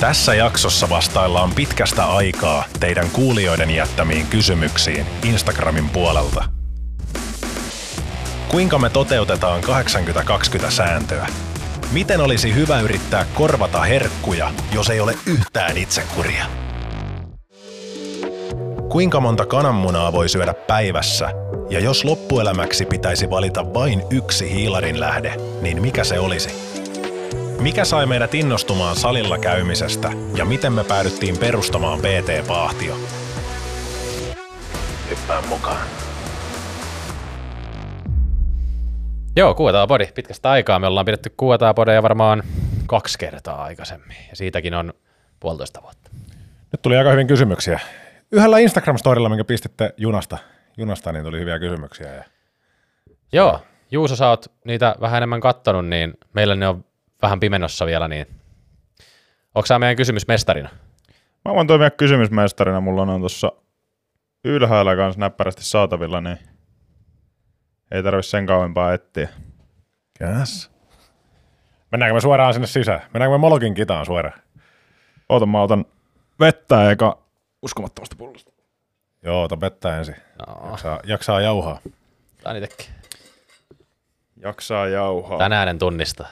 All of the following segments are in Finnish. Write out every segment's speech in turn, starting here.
Tässä jaksossa vastaillaan pitkästä aikaa teidän kuulijoiden jättämiin kysymyksiin Instagramin puolelta. Kuinka me toteutetaan 80-20 sääntöä? Miten olisi hyvä yrittää korvata herkkuja, jos ei ole yhtään itsekuria? Kuinka monta kananmunaa voi syödä päivässä? Ja jos loppuelämäksi pitäisi valita vain yksi hiilarin lähde, niin mikä se olisi? Mikä sai meidät innostumaan salilla käymisestä ja miten me päädyttiin perustamaan PT-paahtio? Hyppää mukaan. Joo, kuuetaan podi pitkästä aikaa. Me ollaan pidetty kuuetaan podeja varmaan kaksi kertaa aikaisemmin. Ja siitäkin on puolitoista vuotta. Nyt tuli aika hyvin kysymyksiä. Yhdellä Instagram-storilla, minkä pistitte junasta, junasta niin tuli hyviä kysymyksiä. Ja... Joo, Juuso, sä oot niitä vähän enemmän kattonut, niin meillä ne on vähän pimenossa vielä, niin onko sä meidän kysymysmestarina? Mä voin toimia kysymysmestarina, mulla on tuossa ylhäällä kanssa näppärästi saatavilla, niin ei tarvi sen kauempaa etsiä. Yes. Mennäänkö me suoraan sinne sisään? Mennäänkö me Molokin kitaan suoraan? Oota, mä otan vettä eikä uskomattomasta pullosta. Joo, ota vettä ensin. No. Jaksaa, jaksaa jauhaa. Tää itekin. Jaksaa jauhaa. Tänään en tunnista.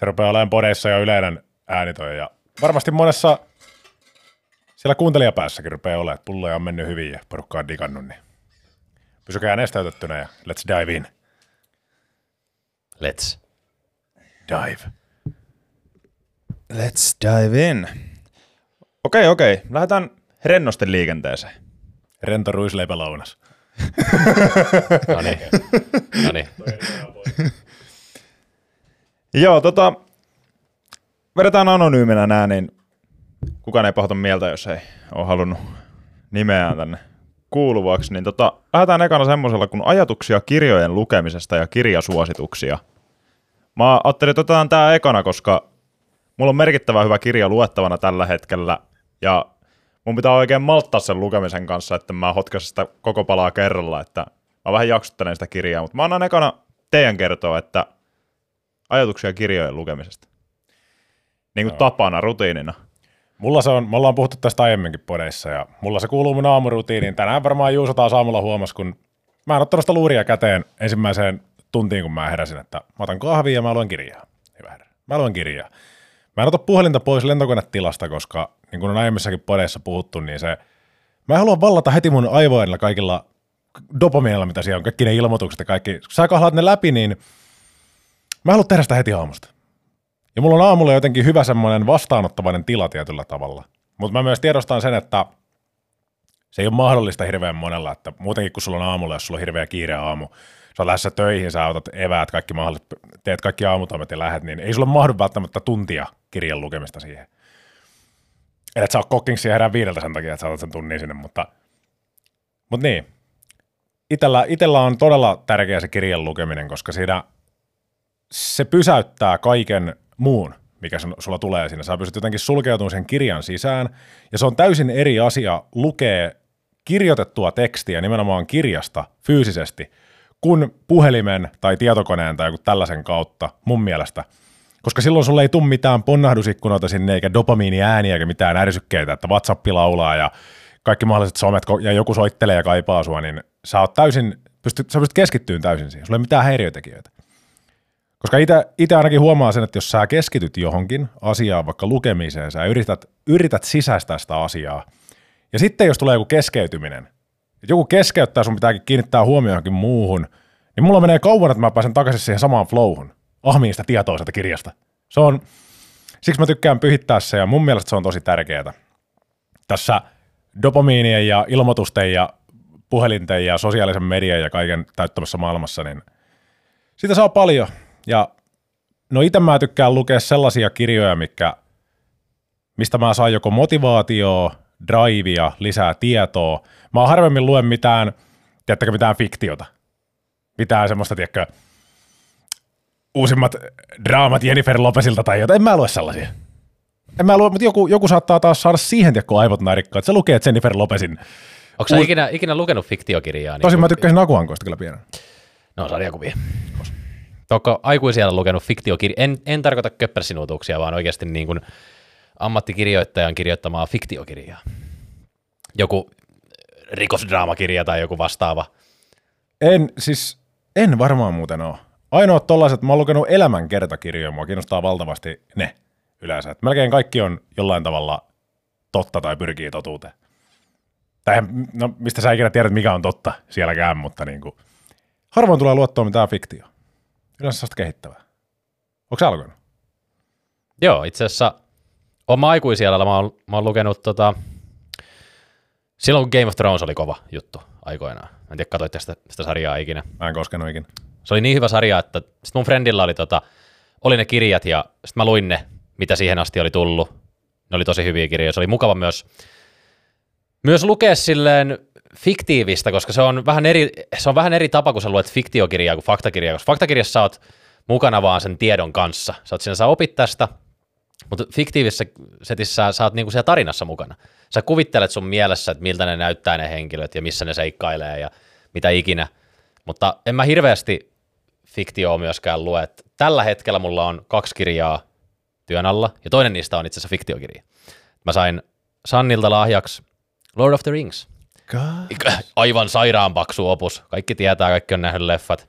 Se rupeaa olemaan podeissa ja yleinen äänitoja. Ja varmasti monessa siellä kuuntelijapäässäkin rupeaa olemaan, että pulloja on mennyt hyvin ja porukka on digannut, niin pysykää nesteytettynä ja let's dive in. Let's. Dive. Let's dive in. Okei, okei. Lähdetään rennosten liikenteeseen. Rento ruisleipälounas. No niin. No niin. Joo, tota, vedetään anonyyminä nää, niin kukaan ei pahota mieltä, jos ei ole halunnut nimeään tänne kuuluvaksi. Niin tota, lähdetään ekana semmoisella kuin ajatuksia kirjojen lukemisesta ja kirjasuosituksia. Mä ajattelin, että otetaan tää ekana, koska mulla on merkittävä hyvä kirja luettavana tällä hetkellä, ja mun pitää oikein malttaa sen lukemisen kanssa, että mä hotkasin sitä koko palaa kerralla, että mä vähän jaksottelen sitä kirjaa, mutta mä annan ekana teidän kertoa, että ajatuksia kirjojen lukemisesta. Niin kuin tapana, rutiinina. Mulla se on, me ollaan puhuttu tästä aiemminkin podeissa ja mulla se kuuluu mun aamurutiiniin. Tänään varmaan Juuso taas aamulla huomas, kun mä en ottanut sitä luuria käteen ensimmäiseen tuntiin, kun mä heräsin, että mä otan kahvia ja mä luen kirjaa. Hyvä herra. Mä luen kirjaa. Mä en ota puhelinta pois lentokonetilasta, koska niin kuin on aiemmissakin podeissa puhuttu, niin se, mä en halua vallata heti mun aivoilla kaikilla dopamiinilla, mitä siellä on, kaikki ne ilmoitukset ja kaikki. Kun sä kahlaat ne läpi, niin Mä haluan tehdä sitä heti aamusta. Ja mulla on aamulla jotenkin hyvä semmoinen vastaanottavainen tila tietyllä tavalla. Mutta mä myös tiedostan sen, että se ei ole mahdollista hirveän monella, että muutenkin kun sulla on aamulla, jos sulla on hirveä kiire aamu, sä lähdössä töihin, sä otat eväät, kaikki mahdolliset, teet kaikki aamutoimet ja lähet, niin ei sulla mahdu välttämättä tuntia kirjan lukemista siihen. Eli et sä oot kokkingsia herää viideltä sen takia, että sä otat sen tunnin sinne, mutta, mutta niin. Itellä, itellä on todella tärkeä se kirjan lukeminen, koska siinä se pysäyttää kaiken muun, mikä sulla tulee siinä. Sä pystyt jotenkin sulkeutumaan sen kirjan sisään, ja se on täysin eri asia lukea kirjoitettua tekstiä nimenomaan kirjasta fyysisesti, kuin puhelimen tai tietokoneen tai joku tällaisen kautta mun mielestä. Koska silloin sulle ei tule mitään ponnahdusikkunoita sinne, eikä dopamiiniääniä, eikä mitään ärsykkeitä, että WhatsApp laulaa ja kaikki mahdolliset somet ja joku soittelee ja kaipaa sua, niin sä oot täysin, pystyt, sä pystyt keskittymään täysin siihen. Sulla ei ole mitään häiriötekijöitä. Koska itse ainakin huomaa sen, että jos sä keskityt johonkin asiaan, vaikka lukemiseen, sä yrität, yrität sisäistää sitä asiaa, ja sitten jos tulee joku keskeytyminen, että joku keskeyttää, sun pitääkin kiinnittää huomioon johonkin muuhun, niin mulla menee kauan, että mä pääsen takaisin siihen samaan flowhun, ahmiin sitä tietoa sieltä kirjasta. Se on, siksi mä tykkään pyhittää se, ja mun mielestä se on tosi tärkeää. Tässä dopamiinien ja ilmoitusten ja puhelinten ja sosiaalisen median ja kaiken täyttämässä maailmassa, niin siitä saa paljon. Ja no itse mä tykkään lukea sellaisia kirjoja, mikä, mistä mä saan joko motivaatioa, drivea, lisää tietoa. Mä harvemmin luen mitään, tiedättekö, mitään fiktiota. Mitään semmoista, tiedätkö, uusimmat draamat Jennifer Lopesilta tai jotain. En mä lue sellaisia. En mä lue, mutta joku, joku saattaa taas saada siihen, tiedätkö, aivot näin että se lukee Jennifer Lopesin. Onko sä Uus... ikinä, ikinä lukenut fiktiokirjaa? Niin Tosin mä tykkäsin Akuankoista kyllä pienen. No, sarjakuvia. Onko aikuisia lukenut fiktiokirja? En, en tarkoita köppärsinuutuksia, vaan oikeasti niin kuin ammattikirjoittajan kirjoittamaa fiktiokirjaa. Joku rikosdraamakirja tai joku vastaava. En, siis en varmaan muuten ole. Ainoat tollaiset, mä oon lukenut elämänkertakirjoja, mua kiinnostaa valtavasti ne yleensä. Et melkein kaikki on jollain tavalla totta tai pyrkii totuuteen. Tai no, mistä sä ikinä tiedät, mikä on totta sielläkään, mutta niin kuin, harvoin tulee luottoa mitään fiktio. Yleensä sellaista kehittävää. Onko sä lukenut? Joo, itse asiassa oma aikuisielellä mä oon, mä oon lukenut tota, silloin kun Game of Thrones oli kova juttu aikoinaan. Mä en tiedä, katsoitte sitä, sitä sarjaa ikinä. Mä en koskenut ikinä. Se oli niin hyvä sarja, että sit mun friendillä oli, tota, oli ne kirjat ja sitten mä luin ne, mitä siihen asti oli tullut. Ne oli tosi hyviä kirjoja. Se oli mukava myös, myös lukea silleen fiktiivistä, koska se on vähän eri, se on vähän eri tapa, kun sä luet fiktiokirjaa kuin faktakirjaa, koska faktakirjassa sä oot mukana vaan sen tiedon kanssa. Sä oot siinä, sä opit tästä, mutta fiktiivisessä setissä sä oot niinku siellä tarinassa mukana. Sä kuvittelet sun mielessä, että miltä ne näyttää ne henkilöt ja missä ne seikkailee ja mitä ikinä. Mutta en mä hirveästi fiktioa myöskään lue. Tällä hetkellä mulla on kaksi kirjaa työn alla, ja toinen niistä on itse asiassa fiktiokirja. Mä sain Sannilta lahjaksi Lord of the Rings. God. Aivan sairaan paksu opus. Kaikki tietää, kaikki on nähnyt leffat.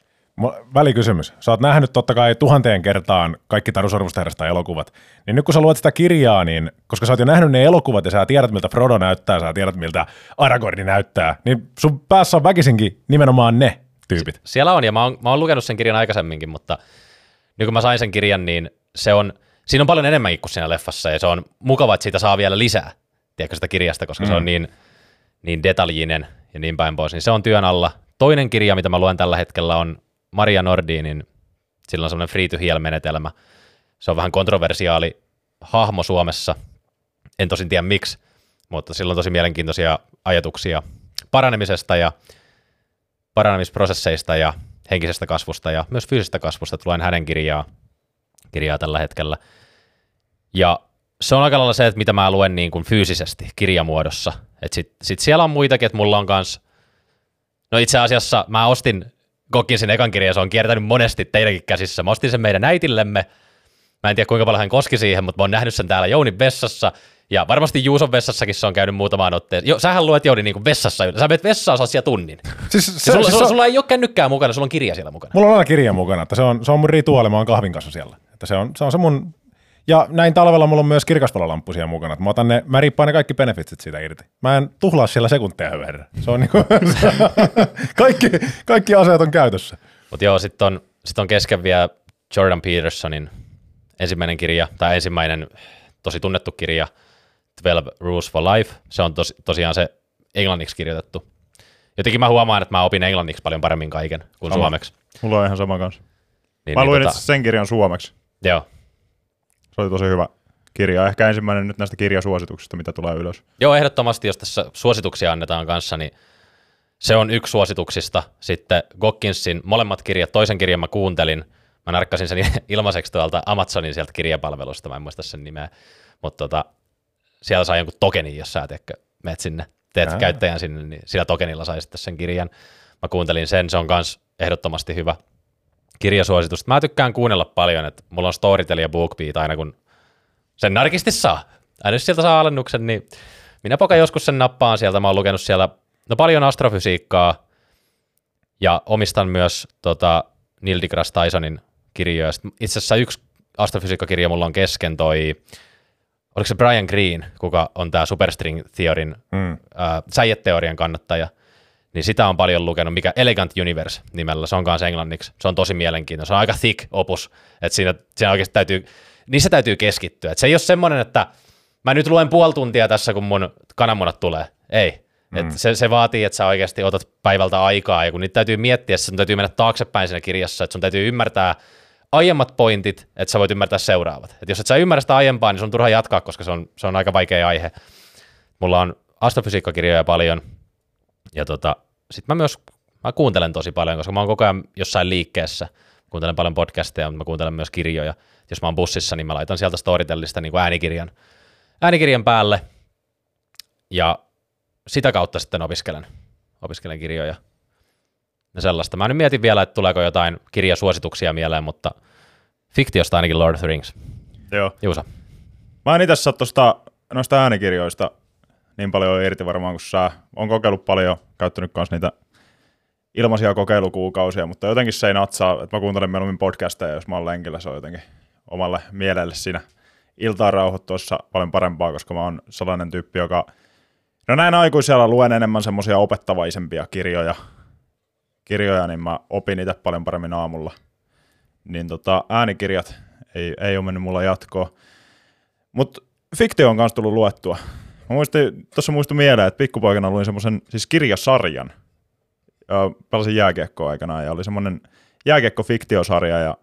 Välikysymys. Sä oot nähnyt totta kai tuhanteen kertaan kaikki Taru Sormustehdasta elokuvat. Niin nyt kun sä luet sitä kirjaa, niin koska sä oot jo nähnyt ne elokuvat ja sä tiedät miltä Frodo näyttää, sä tiedät miltä Aragorn näyttää, niin sun päässä on väkisinkin nimenomaan ne tyypit. Siellä on, ja mä oon, mä oon lukenut sen kirjan aikaisemminkin, mutta nyt kun mä sain sen kirjan, niin se on, siinä on paljon enemmänkin kuin siinä leffassa, ja se on mukava, että siitä saa vielä lisää, tiedätkö sitä kirjasta, koska mm. se on niin, niin detaljinen ja niin päin pois, niin se on työn alla. Toinen kirja, mitä mä luen tällä hetkellä, on Maria Nordinin, sillä on semmoinen free to heal-menetelmä. Se on vähän kontroversiaali hahmo Suomessa, en tosin tiedä miksi, mutta sillä on tosi mielenkiintoisia ajatuksia paranemisesta ja paranemisprosesseista ja henkisestä kasvusta ja myös fyysisestä kasvusta. Luen hänen kirjaa, kirjaa tällä hetkellä. Ja se on aika lailla se, että mitä mä luen niin kuin fyysisesti kirjamuodossa. Sitten sit siellä on muitakin, että mulla on kans, no itse asiassa mä ostin Kokkinsin ekan kirjan, se on kiertänyt monesti teidänkin käsissä. Mä ostin sen meidän äitillemme. Mä en tiedä kuinka paljon hän koski siihen, mutta mä oon nähnyt sen täällä Jounin vessassa. Ja varmasti Juuson vessassakin se on käynyt muutamaan otteeseen. Jo, sähän luet Jouni niin kuin vessassa. Sä menet vessaan, sä siellä tunnin. Siis, se, sulla, siis sulla, on- sulla, ei ole kännykkää mukana, sulla on kirja siellä mukana. Mulla on aina kirja mukana, että se on, se on mun rituaali, mä oon kahvin kanssa siellä. Että se, on, se on se mun, ja näin talvella mulla on myös kirkasvalolamppu siellä mukana. Mä, otan ne, mä riippaan ne kaikki benefitsit siitä irti. Mä en tuhlaa siellä sekunteja, hyvä herra. Se on niinku, kaikki, kaikki aseet on käytössä. Mutta joo, sitten on, sit on kesken vielä Jordan Petersonin ensimmäinen kirja, tai ensimmäinen tosi tunnettu kirja, 12 Rules for Life. Se on tos, tosiaan se englanniksi kirjoitettu. Jotenkin mä huomaan, että mä opin englanniksi paljon paremmin kaiken kuin Sama. suomeksi. Mulla on ihan sama kanssa. Niin, Mä niin, luin tota, itse sen kirjan suomeksi. joo. Se oli tosi hyvä kirja. Ehkä ensimmäinen nyt näistä kirjasuosituksista, mitä tulee ylös. Joo, ehdottomasti, jos tässä suosituksia annetaan kanssa, niin se on yksi suosituksista. Sitten Gokkinsin molemmat kirjat, toisen kirjan mä kuuntelin, mä narkkasin sen ilmaiseksi tuolta Amazonin sieltä kirjapalvelusta, mä en muista sen nimeä, mutta tota, siellä sai jonkun tokenin, jos sä teet, meet sinne, teet Ää. käyttäjän sinne, niin sillä tokenilla sai sitten sen kirjan. Mä kuuntelin sen, se on kans ehdottomasti hyvä kirjasuositus. Mä tykkään kuunnella paljon, että mulla on Storytel ja BookBeat aina kun sen narkisti saa. Aina jos sieltä saa alennuksen, niin minä poka joskus sen nappaan sieltä. Mä oon lukenut siellä no paljon astrofysiikkaa ja omistan myös tota, Neil deGrasse Tysonin kirjoja. Sitten Itse asiassa yksi astrofysiikkakirja mulla on kesken toi, oliko se Brian Greene, kuka on tämä Superstring Theorin Mm. äh, säijeteorian kannattaja, niin sitä on paljon lukenut, mikä Elegant Universe nimellä, se on kanssa englanniksi, se on tosi mielenkiintoinen, se on aika thick opus, että siinä, siinä oikeasti täytyy, niissä täytyy keskittyä, että se ei ole semmoinen, että mä nyt luen puoli tuntia tässä, kun mun kananmunat tulee, ei, mm. Et se, se vaatii, että sä oikeasti otat päivältä aikaa, ja kun niitä täytyy miettiä, sun täytyy mennä taaksepäin siinä kirjassa, että sun täytyy ymmärtää aiemmat pointit, että sä voit ymmärtää seuraavat. Et jos et sä ymmärrä sitä aiempaa, niin sun on turha jatkaa, koska se on, se on aika vaikea aihe. Mulla on astrofysiikkakirjoja paljon, ja tota, sit mä myös mä kuuntelen tosi paljon, koska mä oon koko ajan jossain liikkeessä. Kuuntelen paljon podcasteja, mutta mä kuuntelen myös kirjoja. Jos mä oon bussissa, niin mä laitan sieltä Storytellista niin kuin äänikirjan, äänikirjan päälle. Ja sitä kautta sitten opiskelen, opiskelen kirjoja. ja sellaista. Mä nyt mietin vielä, että tuleeko jotain kirjasuosituksia mieleen, mutta fiktiosta ainakin Lord of the Rings. Joo. Juusa. Mä en itse saa tosta, noista äänikirjoista niin paljon irti varmaan kuin sä. On kokeillut paljon, käyttänyt myös niitä ilmaisia kokeilukuukausia, mutta jotenkin se ei natsaa, että mä kuuntelen mieluummin podcasteja, jos mä oon lenkillä, se on jotenkin omalle mielelle siinä iltaan rauhoittuessa paljon parempaa, koska mä oon sellainen tyyppi, joka No näin aikuisella luen enemmän semmoisia opettavaisempia kirjoja, kirjoja, niin mä opin itse paljon paremmin aamulla. Niin tota, äänikirjat ei, ei ole mennyt mulla jatkoa. Mutta fiktio on kanssa tullut luettua. Mä muistin, tuossa muistui mieleen, että pikkupoikana luin semmoisen siis kirjasarjan. Ja pelasin jääkiekkoa aikanaan ja oli semmoinen jääkiekko-fiktiosarja ja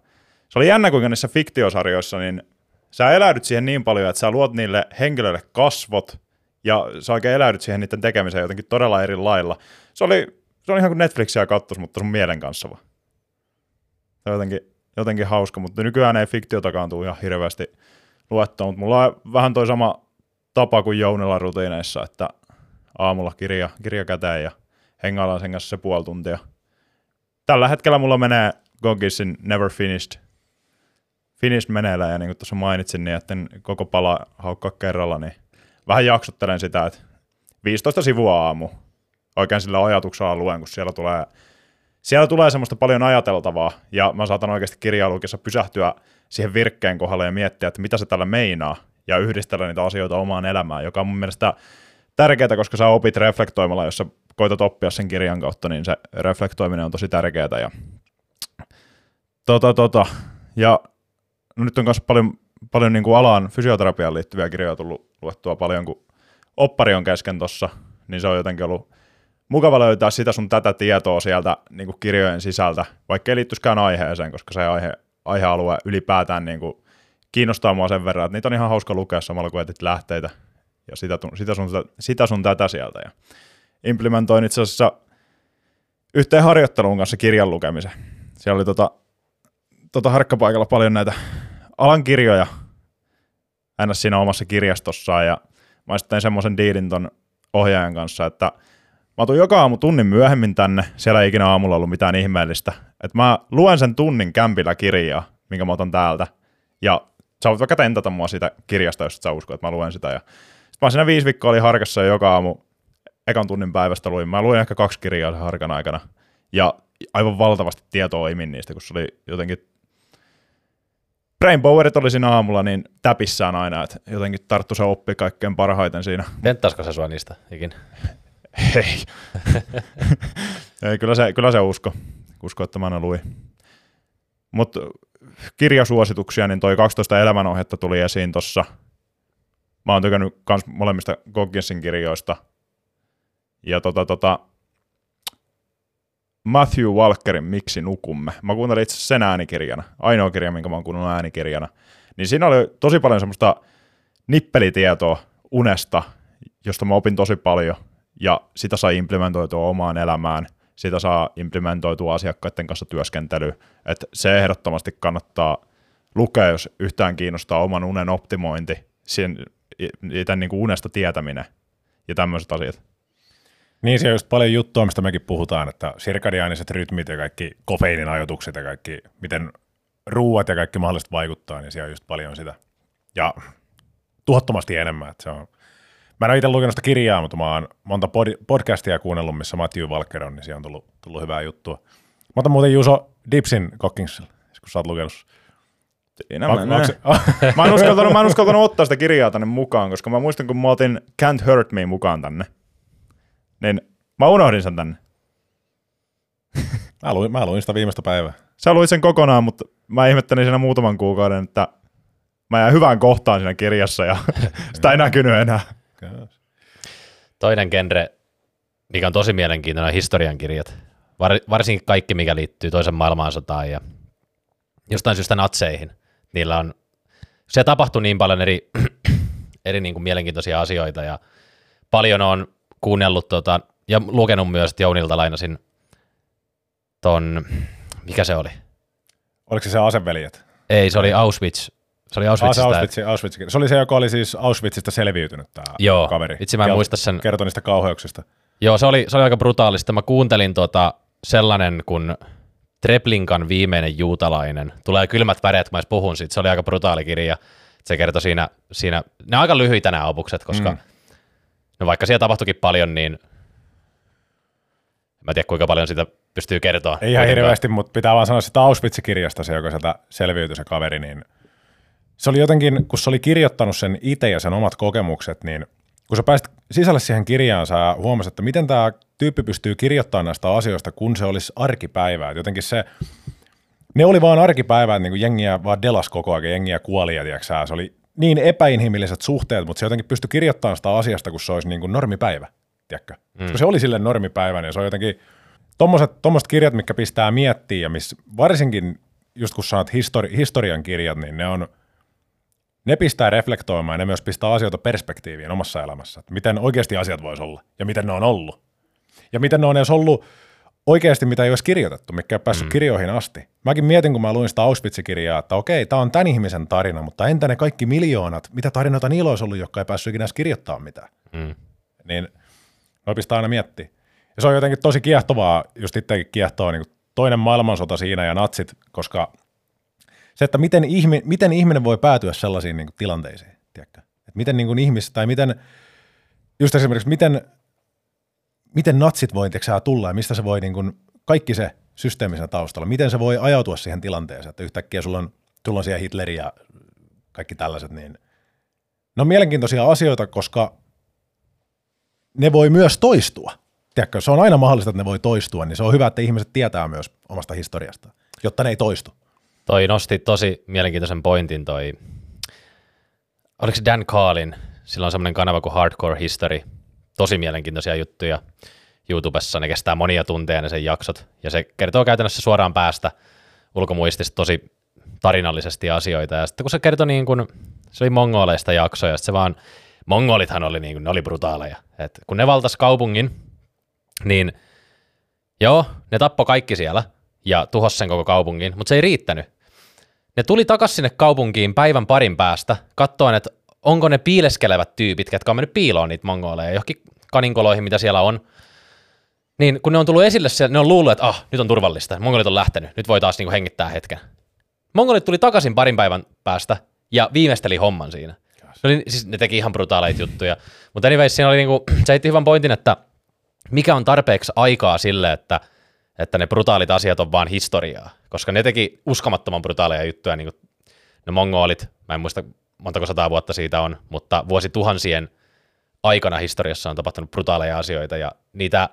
se oli jännä, kuinka niissä fiktiosarjoissa, niin sä eläydyt siihen niin paljon, että sä luot niille henkilöille kasvot ja sä oikein eläydyt siihen niiden tekemiseen jotenkin todella eri lailla. Se oli, se oli ihan kuin Netflixiä kattos, mutta sun mielen kanssa vaan. Se on jotenkin, jotenkin hauska, mutta nykyään ei fiktiotakaan tule ihan hirveästi luettua, mutta mulla on vähän toi sama tapa kuin Jounilla rutiineissa, että aamulla kirja, kirja käteen ja hengaillaan sen kanssa se puoli tuntia. Tällä hetkellä mulla menee Gogginsin Never Finished, Finished meneillä ja niin kuin tuossa mainitsin, niin että koko pala haukkaa kerralla, niin vähän jaksottelen sitä, että 15 sivua aamu. Oikein sillä ajatuksella luen, kun siellä tulee, siellä tulee semmoista paljon ajateltavaa, ja mä saatan oikeasti kirjailukissa pysähtyä siihen virkkeen kohdalle ja miettiä, että mitä se tällä meinaa, ja yhdistellä niitä asioita omaan elämään, joka on mun mielestä tärkeää, koska sä opit reflektoimalla, jos sä koitat oppia sen kirjan kautta, niin se reflektoiminen on tosi tärkeää. Ja, tota, tota, ja no nyt on myös paljon, paljon niin kuin alaan fysioterapiaan liittyviä kirjoja tullut luettua paljon, kun oppari on kesken tuossa, niin se on jotenkin ollut mukava löytää sitä sun tätä tietoa sieltä niin kuin kirjojen sisältä, vaikka ei liittyisikään aiheeseen, koska se aihe, aihealue ylipäätään niin kuin kiinnostaa mua sen verran, että niitä on ihan hauska lukea samalla kun etit lähteitä ja sitä, sitä, sun, sitä sun tätä sieltä. Ja implementoin itse asiassa yhteen harjoitteluun kanssa kirjan lukemisen. Siellä oli tota, tota harkkapaikalla paljon näitä alan kirjoja aina siinä omassa kirjastossaan ja mä sitten semmoisen diilin ton ohjaajan kanssa, että mä tuun joka aamu tunnin myöhemmin tänne, siellä ei ikinä aamulla ollut mitään ihmeellistä, että mä luen sen tunnin kämpillä kirjaa, minkä mä otan täältä, ja sä voit vaikka tentata mua siitä kirjasta, jos sä usko, että mä luen sitä, ja sitten mä siinä viisi viikkoa oli harkassa joka aamu ekan tunnin päivästä luin. Mä luin ehkä kaksi kirjaa sen harkan aikana. Ja aivan valtavasti tietoa imin niistä, kun se oli jotenkin Brain Powerit oli siinä aamulla niin täpissään aina, että jotenkin tarttu se oppi kaikkein parhaiten siinä. Venttaisiko se sua niistä ikin? Ei. Ei, kyllä se, kyllä se usko. Usko, että mä aina luin. Mutta kirjasuosituksia, niin toi 12 elämänohjetta tuli esiin tuossa. Mä oon tykännyt kans molemmista Gogginsin kirjoista. Ja tota, tota, Matthew Walkerin Miksi nukumme. Mä kuuntelin itse sen äänikirjana. Ainoa kirja, minkä mä oon kuunnellut äänikirjana. Niin siinä oli tosi paljon semmoista nippelitietoa unesta, josta mä opin tosi paljon. Ja sitä saa implementoitua omaan elämään. Sitä saa implementoitua asiakkaiden kanssa työskentelyyn. Että se ehdottomasti kannattaa lukea, jos yhtään kiinnostaa oman unen optimointi, sen, tämän niin kuin unesta tietäminen ja tämmöiset asiat. Niin, se on just paljon juttua, mistä mekin puhutaan, että sirkadiaaniset rytmit ja kaikki kofeiinin ajoitukset ja kaikki, miten ruuat ja kaikki mahdolliset vaikuttaa, niin siellä on just paljon sitä. Ja tuhottomasti enemmän. Että se on. Mä en ole itse lukenut sitä kirjaa, mutta mä oon monta pod- podcastia kuunnellut, missä Matthew Walker on, niin siellä on tullut, tullut hyvää juttua. Mä otan muuten Juso Dipsin Cookingsilla, kun sä oot lukenut. Siinä mä, mä, mä, en uskaltanut, mä en uskaltanut ottaa sitä kirjaa tänne mukaan, koska mä muistan, kun mä otin Can't Hurt Me mukaan tänne niin mä unohdin sen tänne. mä, luin, mä luin sitä viimeistä päivää. Sä luit sen kokonaan, mutta mä ihmettelin siinä muutaman kuukauden, että mä jäin hyvään kohtaan siinä kirjassa ja sitä ei näkynyt enää. Toinen genre, mikä on tosi mielenkiintoinen, on historiankirjat. Var, varsinkin kaikki, mikä liittyy toisen maailmansotaan ja jostain syystä natseihin. Niillä on, se tapahtuu niin paljon eri, eri niin kuin mielenkiintoisia asioita ja paljon on kuunnellut tota, ja lukenut myös, että Jounilta lainasin ton, mikä se oli? Oliko se se aseveljet? Ei, se oli Auschwitz. Se oli Auschwitzista. Auschwitz, Auschwitz. Se oli se, joka oli siis Auschwitzista selviytynyt tämä Joo, kaveri. itse mä en muista sen. Kertoi niistä kauheuksista. Joo, se oli, se oli aika brutaalista. Mä kuuntelin tota, sellainen kuin Treplinkan viimeinen juutalainen. Tulee kylmät väreet, kun mä edes puhun siitä. Se oli aika brutaali kirja. Se kertoi siinä, siinä ne on aika lyhyitä nämä opukset, koska mm. no vaikka siellä tapahtuikin paljon, niin mä en tiedä kuinka paljon sitä pystyy kertoa. Ei ihan hirveästi, mutta pitää vaan sanoa sitä Auschwitz-kirjasta se, joka sieltä selviytyi se kaveri, niin se oli jotenkin, kun se oli kirjoittanut sen itse ja sen omat kokemukset, niin kun sä pääsit sisälle siihen kirjaan, sä huomasit, että miten tämä tyyppi pystyy kirjoittamaan näistä asioista, kun se olisi arkipäivää. Jotenkin se, ne oli vaan arkipäivää, että niin kuin jengiä vaan delas koko ajan, jengiä kuoli ja tiiäksä, se oli niin epäinhimilliset suhteet, mutta se jotenkin pystyi kirjoittamaan sitä asiasta, kun se olisi niin kuin normipäivä, tiedätkö? Mm. Se oli sille normipäivä, niin se on jotenkin, tommoset kirjat, mikä pistää miettiä ja missä varsinkin just kun sanot histori, historian kirjat, niin ne on, ne pistää reflektoimaan ja ne myös pistää asioita perspektiiviin omassa elämässä, että miten oikeasti asiat voisi olla ja miten ne on ollut. Ja miten ne on edes ollut oikeasti, mitä ei olisi kirjoitettu, mikä ei päässyt mm. kirjoihin asti. Mäkin mietin, kun mä luin sitä Auschwitz-kirjaa, että okei, tämä on tämän ihmisen tarina, mutta entä ne kaikki miljoonat, mitä tarinoita niillä olisi ollut, jotka ei päässyt ikinä edes kirjoittamaan mitään. Mm. Niin noi pistää aina miettiä. Ja se on jotenkin tosi kiehtovaa, just itsekin kiehtoo niin toinen maailmansota siinä ja natsit, koska se, että miten, ihmi, miten ihminen voi päätyä sellaisiin niin tilanteisiin, tiedätkö? Et miten niin kuin ihmis, tai miten, just esimerkiksi miten, miten natsit voi tiedätkö, tulla ja mistä se voi niin kuin, kaikki se systeemisenä taustalla, miten se voi ajautua siihen tilanteeseen, että yhtäkkiä sulla on, sulla on siellä Hitleri ja kaikki tällaiset, niin ne on mielenkiintoisia asioita, koska ne voi myös toistua tiedätkö, se on aina mahdollista, että ne voi toistua, niin se on hyvä, että ihmiset tietää myös omasta historiasta, jotta ne ei toistu. Toi nosti tosi mielenkiintoisen pointin toi, oliko se Dan Carlin, sillä on semmoinen kanava kuin Hardcore History, tosi mielenkiintoisia juttuja YouTubessa, ne kestää monia tunteja ne sen jaksot, ja se kertoo käytännössä suoraan päästä ulkomuistista tosi tarinallisesti asioita, ja sitten kun se kertoi niin kuin, se oli mongoleista jaksoja, se vaan, mongolithan oli niin kuin, ne oli brutaaleja, että kun ne valtas kaupungin, niin joo, ne tappo kaikki siellä ja tuhos sen koko kaupungin, mutta se ei riittänyt. Ne tuli takaisin sinne kaupunkiin päivän parin päästä, katsoen, että onko ne piileskelevät tyypit, jotka on mennyt piiloon niitä mongoleja johonkin kaninkoloihin, mitä siellä on. Niin kun ne on tullut esille, ne on luullut, että ah, nyt on turvallista, mongolit on lähtenyt, nyt voi taas niinku hengittää hetken. Mongolit tuli takaisin parin päivän päästä ja viimeisteli homman siinä. No niin, siis ne teki ihan brutaaleita juttuja. Mutta anyways, siinä oli niinku, se heitti hyvän pointin, että – mikä on tarpeeksi aikaa sille, että, että ne brutaalit asiat on vaan historiaa, koska ne teki uskomattoman brutaaleja juttuja, niin kuin ne mongolit, mä en muista montako sataa vuotta siitä on, mutta vuosituhansien aikana historiassa on tapahtunut brutaaleja asioita, ja niitä,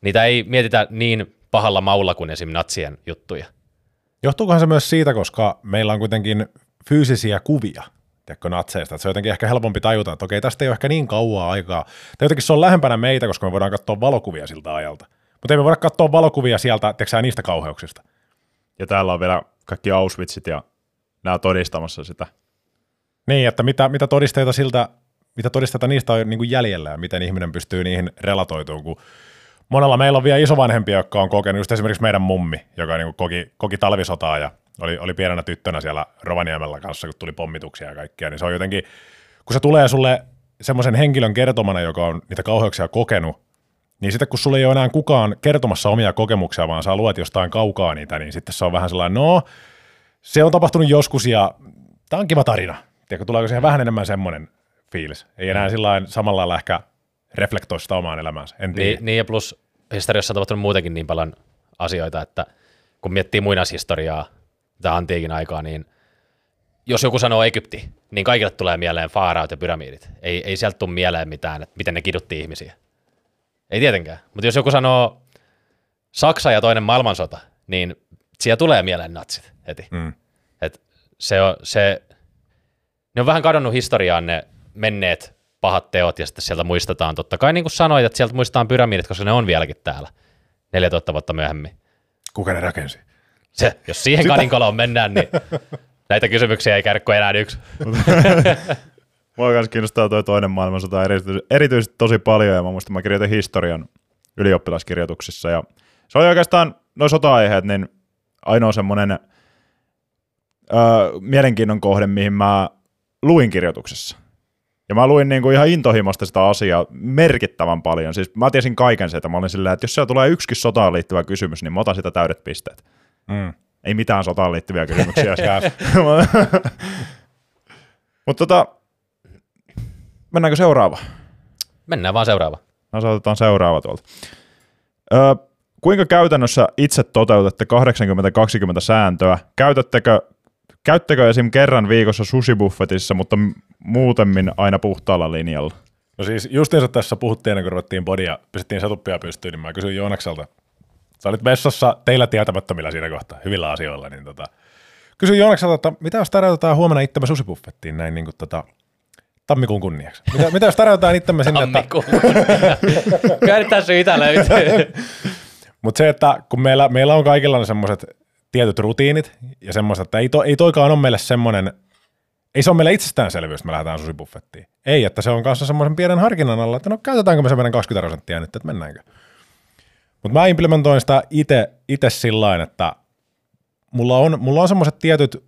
niitä ei mietitä niin pahalla maulla kuin esim. natsien juttuja. Johtuukohan se myös siitä, koska meillä on kuitenkin fyysisiä kuvia tiedätkö, natseista. Että se on jotenkin ehkä helpompi tajuta, että okei, tästä ei ole ehkä niin kauaa aikaa. Tai jotenkin se on lähempänä meitä, koska me voidaan katsoa valokuvia siltä ajalta. Mutta ei me voida katsoa valokuvia sieltä, tiedätkö, niistä kauheuksista. Ja täällä on vielä kaikki Auschwitzit ja nämä todistamassa sitä. Niin, että mitä, mitä todisteita siltä, mitä todisteita niistä on niin kuin jäljellä ja miten ihminen pystyy niihin relatoitumaan, kun monella meillä on vielä isovanhempia, jotka on kokenut, just esimerkiksi meidän mummi, joka niin koki, koki talvisotaa ja oli, oli pienenä tyttönä siellä Rovaniemellä kanssa, kun tuli pommituksia ja kaikkia, niin se on jotenkin, kun se tulee sulle semmoisen henkilön kertomana, joka on niitä kauheuksia kokenut, niin sitten kun sulle ei ole enää kukaan kertomassa omia kokemuksia, vaan sä luet jostain kaukaa niitä, niin sitten se on vähän sellainen, no, se on tapahtunut joskus ja tämä on kiva tarina. Tiedätkö, tuleeko siihen vähän enemmän semmoinen fiilis? Ei enää mm. sillä samalla lailla ehkä reflektoi sitä omaan elämäänsä. En tiedä. Niin, niin, ja plus historiassa on tapahtunut muutenkin niin paljon asioita, että kun miettii muinaishistoriaa, tätä antiikin aikaa, niin jos joku sanoo Egypti, niin kaikille tulee mieleen faaraut ja pyramidit. Ei, ei sieltä tule mieleen mitään, että miten ne kidutti ihmisiä. Ei tietenkään. Mutta jos joku sanoo Saksa ja toinen maailmansota, niin siellä tulee mieleen natsit heti. Mm. Et se on, se, ne on vähän kadonnut historiaan ne menneet pahat teot ja sitten sieltä muistetaan. Totta kai niin kuin sanoit, että sieltä muistetaan pyramidit, koska ne on vieläkin täällä 4000 vuotta myöhemmin. Kuka ne rakensi? Se, jos siihen Sitä... kaninkoloon mennään, niin näitä kysymyksiä ei kuin enää yksi. Mua myös kiinnostaa tuo toinen maailmansota erityisesti, erityisesti tosi paljon, ja mä muistan, mä kirjoitin historian ylioppilaskirjoituksissa, ja se oli oikeastaan, noin sota-aiheet, niin ainoa semmoinen öö, mielenkiinnon kohde, mihin mä luin kirjoituksessa. Ja mä luin niin kuin ihan intohimosta sitä asiaa merkittävän paljon. Siis mä tiesin kaiken sitä. Mä olin silleen, että jos siellä tulee yksikin sotaan liittyvä kysymys, niin mä otan sitä täydet pisteet. Mm. Ei mitään sotaan liittyviä kysymyksiä. Mutta tota, mennäänkö seuraava? Mennään vaan seuraava. No otetaan seuraava tuolta. Öö, kuinka käytännössä itse toteutatte 80-20 sääntöä? Käytättekö, käyttekö esim. kerran viikossa sushi-buffetissa, mutta muutemmin aina puhtaalla linjalla? No siis justiinsa tässä puhuttiin ennen kuin ruvettiin podia, pistettiin setuppia pystyyn, niin mä kysyin Joonakselta. Sä olit vessassa teillä tietämättömillä siinä kohtaa, hyvillä asioilla, niin tota, kysyin Joonakselta, että mitä jos tarjotaan huomenna itsemme susibuffettiin näin niin kuin tota, tammikuun kunniaksi? Mitä, mitä jos tarjotaan itsemme sinne, että, Tammikuun. Kyllä tässä löytyy. mutta se, että kun meillä, meillä on kaikilla ne semmoiset tietyt rutiinit ja semmoiset, että ei, to, ei toikaan ole meille semmoinen, ei se ole meille itsestäänselvyys, että me lähdetään susibuffettiin. Ei, että se on kanssa semmoisen pienen harkinnan alla, että no käytetäänkö me se meidän 20 prosenttia nyt, että mennäänkö. Mutta mä implementoin sitä itse sillä että mulla on, mulla on semmoiset tietyt,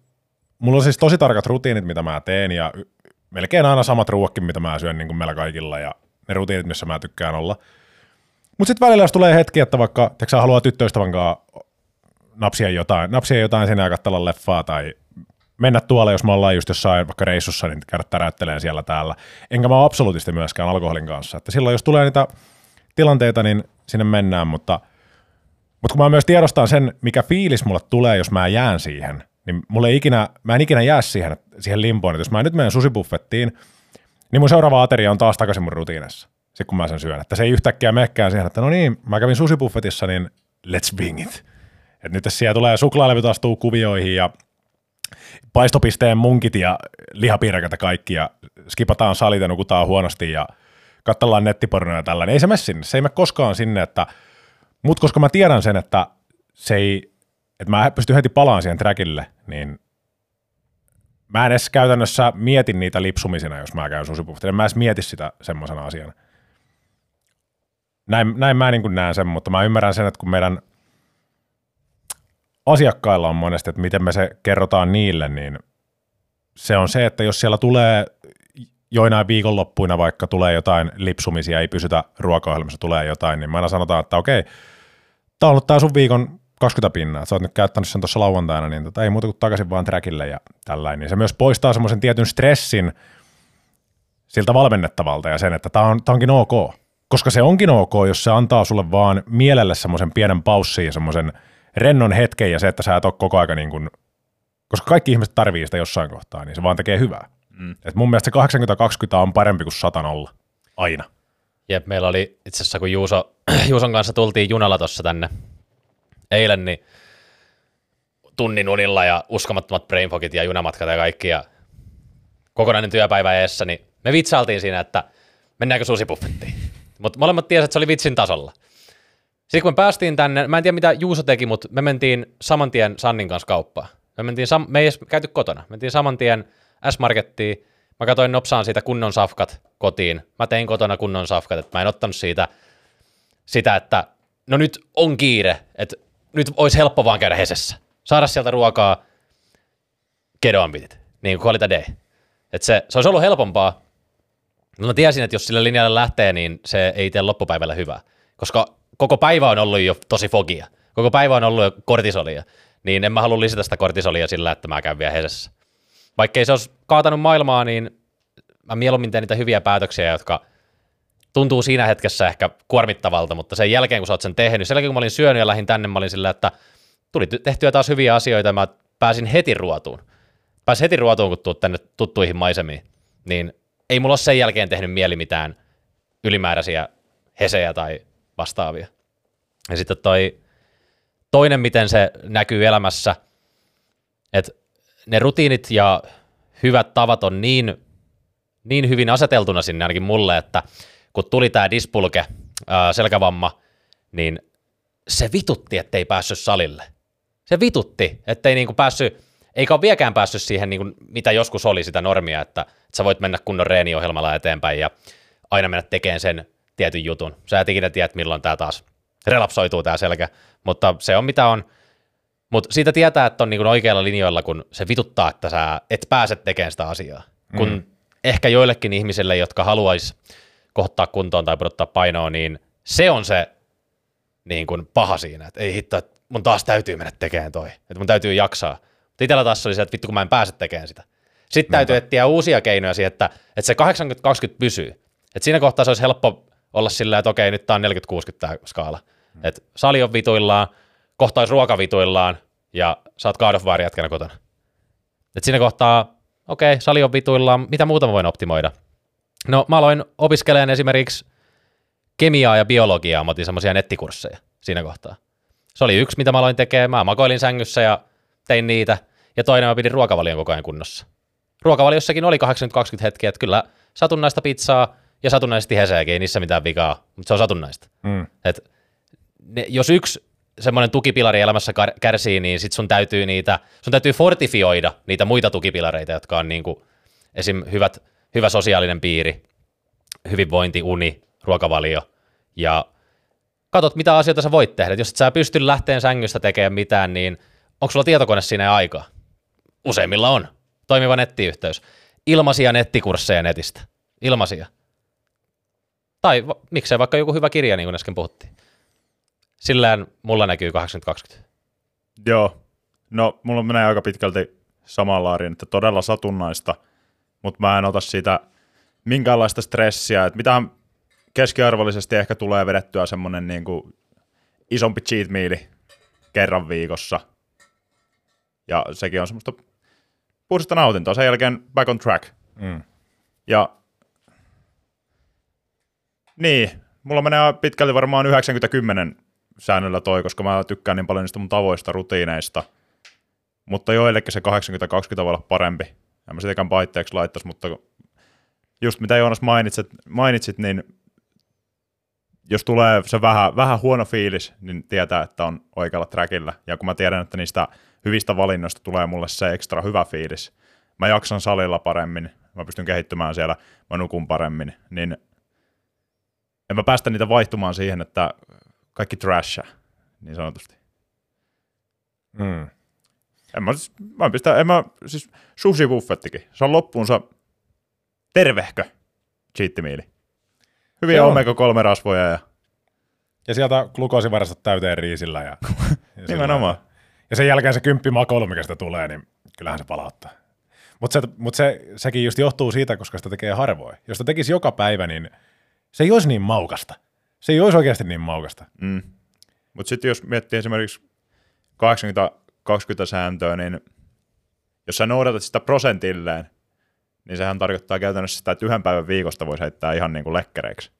mulla on siis tosi tarkat rutiinit, mitä mä teen ja melkein aina samat ruuakin, mitä mä syön niin kuin meillä kaikilla ja ne rutiinit, missä mä tykkään olla. Mutta sitten välillä, jos tulee hetki, että vaikka teksä haluaa tyttöystävän kanssa napsia jotain, napsia jotain sinne ja katsella leffaa tai mennä tuolla, jos me ollaan just jossain vaikka reissussa, niin käydä täräytteleen siellä täällä. Enkä mä ole absoluutisti myöskään alkoholin kanssa. Että silloin, jos tulee niitä tilanteita, niin sinne mennään, mutta, mutta kun mä myös tiedostan sen, mikä fiilis mulle tulee, jos mä jään siihen, niin mulle ei ikinä, mä en ikinä jää siihen, siihen limpoon, että jos mä nyt menen susibuffettiin, niin mun seuraava ateria on taas takaisin mun rutiinissa, sitten kun mä sen syön. Että se ei yhtäkkiä menekään siihen, että no niin, mä kävin susibuffetissa, niin let's bing it. Et nyt siellä tulee suklaalevyt astuu kuvioihin ja paistopisteen munkit ja lihapiirakat kaikki ja skipataan salit ja nukutaan huonosti ja katsellaan nettipornoja ja tällainen. Ei se mene sinne. Se ei mene koskaan sinne, että, mutta koska mä tiedän sen, että se ei, että mä pystyn heti palaan siihen trackille, niin mä en edes käytännössä mietin niitä lipsumisina, jos mä käyn susipuffetilla. En mä edes mieti sitä semmoisena asiana. Näin, näin mä niin näen sen, mutta mä ymmärrän sen, että kun meidän asiakkailla on monesti, että miten me se kerrotaan niille, niin se on se, että jos siellä tulee joinain viikonloppuina vaikka tulee jotain lipsumisia, ei pysytä ruokaohjelmassa, tulee jotain, niin me aina sanotaan, että okei, tämä on ollut tämä sun viikon 20 pinnaa, sä oot nyt käyttänyt sen tuossa lauantaina, niin tota, ei muuta kuin takaisin vaan trackille ja tällainen. Niin se myös poistaa semmoisen tietyn stressin siltä valmennettavalta ja sen, että tämä on, tää onkin ok. Koska se onkin ok, jos se antaa sulle vaan mielelle semmoisen pienen paussin ja semmoisen rennon hetken ja se, että sä et ole koko aika niin kuin, koska kaikki ihmiset tarvii sitä jossain kohtaa, niin se vaan tekee hyvää. Mm. Et mun mielestä se 80-20 on parempi kuin 100 olla. Aina. Jep, meillä oli itse asiassa, kun Juuso, Juuson kanssa tultiin junalla tuossa tänne eilen, niin tunnin unilla ja uskomattomat brainfogit ja junamatkat ja kaikki ja kokonainen työpäivä eessä, niin me vitsailtiin siinä, että mennäänkö susipuffettiin. Mutta molemmat tiesivät, että se oli vitsin tasolla. Sitten kun me päästiin tänne, mä en tiedä mitä Juuso teki, mutta me mentiin saman tien Sannin kanssa kauppaan. Me, mentiin sam- me ei edes käyty kotona. Me mentiin saman tien S-Markettiin. Mä katsoin nopsaan siitä kunnon safkat kotiin. Mä tein kotona kunnon safkat, että mä en ottanut siitä sitä, että no nyt on kiire, että nyt olisi helppo vaan käydä Hesessä. Saada sieltä ruokaa kedoambitit, niin kuin quality day. Että se, se olisi ollut helpompaa, mutta mä tiesin, että jos sille linjalle lähtee, niin se ei tee loppupäivällä hyvää. Koska koko päivä on ollut jo tosi fogia. Koko päivä on ollut jo kortisolia. Niin en mä halua lisätä sitä kortisolia sillä, että mä käyn vielä Hesessä. Vaikka ei se olisi kaatanut maailmaa, niin mä mieluummin teen niitä hyviä päätöksiä, jotka tuntuu siinä hetkessä ehkä kuormittavalta, mutta sen jälkeen, kun sä oot sen tehnyt, sen jälkeen, kun mä olin syönyt ja lähdin tänne, mä olin sillä, että tuli tehtyä taas hyviä asioita, ja mä pääsin heti ruotuun. Pääsin heti ruotuun, kun tuut tänne tuttuihin maisemiin. Niin ei mulla ole sen jälkeen tehnyt mieli mitään ylimääräisiä hesejä tai vastaavia. Ja sitten toi toinen, miten se näkyy elämässä, että ne rutiinit ja hyvät tavat on niin, niin hyvin aseteltuna sinne ainakin mulle, että kun tuli tämä dispulke, ää, selkävamma, niin se vitutti, ettei päässyt salille. Se vitutti, ettei niinku päässyt, eikä ole vieläkään päässyt siihen, niinku, mitä joskus oli sitä normia, että, että sä voit mennä kunnon reeniohjelmalla eteenpäin ja aina mennä tekemään sen tietyn jutun. Sä et ikinä tiedä, milloin tämä taas relapsoituu tämä selkä, mutta se on mitä on. Mutta siitä tietää, että on niinku oikealla linjoilla, kun se vituttaa, että sä et pääse tekemään sitä asiaa. Kun ehkä joillekin ihmisille, jotka haluaisi kohtaa kuntoon tai pudottaa painoa, niin se on se niin kuin paha siinä, että ei hitto, että mun taas täytyy mennä tekemään toi, että mun täytyy jaksaa. Mutta itsellä taas oli se, että vittu kun mä en pääse tekemään sitä. Sitten täytyy etsiä uusia keinoja siihen, että, että se 80-20 pysyy. Että siinä kohtaa se olisi helppo olla sillä, että okei, nyt tää on 40-60 tämä skaala. Mm. Että sali on vituillaan, kohta olisi ruoka vituillaan ja sä oot God of War jätkänä kotona. Et siinä kohtaa, okei, sali on vituillaan, mitä muuta mä voin optimoida? No mä aloin opiskelemaan esimerkiksi kemiaa ja biologiaa, mä otin semmoisia nettikursseja siinä kohtaa. Se oli yksi, mitä mä aloin tekemään. Mä makoilin sängyssä ja tein niitä. Ja toinen mä pidin ruokavalion koko ajan kunnossa. Ruokavaliossakin oli 80-20 hetkiä, että kyllä satunnaista pizzaa ja satunnaisesti heseäkin, ei niissä mitään vikaa, mutta se on satunnaista. Mm. Et ne, jos yksi semmoinen tukipilari elämässä kärsii, niin sit sun täytyy niitä, sun täytyy fortifioida niitä muita tukipilareita, jotka on niinku esim. Hyvät, hyvä sosiaalinen piiri, hyvinvointi, uni, ruokavalio ja katot, mitä asioita sä voit tehdä. Et jos et sä pysty lähteen sängystä tekemään mitään, niin onko sulla tietokone siinä aikaa? Useimmilla on. Toimiva nettiyhteys. Ilmaisia nettikursseja netistä. Ilmaisia. Tai va- miksei vaikka joku hyvä kirja, niin kuin äsken puhuttiin. Sillään mulla näkyy 80-20. Joo. No, mulla menee aika pitkälti samaan laariin, että todella satunnaista, mutta mä en ota siitä minkäänlaista stressiä, että mitähän keskiarvollisesti ehkä tulee vedettyä semmonen niin kuin isompi cheat meali kerran viikossa. Ja sekin on semmoista puhdasta nautintoa. Sen jälkeen back on track. Mm. Ja niin, mulla menee pitkälti varmaan 90-10 säännöllä toi, koska mä tykkään niin paljon niistä mun tavoista, rutiineista. Mutta joillekin se 80-20 voi olla parempi. En mä sitäkään paitteeksi laittaisi, mutta just mitä Joonas mainitsit, mainitsit niin jos tulee se vähän, vähän huono fiilis, niin tietää, että on oikealla trackillä. Ja kun mä tiedän, että niistä hyvistä valinnoista tulee mulle se ekstra hyvä fiilis, mä jaksan salilla paremmin, mä pystyn kehittymään siellä, mä nukun paremmin, niin en mä päästä niitä vaihtumaan siihen, että kaikki trasha, niin sanotusti. Mm. En mä, mä pistä, en mä, siis, siis Susi buffettikin. Se on loppuunsa tervehkö cheattimiili. Hyviä Joo. omega-3 rasvoja ja... Ja sieltä glukoosivarastot täyteen riisillä ja... ja Nimenomaan. Ja sen jälkeen se kymppimakolu, mikä sitä tulee, niin kyllähän se palauttaa. Mutta se, mut se, sekin just johtuu siitä, koska sitä tekee harvoin. Jos sitä tekisi joka päivä, niin se ei olisi niin maukasta. Se ei olisi oikeasti niin maukasta. Mm. Mutta sitten jos miettii esimerkiksi 80 20-sääntöä, niin jos sä noudatat sitä prosentilleen, niin sehän tarkoittaa käytännössä sitä, että yhden päivän viikosta voisi heittää ihan niin kuin lekkereiksi.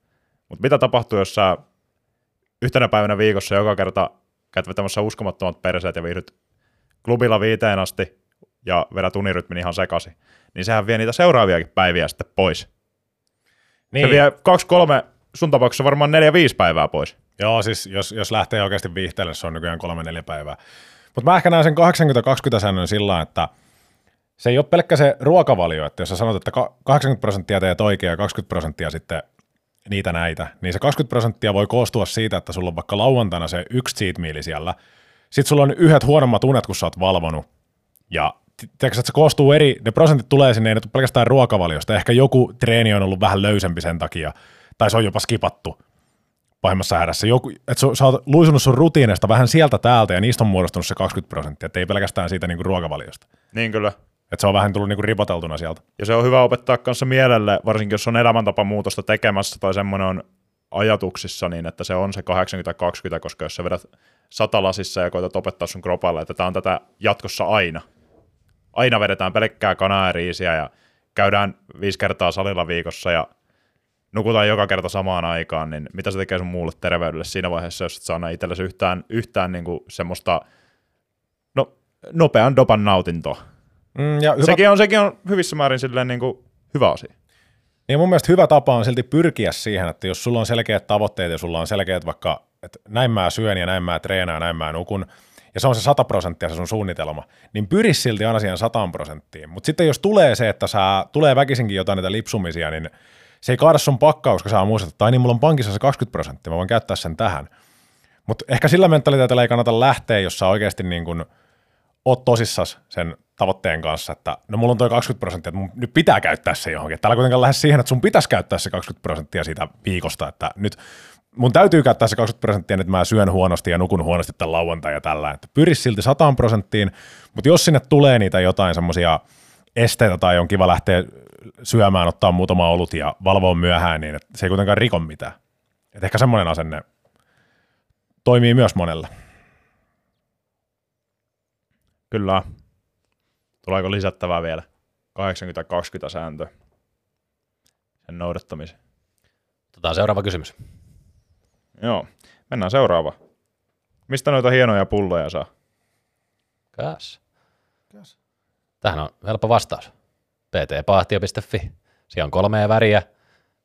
Mutta mitä tapahtuu, jos sä yhtenä päivänä viikossa joka kerta käyt vetämässä uskomattomat perseet ja viihdyt klubilla viiteen asti ja vedät unirytmin ihan sekaisin, niin sehän vie niitä seuraaviakin päiviä sitten pois. Niin. Se vie kaksi, kolme, sun tapauksessa varmaan neljä, viisi päivää pois. Joo, siis jos, jos lähtee oikeasti viihteelle, se on nykyään kolme, neljä päivää. Mutta mä ehkä näen sen 80-20 säännön sillä että se ei ole pelkkä se ruokavalio, että jos sä sanot, että ka- 80 prosenttia teet oikein ja 20 prosenttia sitten niitä näitä, niin se 20 prosenttia voi koostua siitä, että sulla on vaikka lauantaina se yksi cheat meal siellä, sitten sulla on yhdet huonommat unet, kun sä oot valvonut, ja tiedätkö, että se koostuu eri, ne prosentit tulee sinne, ei ne pelkästään ruokavaliosta, ehkä joku treeni on ollut vähän löysempi sen takia, tai se on jopa skipattu pahimmassa hädässä. Joku, että sä, sä oot luisunut sun rutiineista vähän sieltä täältä, ja niistä on muodostunut se 20 prosenttia, että ei pelkästään siitä niinku ruokavaliosta. Niin kyllä. Että se on vähän tullut niinku ripoteltuna sieltä. Ja se on hyvä opettaa kanssa mielelle, varsinkin jos on elämäntapamuutosta tekemässä tai semmoinen on ajatuksissa, niin että se on se 80-20, koska jos sä vedät satalasissa ja koetat opettaa sun kropalle, että tämä on tätä jatkossa aina. Aina vedetään pelkkää kanaa ja riisiä ja käydään viisi kertaa salilla viikossa ja nukutaan joka kerta samaan aikaan, niin mitä se tekee sun muulle terveydelle siinä vaiheessa, jos et saa itsellesi yhtään, yhtään niin kuin semmoista no, nopean dopan nautintoa. Mm, ja hyvä, Sekin on, sekin on hyvissä määrin silleen niin kuin hyvä asia. Niin mun mielestä hyvä tapa on silti pyrkiä siihen, että jos sulla on selkeät tavoitteet ja sulla on selkeät vaikka, että näin mä syön ja näin mä treenaan ja näin mä nukun, ja se on se 100 prosenttia se sun suunnitelma, niin pyri silti aina siihen 100 prosenttiin. Mutta sitten jos tulee se, että sä, tulee väkisinkin jotain niitä lipsumisia, niin se ei kaada sun pakkaa, koska muistat, että tai niin mulla on pankissa se 20 prosenttia, mä voin käyttää sen tähän. Mutta ehkä sillä mentaliteetillä ei kannata lähteä, jos sä oikeasti niin kun oot tosissas sen tavoitteen kanssa, että no mulla on toi 20 prosenttia, että mun nyt pitää käyttää se johonkin. Täällä kuitenkaan lähde siihen, että sun pitäisi käyttää se 20 prosenttia siitä viikosta, että nyt mun täytyy käyttää se 20 prosenttia, että mä syön huonosti ja nukun huonosti tämän lauantai ja tällä, että pyri silti 100 prosenttiin, mutta jos sinne tulee niitä jotain semmoisia esteitä tai on kiva lähteä syömään, ottaa muutama olut ja valvoa myöhään, niin että se ei kuitenkaan riko mitään. Et ehkä semmoinen asenne toimii myös monella. Kyllä. Tuleeko lisättävää vielä? 80-20 sääntö sen noudattamiseen. Otetaan seuraava kysymys. Joo, mennään seuraava. Mistä noita hienoja pulloja saa? Käs. Tähän on helppo vastaus. ptpahtio.fi. Siellä on kolmea väriä,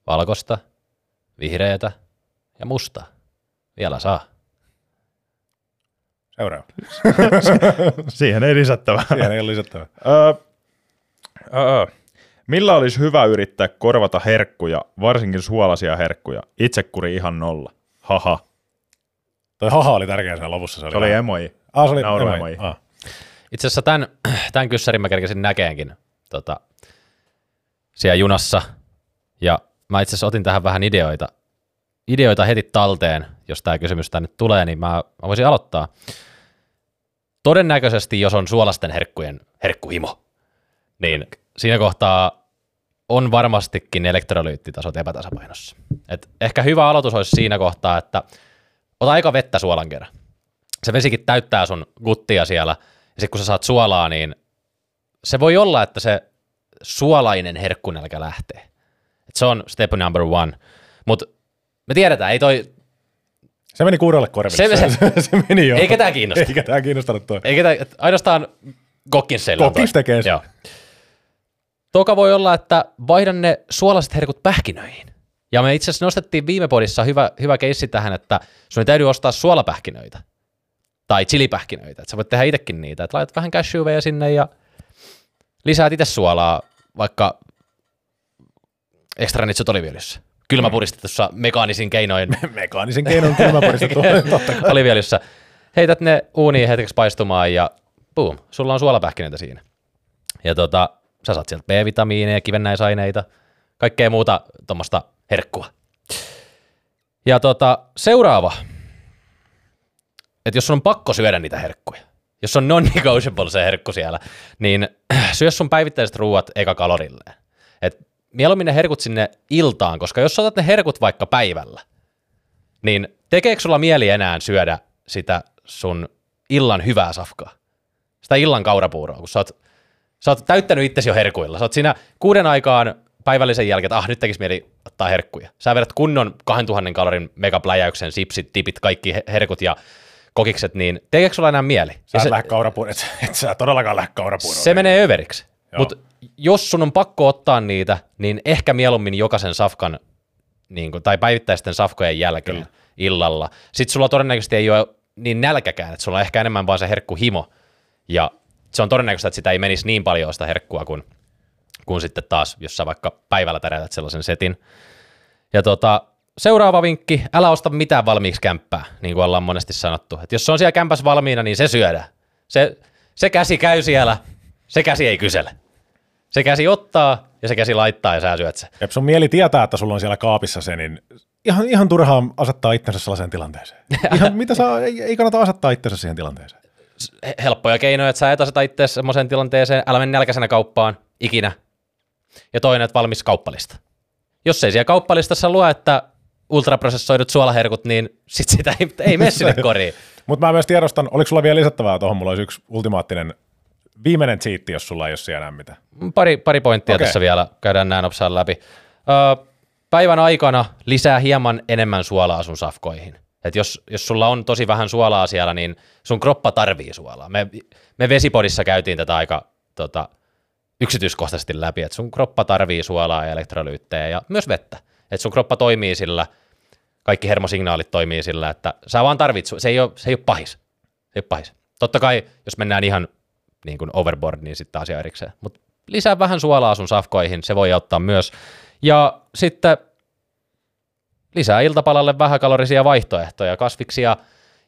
valkosta, vihreätä ja mustaa. Vielä saa. Seuraava. Siihen ei lisättävää. Siihen ei ole lisättävää. Öö, öö. Millä olisi hyvä yrittää korvata herkkuja, varsinkin suolaisia herkkuja? Itsekuri ihan nolla. Haha. Toi haha oli tärkeä siinä lopussa. Se oli, Se oli emoji. Ah, se oli emoji. emoji. Ah. Itse asiassa tämän, tämän kyssärin mä kerkesin näkeenkin tota, siellä junassa. Ja mä itse asiassa otin tähän vähän ideoita, ideoita heti talteen, jos tämä kysymys tänne tulee, niin mä, mä voisin aloittaa. Todennäköisesti, jos on suolasten herkkujen herkkuhimo, niin siinä kohtaa on varmastikin elektrolyyttitasot epätasapainossa. Et ehkä hyvä aloitus olisi siinä kohtaa, että ota aika vettä suolan kerran. Se vesikin täyttää sun guttia siellä, ja sitten kun sä saat suolaa, niin se voi olla, että se suolainen herkkunälkä lähtee. Et se on step number one. Mutta me tiedetään, ei toi, Se meni kuudelle korville. Se- Se, se, meni jo. ei ketään kiinnosta. Ei ketään kiinnostanut toi. Ei ketä, et ainoastaan Kokkins toi. tekee sen. Joo. Toka voi olla, että vaihdan ne suolaiset herkut pähkinöihin. Ja me itse asiassa nostettiin viime podissa hyvä, hyvä keissi tähän, että sun ei täytyy ostaa suolapähkinöitä tai chilipähkinöitä. Että sä voit tehdä itsekin niitä. Että laitat vähän cashewveja sinne ja lisäät itse suolaa vaikka extra nitsut oliviöljyssä. Kylmä puristetussa mekaanisin keinoin Mekaanisen keinon kylmäpuristettu. Totta kai. oliviöljyssä. Heität ne uuniin hetkeksi paistumaan ja boom, sulla on suolapähkinöitä siinä. Ja tota, sä saat sieltä B-vitamiineja, kivennäisaineita, kaikkea muuta tuommoista herkkua. Ja tota, seuraava, että jos sun on pakko syödä niitä herkkuja, jos on non-negotiable se herkku siellä, niin syö sun päivittäiset ruuat eka kalorilleen. Et mieluummin ne herkut sinne iltaan, koska jos otat ne herkut vaikka päivällä, niin tekeekö sulla mieli enää syödä sitä sun illan hyvää safkaa? Sitä illan kaurapuuroa, kun sä oot, sä oot täyttänyt itsesi jo herkuilla. Sä oot siinä kuuden aikaan päivällisen jälkeen, että ah, nyt tekisi mieli ottaa herkkuja. Sä vedät kunnon 2000 kalorin megapläjäyksen, sipsit, tipit, kaikki he- herkut ja kokikset, niin tekeekö sulla enää mieli? Sä et se, lähde kaurapuun, et, et sä todellakaan lähde se menee överiksi. Mutta jos sun on pakko ottaa niitä, niin ehkä mieluummin jokaisen safkan niin kuin, tai päivittäisten safkojen jälkeen Kyllä. illalla. Sitten sulla todennäköisesti ei ole niin nälkäkään, että sulla on ehkä enemmän vaan se herkkuhimo. Ja se on todennäköistä, että sitä ei menisi niin paljon sitä herkkua kuin, kuin sitten taas, jos sä vaikka päivällä täräytät sellaisen setin. Ja tota, seuraava vinkki, älä osta mitään valmiiksi kämppää, niin kuin ollaan monesti sanottu. Et jos se on siellä kämpässä valmiina, niin se syödään. Se, se käsi käy siellä, se käsi ei kysele. Se käsi ottaa ja se käsi laittaa ja sä syöt se. Jep, sun mieli tietää, että sulla on siellä kaapissa se, niin ihan, ihan turhaa asettaa itsensä sellaiseen tilanteeseen. Ihan, mitä saa, ei, ei kannata asettaa itsensä siihen tilanteeseen. He- helppoja keinoja, että sä et aseta itse semmoiseen tilanteeseen, älä mene nälkäisenä kauppaan ikinä. Ja toinen, että valmis kauppalista. Jos ei siellä kauppalistassa lue, että ultraprosessoidut suolaherkut, niin sit sitä ei, ei mene sinne koriin. Mutta mä myös tiedostan, oliko sulla vielä lisättävää tuohon, mulla olisi yksi ultimaattinen viimeinen cheatti, jos sulla ei ole siellä enää mitään. Pari, pari pointtia okay. tässä vielä, käydään näin nopsaan läpi. Öö, päivän aikana lisää hieman enemmän suolaa sun safkoihin. Et jos, jos sulla on tosi vähän suolaa siellä, niin sun kroppa tarvii suolaa. Me, me Vesipodissa käytiin tätä aika tota, yksityiskohtaisesti läpi, että sun kroppa tarvii suolaa ja elektrolyyttejä ja myös vettä. Että sun kroppa toimii sillä, kaikki hermosignaalit toimii sillä, että sä vaan tarvitset, se ei ole, se ei ole pahis. Se ei ole pahis. Totta kai, jos mennään ihan niin kuin overboard, niin sitten asia erikseen. Mutta lisää vähän suolaa sun safkoihin, se voi auttaa myös. Ja sitten lisää iltapalalle vähäkalorisia vaihtoehtoja, kasviksia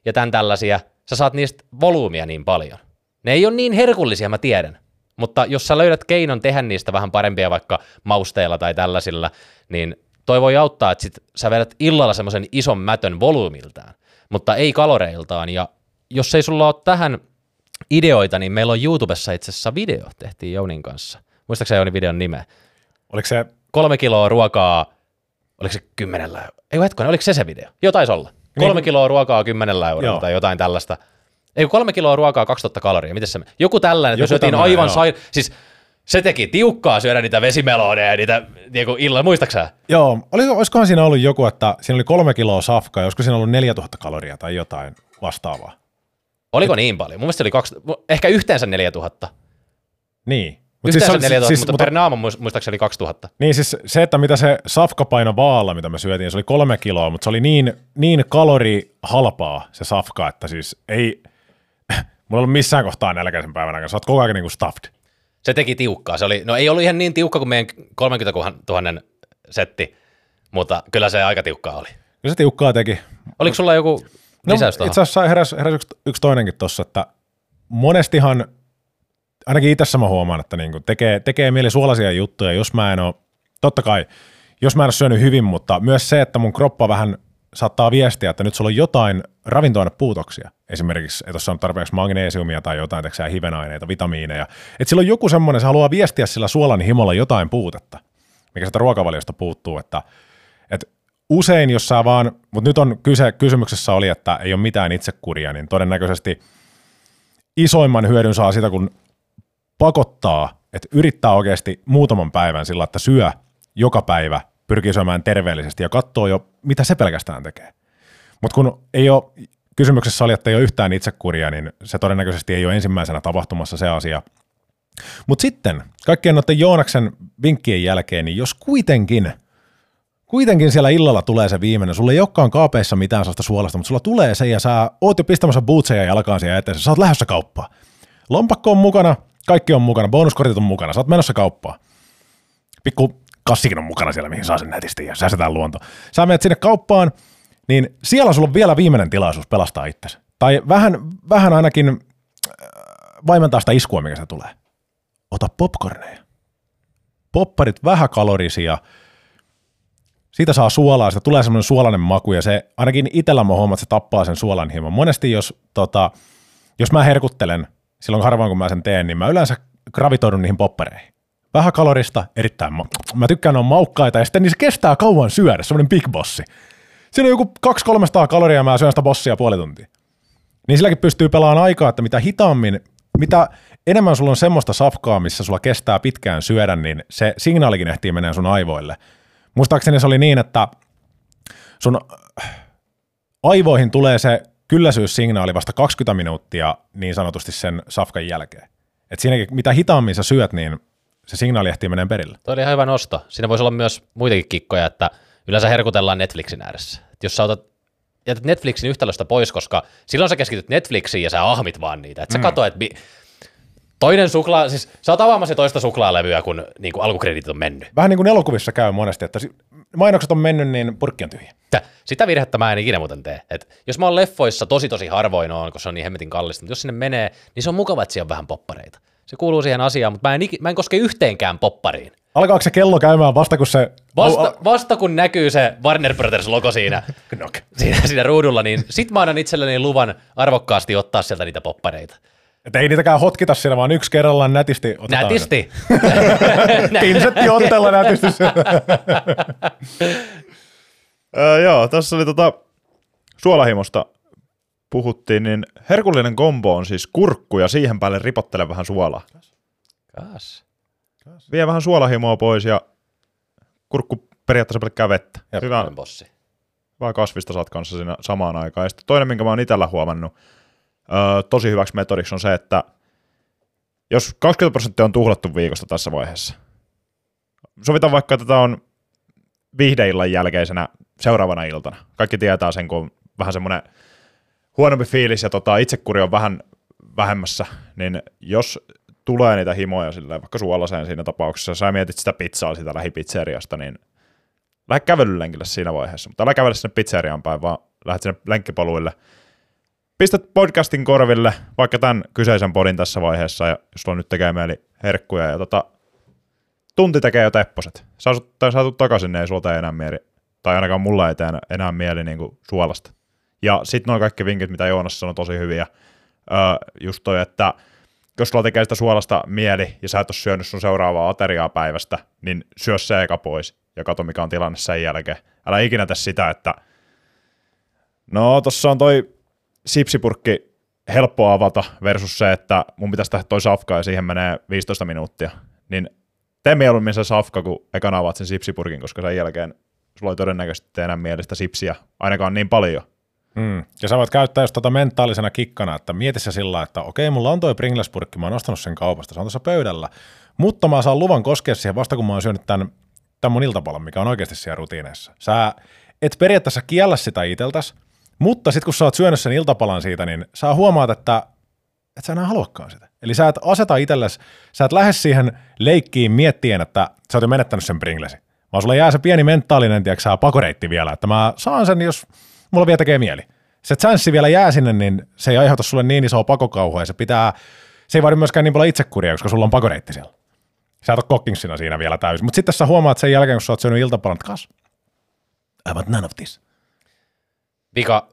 ja tämän tällaisia. Sä saat niistä volyymia niin paljon. Ne ei ole niin herkullisia, mä tiedän. Mutta jos sä löydät keinon tehdä niistä vähän parempia vaikka mausteilla tai tällaisilla, niin toi voi auttaa, että sit sä vedät illalla semmoisen ison mätön volyymiltään, mutta ei kaloreiltaan. Ja jos ei sulla ole tähän ideoita, niin meillä on YouTubessa itse asiassa video, tehtiin Jounin kanssa. Muistaakseni Jouni videon nimeä? Oliko se, Kolme kiloa ruokaa, oliko se kymmenellä, ei hetkonen, oliko se se video? Jo taisi olla. Kolme Niin. kiloa ruokaa kymmenellä eurolla Joo. tai jotain tällaista. Ei kolme kiloa ruokaa 2000 kaloria, miten se Joku tällainen, että me syötiin aivan joo. sai... Siis se teki tiukkaa syödä niitä vesimeloneja ja niitä niinku illalla, muistaaksä? joo, oli, olisikohan siinä ollut joku, että siinä oli kolme kiloa safkaa, josiko siinä ollut 4000 kaloria tai jotain vastaavaa. Oliko niin paljon? Mun mielestä oli kaksi, ehkä yhteensä 4000. Niin. Mut Yhteensä se oli- 4000, siis- mutta mutta- per naama muist- muistaakseni oli 2000. Niin siis se, että mitä se safka paino vaalla, mitä me syötiin, se oli kolme kiloa, mutta se oli niin, niin kalorihalpaa se safka, että siis ei, mulla ei ollut missään kohtaa nälkäisen päivän aikana, sä oot koko ajan niin kuin stuffed. Se teki tiukkaa. Se oli, no ei ollut ihan niin tiukka kuin meidän 30 000 setti, mutta kyllä se aika tiukkaa oli. Kyllä se tiukkaa teki. Oliko sulla joku No, lisäys itse tuohon? asiassa heräsi, heräsi yksi, yksi toinenkin tuossa, että monestihan, ainakin itse mä huomaan, että niin tekee, tekee mieli suolaisia juttuja, jos mä en ole, totta kai, jos mä en ole syönyt hyvin, mutta myös se, että mun kroppa vähän saattaa viestiä, että nyt sulla on jotain ravintoainepuutoksia. Esimerkiksi, että jos on tarpeeksi magneesiumia tai jotain, teksää hivenaineita, vitamiineja. Että sillä on joku semmoinen, se haluaa viestiä sillä suolan himolla jotain puutetta, mikä sitä ruokavaliosta puuttuu, että, että usein, jos sä vaan, mutta nyt on kyse, kysymyksessä oli, että ei ole mitään itsekuria, niin todennäköisesti isoimman hyödyn saa sitä, kun pakottaa, että yrittää oikeasti muutaman päivän sillä, että syö joka päivä, pyrkii syömään terveellisesti ja katsoo jo, mitä se pelkästään tekee. Mutta kun ei ole, kysymyksessä oli, että ei ole yhtään itsekuria, niin se todennäköisesti ei ole ensimmäisenä tapahtumassa se asia. Mutta sitten, kaikkien noiden Joonaksen vinkkien jälkeen, niin jos kuitenkin, kuitenkin siellä illalla tulee se viimeinen, sulla ei olekaan kaapeissa mitään sellaista suolasta, mutta sulla tulee se ja sä oot jo pistämässä bootseja jalkaan siihen eteen, sä oot lähdössä kauppaan. Lompakko on mukana, kaikki on mukana, bonuskortit on mukana, sä oot menossa kauppaan. Pikku kassikin on mukana siellä, mihin saa sen nätisti ja säästetään luonto. Sä menet sinne kauppaan, niin siellä sulla on vielä viimeinen tilaisuus pelastaa itsesi. Tai vähän, vähän ainakin äh, vaimentaa sitä iskua, mikä se tulee. Ota popcorneja. Popparit vähäkalorisia, siitä saa suolaa, siitä tulee semmoinen suolainen maku ja se, ainakin itsellä mä huomaan, että se tappaa sen suolan hieman. Monesti jos, tota, jos mä herkuttelen, silloin harvoin kun mä sen teen, niin mä yleensä gravitoidun niihin poppareihin. Vähän kalorista, erittäin ma- Mä tykkään, on maukkaita ja sitten niin se kestää kauan syödä, semmoinen big bossi. Siinä on joku 200-300 kaloria ja mä syön sitä bossia puoli tuntia. Niin silläkin pystyy pelaamaan aikaa, että mitä hitaammin, mitä enemmän sulla on semmoista safkaa, missä sulla kestää pitkään syödä, niin se signaalikin ehtii menee sun aivoille. Muistaakseni se oli niin, että sun aivoihin tulee se kylläisyyssignaali vasta 20 minuuttia niin sanotusti sen safkan jälkeen. Et siinäkin, mitä hitaammin sä syöt, niin se signaali ehtii menee perille. Toi oli ihan hyvä nosto. Siinä voisi olla myös muitakin kikkoja, että yleensä herkutellaan Netflixin ääressä. Et jos sä otat, jätät Netflixin yhtälöstä pois, koska silloin sä keskityt Netflixiin ja sä ahmit vaan niitä. Et sä mm. katso, että bi- toinen suklaa, siis sä oot avaamassa toista suklaalevyä, kun niin kuin alkukreditit on mennyt. Vähän niin kuin elokuvissa käy monesti, että mainokset on mennyt, niin purkki on tyhjä. Tä- Sitä virhettä mä en ikinä muuten tee. Et jos mä oon leffoissa, tosi tosi harvoin on, koska se on niin hemmetin kallista, mutta jos sinne menee, niin se on mukava, että siellä on vähän poppareita. Se kuuluu siihen asiaan, mutta mä en, mä en koske yhteenkään poppariin. Alkaako se kello käymään vasta, kun se... Vasta, vasta kun näkyy se Warner Brothers logo siinä, Knock. siinä, siinä ruudulla, niin sit mä annan itselleni luvan arvokkaasti ottaa sieltä niitä poppareita. Että ei niitäkään hotkita siellä, vaan yksi kerrallaan nätisti otetaan. Nätisti. Pinsetti otteella nätisti. Öö, joo, tässä oli tota suolahimosta puhuttiin, niin herkullinen kombo on siis kurkku ja siihen päälle ripottele vähän suolaa. Kas. Vie vähän suolahimoa pois ja kurkku periaatteessa pelkkää vettä. Jep. Hyvä. Bossi. hyvää kasvista saat kanssa siinä samaan aikaan. Ja sitten toinen, minkä mä oon itsellä huomannut öö, tosi hyväksi metodiksi on se, että jos 20 prosenttia on tuhlattu viikosta tässä vaiheessa, sovitaan vaikka, että tämä on viihdeillan jälkeisenä seuraavana iltana. Kaikki tietää sen, kun on vähän semmoinen huonompi fiilis ja tota, itsekuri on vähän vähemmässä, niin jos tulee niitä himoja silleen, vaikka suolaseen siinä tapauksessa, sä mietit sitä pizzaa siitä lähipizzeriasta, niin lähde kävelylenkille siinä vaiheessa, mutta älä kävele sinne pizzeriaan päin, vaan lähdet sinne lenkkipoluille, pistät podcastin korville, vaikka tämän kyseisen podin tässä vaiheessa, ja jos sulla nyt tekee mieli herkkuja, ja tota, tunti tekee jo tepposet. Sä saatut takaisin, niin ei sulta enää mieli, tai ainakaan mulla ei tee enää, enää mieli niin kuin suolasta. Ja sitten noin kaikki vinkit, mitä Joonas sanoi, tosi hyviä. Öö, just toi, että jos sulla tekee sitä suolasta mieli ja sä et ole syönyt sun seuraavaa ateriaa päivästä, niin syö se eka pois ja kato mikä on tilanne sen jälkeen. Älä ikinä tee sitä, että no tossa on toi sipsipurkki helppo avata versus se, että mun pitäisi tehdä toi safka ja siihen menee 15 minuuttia. Niin tee mieluummin se safka, kun ekana avaat sen sipsipurkin, koska sen jälkeen sulla ei todennäköisesti enää mielestä sipsiä ainakaan niin paljon. Mm. Ja sä voit käyttää just tota mentaalisena kikkana, että mieti se sillä, että okei, mulla on toi Pringles-purkki, mä oon ostanut sen kaupasta, se on tuossa pöydällä, mutta mä saan luvan koskea siihen vasta, kun mä oon syönyt tämän, tämän mun iltapalan, mikä on oikeasti siellä rutiineissa. Sä et periaatteessa kiellä sitä iteltäs, mutta sitten kun sä oot syönyt sen iltapalan siitä, niin sä huomaat, että et sä enää haluakaan sitä. Eli sä et aseta itsellesi, sä et lähde siihen leikkiin miettien, että sä oot jo menettänyt sen Pringlesi. Vaan sulla jää se pieni mentaalinen, tiedätkö, pakoreitti vielä, että mä saan sen, jos mulla vielä tekee mieli. Se chanssi vielä jää sinne, niin se ei aiheuta sulle niin isoa pakokauhua ja se pitää, se ei vaadi myöskään niin paljon itsekuria, koska sulla on pakoreitti siellä. Sä et ole kokkingsina siinä vielä täysin. Mutta sitten sä huomaat sen jälkeen, kun sä oot syönyt iltapalan, että kas, I want none of this. Vika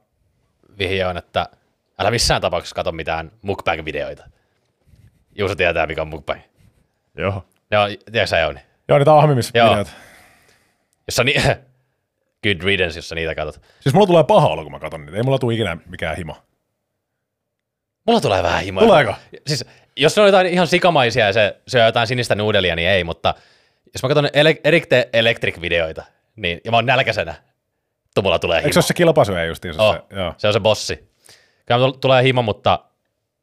vihje on, että älä missään tapauksessa katso mitään mukbang-videoita. Juuso tietää, mikä on mukbang. Joo. Ne on, tiedätkö sä Jouni? Joo, niitä ahmimisvideoita. Jossa ni- Good riddance, jossa niitä katsot. Siis mulla tulee paha olo, kun mä katson niitä. Ei mulla tule ikinä mikään himo. Mulla tulee vähän himoa. Tuleeko? Siis, jos se on jotain ihan sikamaisia ja se syö jotain sinistä nuudelia, niin ei, mutta jos mä katson ele- Erik the Electric-videoita, niin, ja mä oon nälkäisenä, tu mulla tulee himo. Eikö se ole se kilpasyöjä justiinsa? Oh, Se, joo. se on se bossi. Kyllä tulee himo, mutta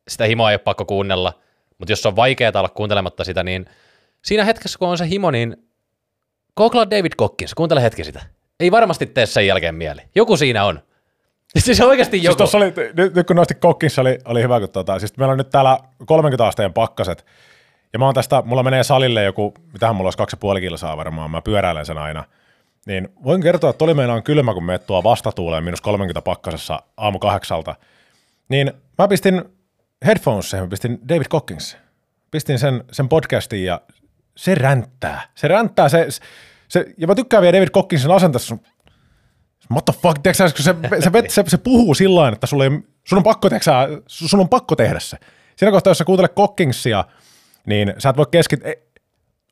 sitä himoa ei ole pakko kuunnella. Mutta jos on vaikeaa olla kuuntelematta sitä, niin siinä hetkessä, kun on se himo, niin googlaa David Cockins, kuuntele hetki sitä. Ei varmasti tee sen jälkeen mieli. Joku siinä on. Siis oikeasti Siis joku. tuossa oli, nyt, nyt kun nosti kokkissa, oli, oli hyvä, kun tota, siis meillä on nyt täällä 30 asteen pakkaset, ja mä oon tästä, mulla menee salille joku, mitähän mulla olisi kaksi puoli kilsaa varmaan, mä pyöräilen sen aina, niin voin kertoa, että oli meillä on kylmä, kun me tuo vastatuuleen minus 30 pakkasessa aamu kahdeksalta, niin mä pistin headphoneseen, mä pistin David Cockins, pistin sen, sen podcastin ja se ränttää, se ränttää, se, se, ja mä tykkään vielä David Cockinsin asenteessa, what the fuck, tiedätkö, sä, kun se, se, se, se, se puhuu sillä tavalla, että sulla ei, sun, on pakko, tiedätkö, sä, sun on pakko tehdä se. Siinä kohtaa, jos sä kuuntelet Cockingsia, niin sä et voi keskittyä, ei,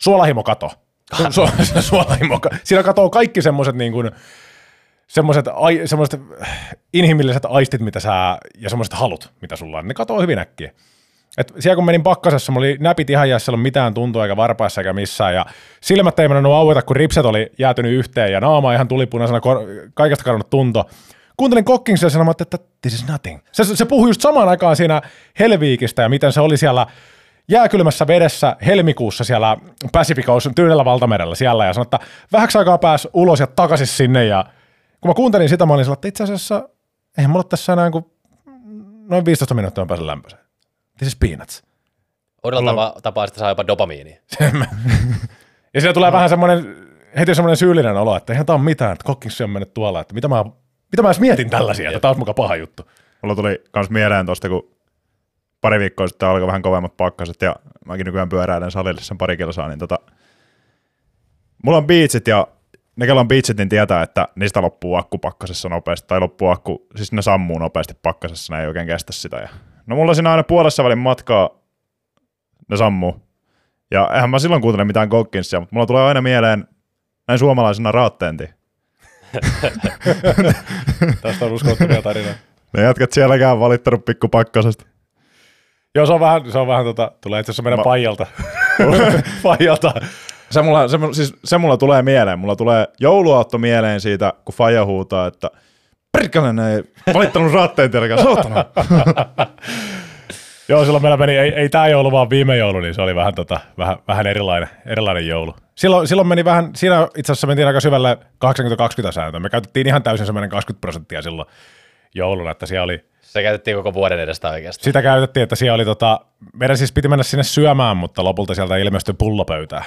suolahimo kato. Su, su, suolahimo, ka- siinä katoo kaikki semmoiset niin kuin, semmoiset, ai, semmoiset inhimilliset aistit, mitä sä, ja semmoiset halut, mitä sulla on, ne katoo hyvin äkkiä. Et siellä kun menin pakkasessa, mulla oli näpit ihan jäässä, ei mitään tuntua eikä varpaissa eikä missään, ja silmät ei mennyt aueta, kun ripset oli jäätynyt yhteen, ja naama ihan tulipunaisena, kor- kaikesta kadonnut tunto. Kuuntelin Cockingsia ja sanoin, että this is nothing. Se, se puhui just samaan aikaan siinä Helviikistä ja miten se oli siellä jääkylmässä vedessä helmikuussa siellä Pacific Ocean tyynellä valtamerellä siellä ja sanoi, että vähäksi aikaa pääsi ulos ja takaisin sinne ja kun mä kuuntelin sitä, mä olin sellainen, että itse asiassa eihän mulla tässä enää kuin noin 15 minuuttia mä pääsen lämpöiseen. This is peanuts. Uudella tapa, tapaa sitä saa jopa dopamiinia. Ja siinä tulee vähän semmoinen, heti semmoinen syyllinen olo, että eihän tää ole mitään, että kokkiksi on mennyt tuolla, että mitä mä, mitä mä edes mietin tällaisia, että tää olisi muka paha juttu. Mulla tuli kans mieleen tosta, kun pari viikkoa sitten alkoi vähän kovemmat pakkaset ja mäkin nykyään pyöräilen salille sen pari kilsaa, niin tota, mulla on beatsit ja ne, kello on beatsit, niin tietää, että niistä loppuu akku pakkasessa nopeasti, tai loppuu akku, siis ne sammuu nopeasti pakkasessa, ne ei oikein kestä sitä. Ja, no mulla siinä aina puolessa välin matkaa, ne sammuu. Ja eihän mä silloin kuuntele mitään Gokkinsia, mutta mulla tulee aina mieleen näin suomalaisena raatteenti. Tästä on uskottavia tarinoita. Ne jätkät sielläkään valittanut pikku pakkasesta. Joo, se on vähän, se on vähän tota, tulee itse asiassa meidän Ma- Paijalta. Paijalta. Se mulla, se, mulla- siis, se mulla tulee mieleen. Mulla tulee jouluaatto mieleen siitä, kun Faija huutaa, että perkele, ne ei valittanut raatteen tielläkään, saatana. Joo, silloin meillä meni, ei, ei tämä joulu, vaan viime joulu, niin se oli vähän, tota, vähän, vähän erilainen, erilainen joulu. Silloin, silloin meni vähän, siinä itse asiassa mentiin aika syvälle 80-20 sääntö. Me käytettiin ihan täysin semmoinen 20 prosenttia silloin jouluna, että siellä oli, Se käytettiin koko vuoden edestä oikeastaan. sitä käytettiin, että siellä oli tota, meidän siis piti mennä sinne syömään, mutta lopulta sieltä ilmestyi pullopöytää.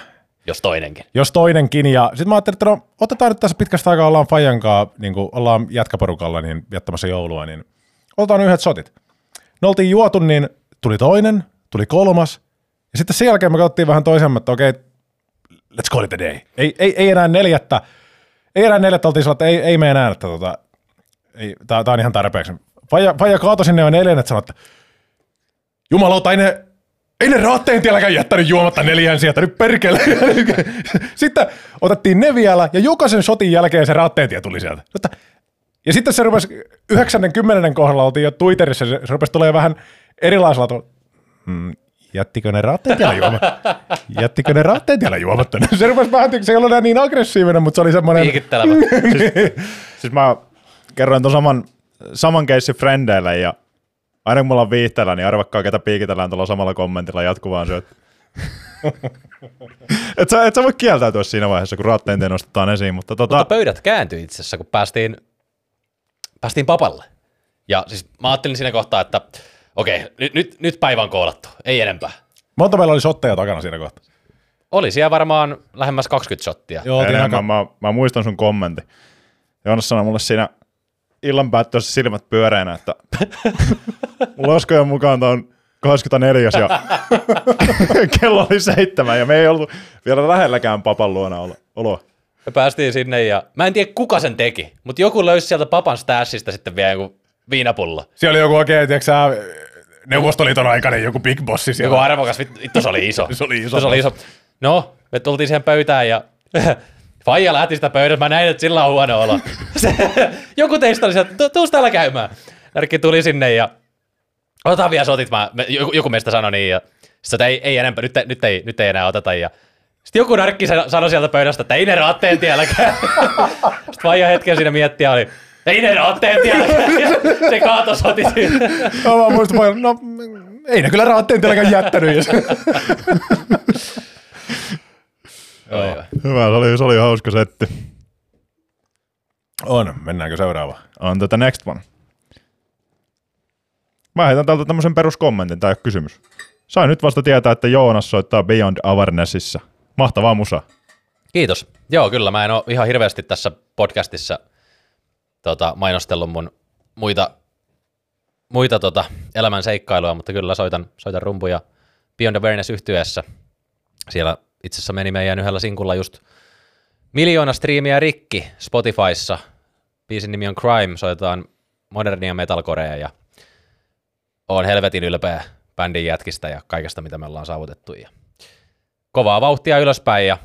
Jos toinenkin. Jos toinenkin, ja sitten mä ajattelin, että no, otetaan nyt tässä pitkästä aikaa, ollaan Fajankaa, niin kuin ollaan jätkäporukalla niin jättämässä joulua, niin otetaan yhdet shotit. Ne oltiin juotu, niin tuli toinen, tuli kolmas, ja sitten sen jälkeen me katsottiin vähän toisemme, että okei, let's call it a day. Ei, ei, ei enää neljättä, ei enää neljättä, oltiin sillä, että ei, ei mene enää, että tota, ei, tää, tää on ihan tarpeeksi. Faija, Faija kaatoi sinne jo neljännet, sanoi, että jumalauta, ei ne, ei ne raatteen tielläkään jättänyt juomatta neljään sieltä, nyt perkele. sitten otettiin ne vielä, ja jokaisen shotin jälkeen se raatteen tie tuli sieltä. Ja sitten se rupesi, 90 kohdalla oltiin jo Twitterissä, se, rupesi tulee vähän erilaisella tavalla. Hmm, jättikö ne raatteet tiellä juomatta? Jättikö ne raatteet tiellä juomatta? Se rupesi vähän, se ei ollut enää niin aggressiivinen, mutta se oli semmoinen... Piikittelevä. Siis mä kerroin ton saman, saman keissin frendeille ja aina kun mulla on viihteellä, niin arvakkaa ketä piikitellään tuolla samalla kommentilla jatkuvaan syöt. et, sä, et sä voi kieltäytyä siinä vaiheessa, kun raatteen tie nostetaan esiin, mutta tota... Mutta pöydät kääntyi itse asiassa, kun päästiin, päästiin papalle. Ja siis mä ajattelin siinä kohtaa, että okei, nyt, nyt, nyt päivä on koolattu, ei enempää. Monta meillä oli shotteja takana siinä kohtaa. Oli siellä varmaan lähemmäs 20 shottia. Joo, Enemmän, aika... mä, mä, muistan sun kommentin. Joonas sanoi mulle siinä illan päättyessä silmät pyöreänä, että mulla laskujen mukaan tää on 24 ja kello oli seitsemän ja me ei ollut vielä lähelläkään papan luona olo- oloa. Me päästiin sinne ja mä en tiedä kuka sen teki, mutta joku löysi sieltä papan stashista sitten vielä joku viinapullo. Siellä oli joku oikein, tiedätkö sä, Neuvostoliiton aikainen joku big bossi siellä. Joku arvokas, vittu se oli iso. Se oli iso Se oli iso. No, me tultiin siihen pöytään ja Faija lähti sitä pöydästä, mä näin, että sillä on huono olo. Se, joku teistä oli sieltä, "Tu- tuus täällä käymään. Närkki tuli sinne ja otetaan vielä sotit, mä, joku, joku meistä sanoi niin ja sitten että ei, ei enempää, nyt, nyt, ei, nyt ei enää oteta ja sitten joku narkki sa- sanoi sieltä pöydästä, että ei ne raatteen tielläkään. Sitten Faija hetken siinä miettiä oli, ei ne raatteen tielläkään. Ja se kaato sotit. No, mä muistan no ei ne kyllä raatteen tielläkään jättänyt. Oi. Hyvä, se oli, se oli hauska setti. On, mennäänkö seuraavaan? On tätä next one. Mä heitän täältä tämmöisen peruskommentin, tää ole kysymys. Sain nyt vasta tietää, että Joonas soittaa Beyond Awarenessissa. Mahtavaa musa. Kiitos. Joo, kyllä. Mä en ole ihan hirveästi tässä podcastissa tota, mainostellut mun muita, muita tota, elämän seikkailuja, mutta kyllä soitan, soitan rumpuja Beyond Awareness yhtyeessä. Siellä itse asiassa meni meidän yhdellä sinkulla just miljoona striimiä rikki Spotifyssa. Biisin nimi on Crime, soitetaan modernia metalcorea ja on helvetin ylpeä bändin jätkistä ja kaikesta, mitä me ollaan saavutettu. Ja kovaa vauhtia ylöspäin ja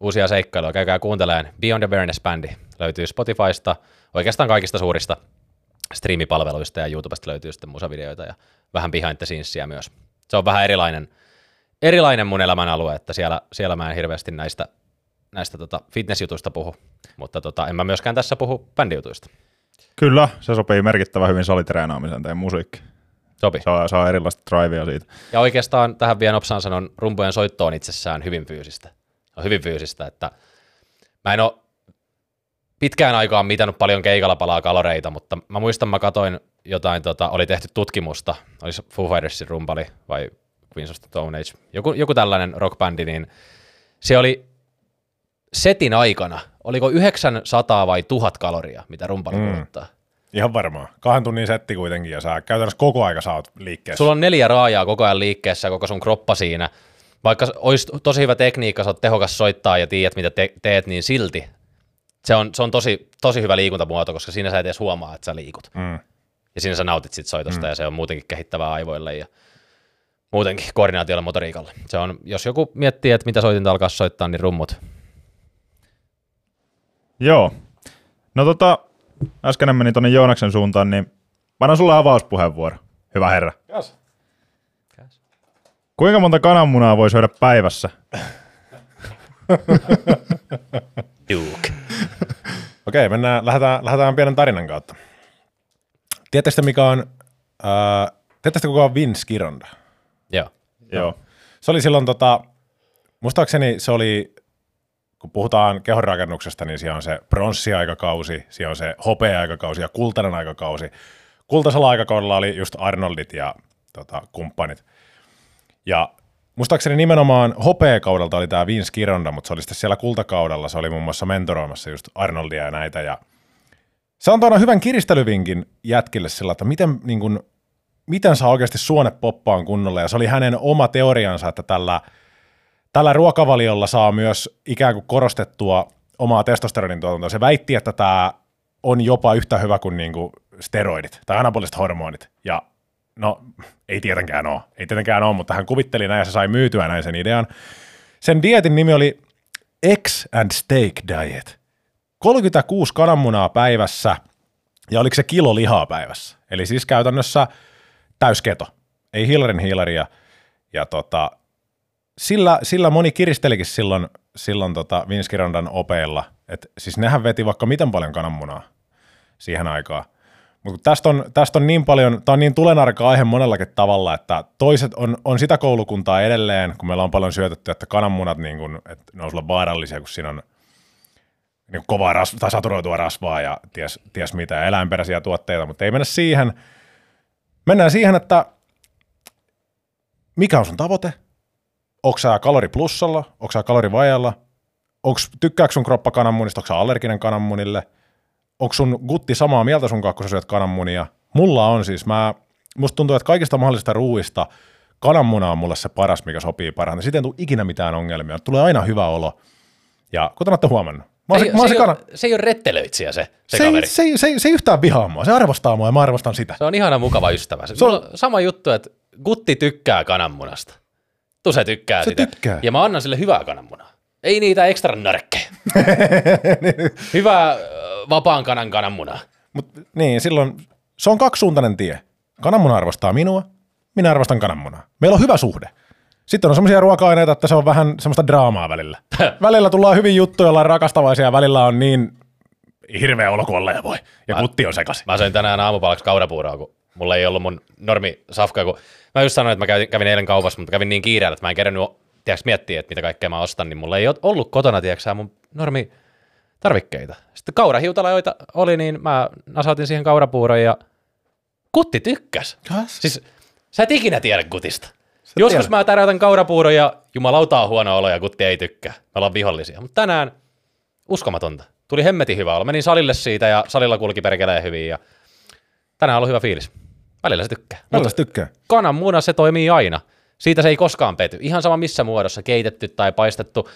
uusia seikkailuja. Käykää kuuntelemaan Beyond Awareness-bändi. Löytyy Spotifysta, oikeastaan kaikista suurista striimipalveluista ja YouTubesta löytyy sitten musavideoita ja vähän behind the scenesia myös. Se on vähän erilainen, erilainen mun elämän alue, että siellä, siellä mä en hirveästi näistä, näistä tota fitnessjutuista puhu, mutta tota, en mä myöskään tässä puhu bändijutuista. Kyllä, se sopii merkittävän hyvin salitreenaamiseen teidän musiikki. Sopi. Saa, saa erilaista drivea siitä. Ja oikeastaan tähän vielä nopsaan sanon, rumpujen soitto on itsessään hyvin fyysistä. On hyvin fyysistä, että mä en ole pitkään aikaan mitannut paljon keikalla palaa kaloreita, mutta mä muistan, mä katoin jotain, tota, oli tehty tutkimusta, olisi Foo Fightersin rumpali vai Queens of the Stone Age, joku, joku tällainen rockbändi, niin se oli setin aikana, oliko 900 vai 1000 kaloria, mitä rumpali Mm. kuluttaa. Ihan varmaan. Kahden tunnin setti kuitenkin ja sä käytännössä koko aika saat liikkeessä. Sulla on neljä raajaa koko ajan liikkeessä, koko sun kroppa siinä. Vaikka olisi tosi hyvä tekniikka, sä oot tehokas soittaa ja tiedät, mitä te- teet, niin silti se on, se on tosi, tosi hyvä liikuntamuoto, koska siinä sä et edes huomaa, että sä liikut. Mm. Ja siinä sä nautit sit soitosta mm. ja se on muutenkin kehittävää aivoille ja muutenkin koordinaatiolle motoriikalle. Se on, jos joku miettii, että mitä soitinta alkaa soittaa, niin rummut. Joo. No tota, äsken meni tonne Joonaksen suuntaan, niin mä annan sulle avauspuheenvuoro. Hyvä herra. Yes. Kuinka monta kananmunaa voi syödä päivässä? Duke. Okei, mennään, lähdetään, lähdetään pienen tarinan kautta. Tiedättekö mikä on, äh, tiedättekö kuka on Vince Gironda? Joo. Se oli silloin, tota, muistaakseni se oli, kun puhutaan kehonrakennuksesta, niin siellä on se pronssiaikakausi, siellä on se hopea-aikakausi ja kultainen aikakausi. Kultaisella aikakaudella oli just Arnoldit ja tota, kumppanit. Ja muistaakseni nimenomaan hopea-kaudelta oli tämä Vince Gironda, mutta se oli sitten siellä kultakaudella, se oli muun muassa mentoroimassa just Arnoldia ja näitä. Ja Se antaa aina hyvän kiristelyvinkin jätkille sillä, että miten, niin kuin, miten saa oikeasti suone poppaan kunnolla. Ja se oli hänen oma teoriansa, että tällä, tällä ruokavaliolla saa myös ikään kuin korostettua omaa testosteronin tuotantoa. Se väitti, että tämä on jopa yhtä hyvä kuin, kuin steroidit tai anaboliset hormonit. Ja no, ei tietenkään ole. Ei tietenkään ole, mutta hän kuvitteli näin ja se sai myytyä näin sen idean. Sen dietin nimi oli Eggs and Steak Diet. 36 kananmunaa päivässä ja oliko se kilo lihaa päivässä. Eli siis käytännössä täysketo. Ei hiilarin hiilaria. Ja tota, sillä, sillä moni kiristelikin silloin, silloin tota Vince Girondan opeilla. Et siis nehän veti vaikka miten paljon kananmunaa siihen aikaan. Mutta tästä on, tästä on niin paljon, tämä on niin tulenarka aihe monellakin tavalla, että toiset on, on sitä koulukuntaa edelleen, kun meillä on paljon syötetty, että kananmunat niin kun, että ne on sulle vaarallisia, kun siinä on niin kovaa ras, tai saturoitua rasvaa ja ties, ties mitä, eläinperäisiä tuotteita, mutta ei mennä siihen. Mennään siihen, että mikä on sun tavoite? Onko sä kalori plussalla? Onko sä kalori vajalla? Onko, tykkääkö sun kroppa kananmunista? Onko sä allerginen kananmunille? Onko sun gutti samaa mieltä sun kanssa, kun sä syöt kananmunia? Mulla on siis, mä, musta tuntuu, että kaikista mahdollisista ruuista kananmuna on mulle se paras, mikä sopii parhaan. Siitä ei tule ikinä mitään ongelmia. Tulee aina hyvä olo. Ja kuten olette huomannut, mä Se, se, mä se, se, kana, se ei ole rettelöitsijä se, se, se, kaveri. se, se, se ei yhtään vihaa mua. Se arvostaa mua ja mä arvostan sitä. Se on ihana mukava ystävä. Se, Se on- sama juttu, että Gutti tykkää kananmunasta. Tuse tykkää Se sitä. tykkää. Ja mä annan sille hyvää kananmunaa. Ei niitä ekstra nörkkejä. hyvää vapaan kanan kananmunaa. Mut, niin, silloin se on kaksisuuntainen tie. Kananmuna arvostaa minua, minä arvostan kananmunaa. Meillä on hyvä suhde. Sitten on semmoisia ruoka-aineita, että se on vähän semmoista draamaa välillä. välillä tullaan hyvin juttuja, ollaan rakastavaisia välillä on niin hirveä olo olleen voi. Ja kutti on sekaisin. Mä söin tänään aamupalaksi kaurapuuroa, kun mulla ei ollut mun normi safka, kun mä just sanoin, että mä kävin, kävin eilen kaupassa, mutta kävin niin kiireellä, että mä en kerännyt tiedätkö, miettiä, että mitä kaikkea mä ostan, niin mulla ei ole ollut kotona, tiedätkö, mun normi tarvikkeita. Sitten kaurahiutala, joita oli, niin mä nasautin siihen kaurapuuron ja kutti tykkäs. Kas? Siis sä et ikinä tiedä kutista. Joskus tiedät. mä täräytän kaurapuuron ja jumalauta on huono olo ja kutti ei tykkää. Me ollaan vihollisia. Mutta tänään uskomatonta. Tuli hemmetin hyvä olo. Menin salille siitä ja salilla kulki perkeleen hyvin ja tänään on ollut hyvä fiilis. Välillä se tykkää. Mulla se tykkää. Kananmuna se toimii aina. Siitä se ei koskaan pety. Ihan sama missä muodossa, keitetty tai paistettu.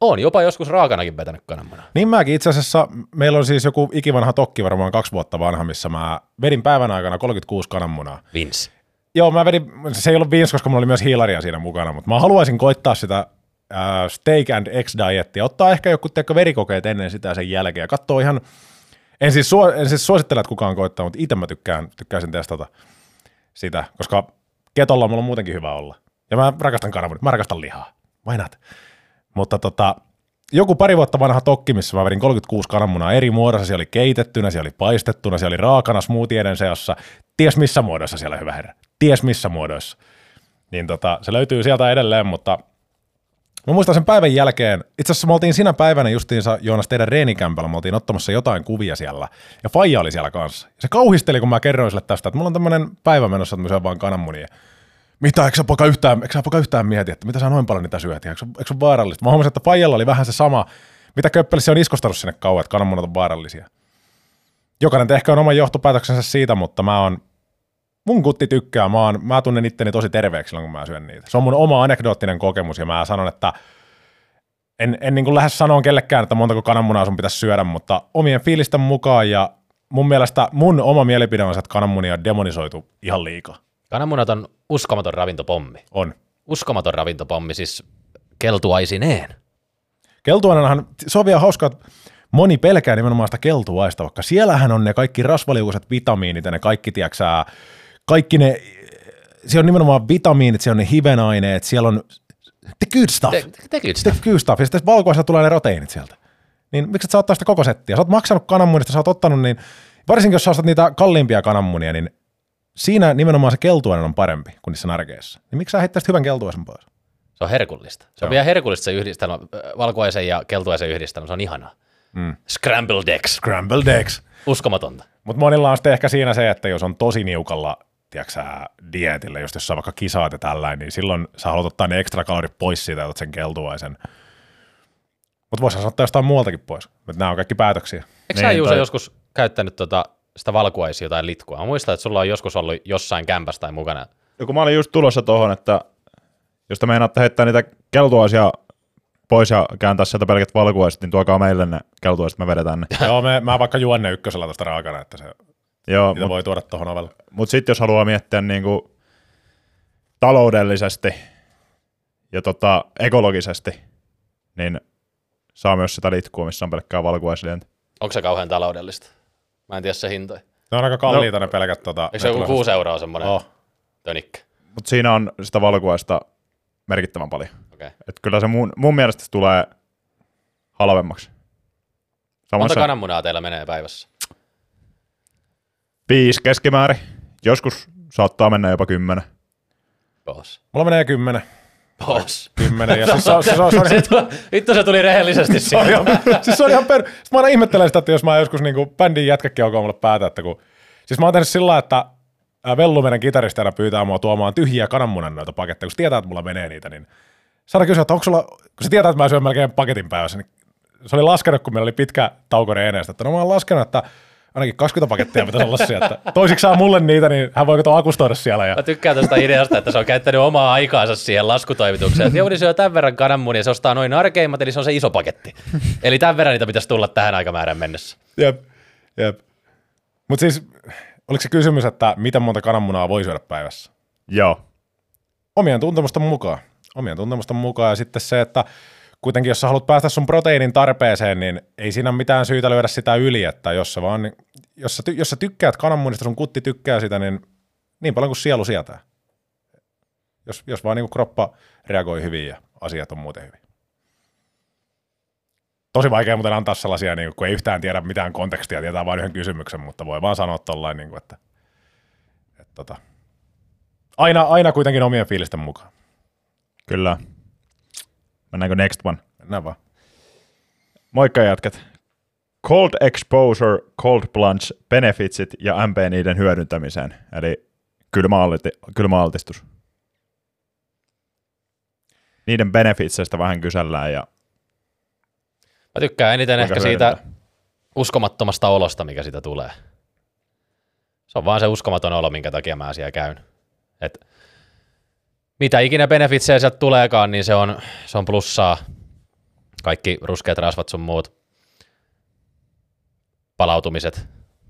On jopa joskus raakanakin vetänyt kananmunaa. Niin mäkin itse asiassa, meillä on siis joku ikivanha tokki, varmaan kaksi vuotta vanha, missä mä vedin päivän aikana 36 kananmunaa. Vince. Joo, mä vedin, se ei ollut viins, koska mulla oli myös hiilaria siinä mukana, mutta mä haluaisin koittaa sitä äh, steak and eggs diettia, ottaa ehkä joku tiedätkö, verikokeet ennen sitä ja sen jälkeen ja katsoa ihan, en siis, suo, en siis suosittele, että kukaan koittaa, mutta itse mä tykkään, tykkäisin testata sitä, koska ketolla mulla on muutenkin hyvä olla. Ja mä rakastan kananmunit, mä rakastan lihaa. Why not? Mutta tota, joku pari vuotta vanha tokki, missä mä vedin 36 kananmunaa eri muodossa. Siellä oli keitettynä, siellä oli paistettuna, siellä oli raakana smoothieiden seassa. Ties missä muodossa siellä, hyvä herra. Ties missä muodoissa. Niin tota, se löytyy sieltä edelleen, mutta mä muistan sen päivän jälkeen, itse asiassa me oltiin sinä päivänä justiinsa Joonas teidän reenikämpällä, me oltiin ottamassa jotain kuvia siellä, ja Faija oli siellä kanssa. Se kauhisteli, kun mä kerroin sille tästä, että mulla on tämmöinen päivä menossa, että mä vaan kananmunia. Mitä, eikö sä poika yhtään, eikö sä poika yhtään mieti, että mitä sä noin paljon niitä syöt, eikö, eikö se vaarallista? Mä huomasin, että Faijalla oli vähän se sama, mitä Köppelissä on iskostanut sinne kauan, että kananmunat on vaarallisia. Jokainen tehkä on oman johtopäätöksensä siitä, mutta mä oon, mun kutti tykkää, mä, oon, mä tunnen itteni tosi terveeksi silloin, kun mä syön niitä. Se on mun oma anekdoottinen kokemus, ja mä sanon, että en, en niin kuin lähde sanoa kellekään, että montako kananmunaa sun pitäisi syödä, mutta omien fiilisten mukaan, ja mun mielestä mun oma mielipide on se, että kananmunia on demonisoitu ihan liikaa. Kananmunat on uskomaton ravintopommi. On. Uskomaton ravintopommi, siis keltuaisineen. Keltuainenhan, se on vielä hauska, että moni pelkää nimenomaan sitä keltuaista, vaikka siellähän on ne kaikki rasvaliukuiset vitamiinit ja ne kaikki, tiiäksä, kaikki ne, siellä on nimenomaan vitamiinit, siellä on ne hivenaineet, siellä on the good stuff. Te, te kyllä the sitä. good stuff. Ja sitten valkoisesta tulee ne proteiinit sieltä. Niin miksi et sä ottaa sitä koko settiä? Sä oot maksanut kananmunista, sä oot ottanut niin, varsinkin jos sä ostat niitä kalliimpia kananmunia, niin siinä nimenomaan se keltuainen on parempi kuin niissä närkeissä. Niin miksi sä heittäisit hyvän keltuaisen pois? Se on herkullista. Se on Joo. vielä herkullista se yhdistelmä, äh, valkoisen ja keltuaisen yhdistelmä, se on ihanaa. Mm. Scrambled eggs, Scrambled eggs. uskomatonta. Mutta monilla on sitten ehkä siinä se, että jos on tosi niukalla tiedätkö, sä, dietillä, just jos sä vaikka kisaat ja tällainen, niin silloin sä haluat ottaa ne ekstra kalorit pois siitä ja otat sen keltuaisen. Mutta voisi ottaa jostain muualtakin pois. Mutta nämä on kaikki päätöksiä. Eikö sä Niin, Juuso tai- joskus käyttänyt tota, sitä valkuaisia tai litkua? Mä muistan, että sulla on joskus ollut jossain kämpässä tai mukana. Ja kun mä olin just tulossa tuohon, että jos te meinaatte heittää niitä keltuaisia pois ja kääntää sieltä pelkät valkuaiset, niin tuokaa meille ne keltuaiset, me vedetään ne. Joo, me, mä vaikka juon ne ykkösellä tuosta raakana, että se, Joo, niitä voi tuoda tuohon ovelle. Mutta sitten jos haluaa miettiä niinku taloudellisesti ja tota, ekologisesti, niin saa myös sitä litkua, missä on pelkkää valkuaislientä. Onko se kauhean taloudellista? Mä en tiedä se hintoja. Ne on aika kalliita no, ne pelkät. Tota, Eikö se joku 6 euroa semmoinen Oh. tönikkä? Mutta siinä on sitä valkuaista merkittävän paljon. Okei. Okay. Et kyllä se mun, mun mielestä se tulee halvemmaksi. Samoin Monta se kananmunaa teillä menee päivässä? Viisi keskimäärin. Joskus saattaa mennä jopa kymmenen. Boss. Mulla menee kymmenen. Boss. Kymmenen. Ja siis se, on, siis se, on, se, on, Se tuli, vittu se tuli rehellisesti se on siihen. ihan, siis se on ihan per... Siis mä aina ihmettelen sitä, että jos mä joskus niinku bändin jätkäkin alkoi mulle päätä, että kun... Siis mä oon tehnyt sillä että Vellu meidän kitaristi aina pyytää mua tuomaan tyhjiä kananmunan noita paketteja, kun se tietää, että mulla menee niitä, niin saada kysyä, että onko sulla, kun se tietää, että mä syön melkein paketin päivässä, niin se oli laskenut, kun meillä oli pitkä tauko Reeneestä, että no mä oon laskenut, että ainakin 20 pakettia pitäisi olla siellä, että toisiksi saa mulle niitä, niin hän voi kato akustoida siellä. Ja... Mä tykkään tuosta ideasta, että se on käyttänyt omaa aikaansa siihen laskutoimitukseen. Että Jouni syö tämän verran kananmunia, se ostaa noin arkeimmat, eli se on se iso paketti. Eli tämän verran niitä pitäisi tulla tähän aikamäärään mennessä. Jep, jep. Mutta siis, oliko se kysymys, että miten monta kananmunaa voi syödä päivässä? Joo. Omien tuntemusten mukaan. Omien tuntemusten mukaan. Ja sitten se, että kuitenkin jos sä haluat päästä sun proteiinin tarpeeseen, niin ei siinä ole mitään syytä lyödä sitä yli, että jos sä vaan, jos sä, ty- jos sä tykkäät kananmunista, sun kutti tykkää sitä, niin niin paljon kuin sielu sietää. Jos, jos vaan niin kroppa reagoi hyvin ja asiat on muuten hyvin. Tosi vaikea muuten antaa sellaisia, niin kun ei yhtään tiedä mitään kontekstia, tietää vain yhden kysymyksen, mutta voi vaan sanoa tollain, niin kuin, että, että tota, aina, aina kuitenkin omien fiilisten mukaan. Kyllä. Mennäänkö next one? Mennään vaan. Moikka jätkät. Cold exposure, cold plunge, benefitsit ja MP niiden hyödyntämiseen. Eli kylmäalti- kylmäaltistus. Niiden benefitseistä vähän kysellään ja Mä tykkään eniten ehkä siitä hyödyntää? uskomattomasta olosta, mikä siitä tulee. Se on vaan se uskomaton olo, minkä takia mä siellä käyn. Et mitä ikinä benefitsejä sieltä tuleekaan, niin se on, se on plussaa. Kaikki ruskeat rasvat sun muut palautumiset,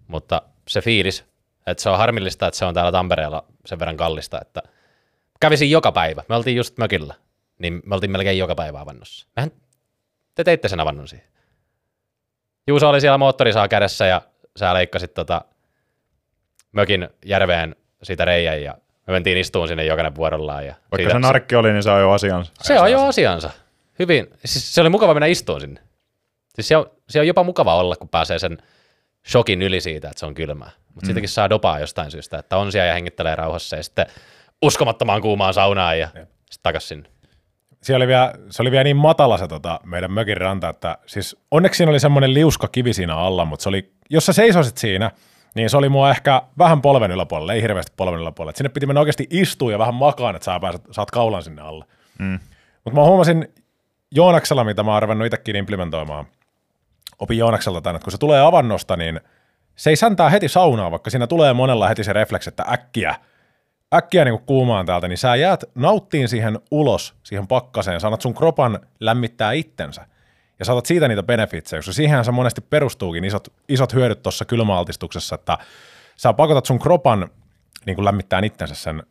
mutta se fiilis, että se on harmillista, että se on täällä Tampereella sen verran kallista, että kävisin joka päivä. Me oltiin just mökillä, niin me oltiin melkein joka päivä avannossa. Mehän te teitte sen avannon siihen. Juuso oli siellä moottorisaa kädessä ja sä leikkasit tota mökin järveen siitä reijän ja me mentiin istuun sinne jokainen vuorollaan. Ja vaikka se narkki oli, niin se jo asiansa. se on jo asiansa. Hyvin. Siis se oli mukava mennä istuun sinne. Siis se on, se on jopa mukava olla, kun pääsee sen shokin yli siitä, että se on kylmää. Mutta mm. siitäkin saa dopaa jostain syystä, että on siellä ja hengittelee rauhassa ja sitten uskomattomaan kuumaan saunaan ja sitten takas sinne. Siellä oli vielä, se oli vielä niin matala se tota, meidän mökin ranta, että siis onneksi siinä oli semmoinen liuska kivi siinä alla, mutta se oli, jos sä seisoisit siinä, niin se oli mua ehkä vähän polven yläpuolella, ei hirveästi polven yläpuolella. Et sinne piti mennä oikeasti istua ja vähän makaan, että sä pääset, saat kaulan sinne alle. Mm. Mutta mä huomasin Joonaksella, mitä mä oon ruvennut itsekin implementoimaan, opin Joonakselta tänne, että kun se tulee avannosta, niin se ei säntää heti saunaa, vaikka siinä tulee monella heti se refleksi, että äkkiä, äkkiä niin kuin kuumaan täältä, niin sä jäät nauttiin siihen ulos, siihen pakkaseen, sanat sun kropan lämmittää itsensä. Ja saatat siitä niitä benefitsejä, koska siihenhän se monesti perustuukin isot, isot hyödyt tuossa kylmäaltistuksessa, että sä pakotat sun kropan niin kuin lämmittää itsensä sen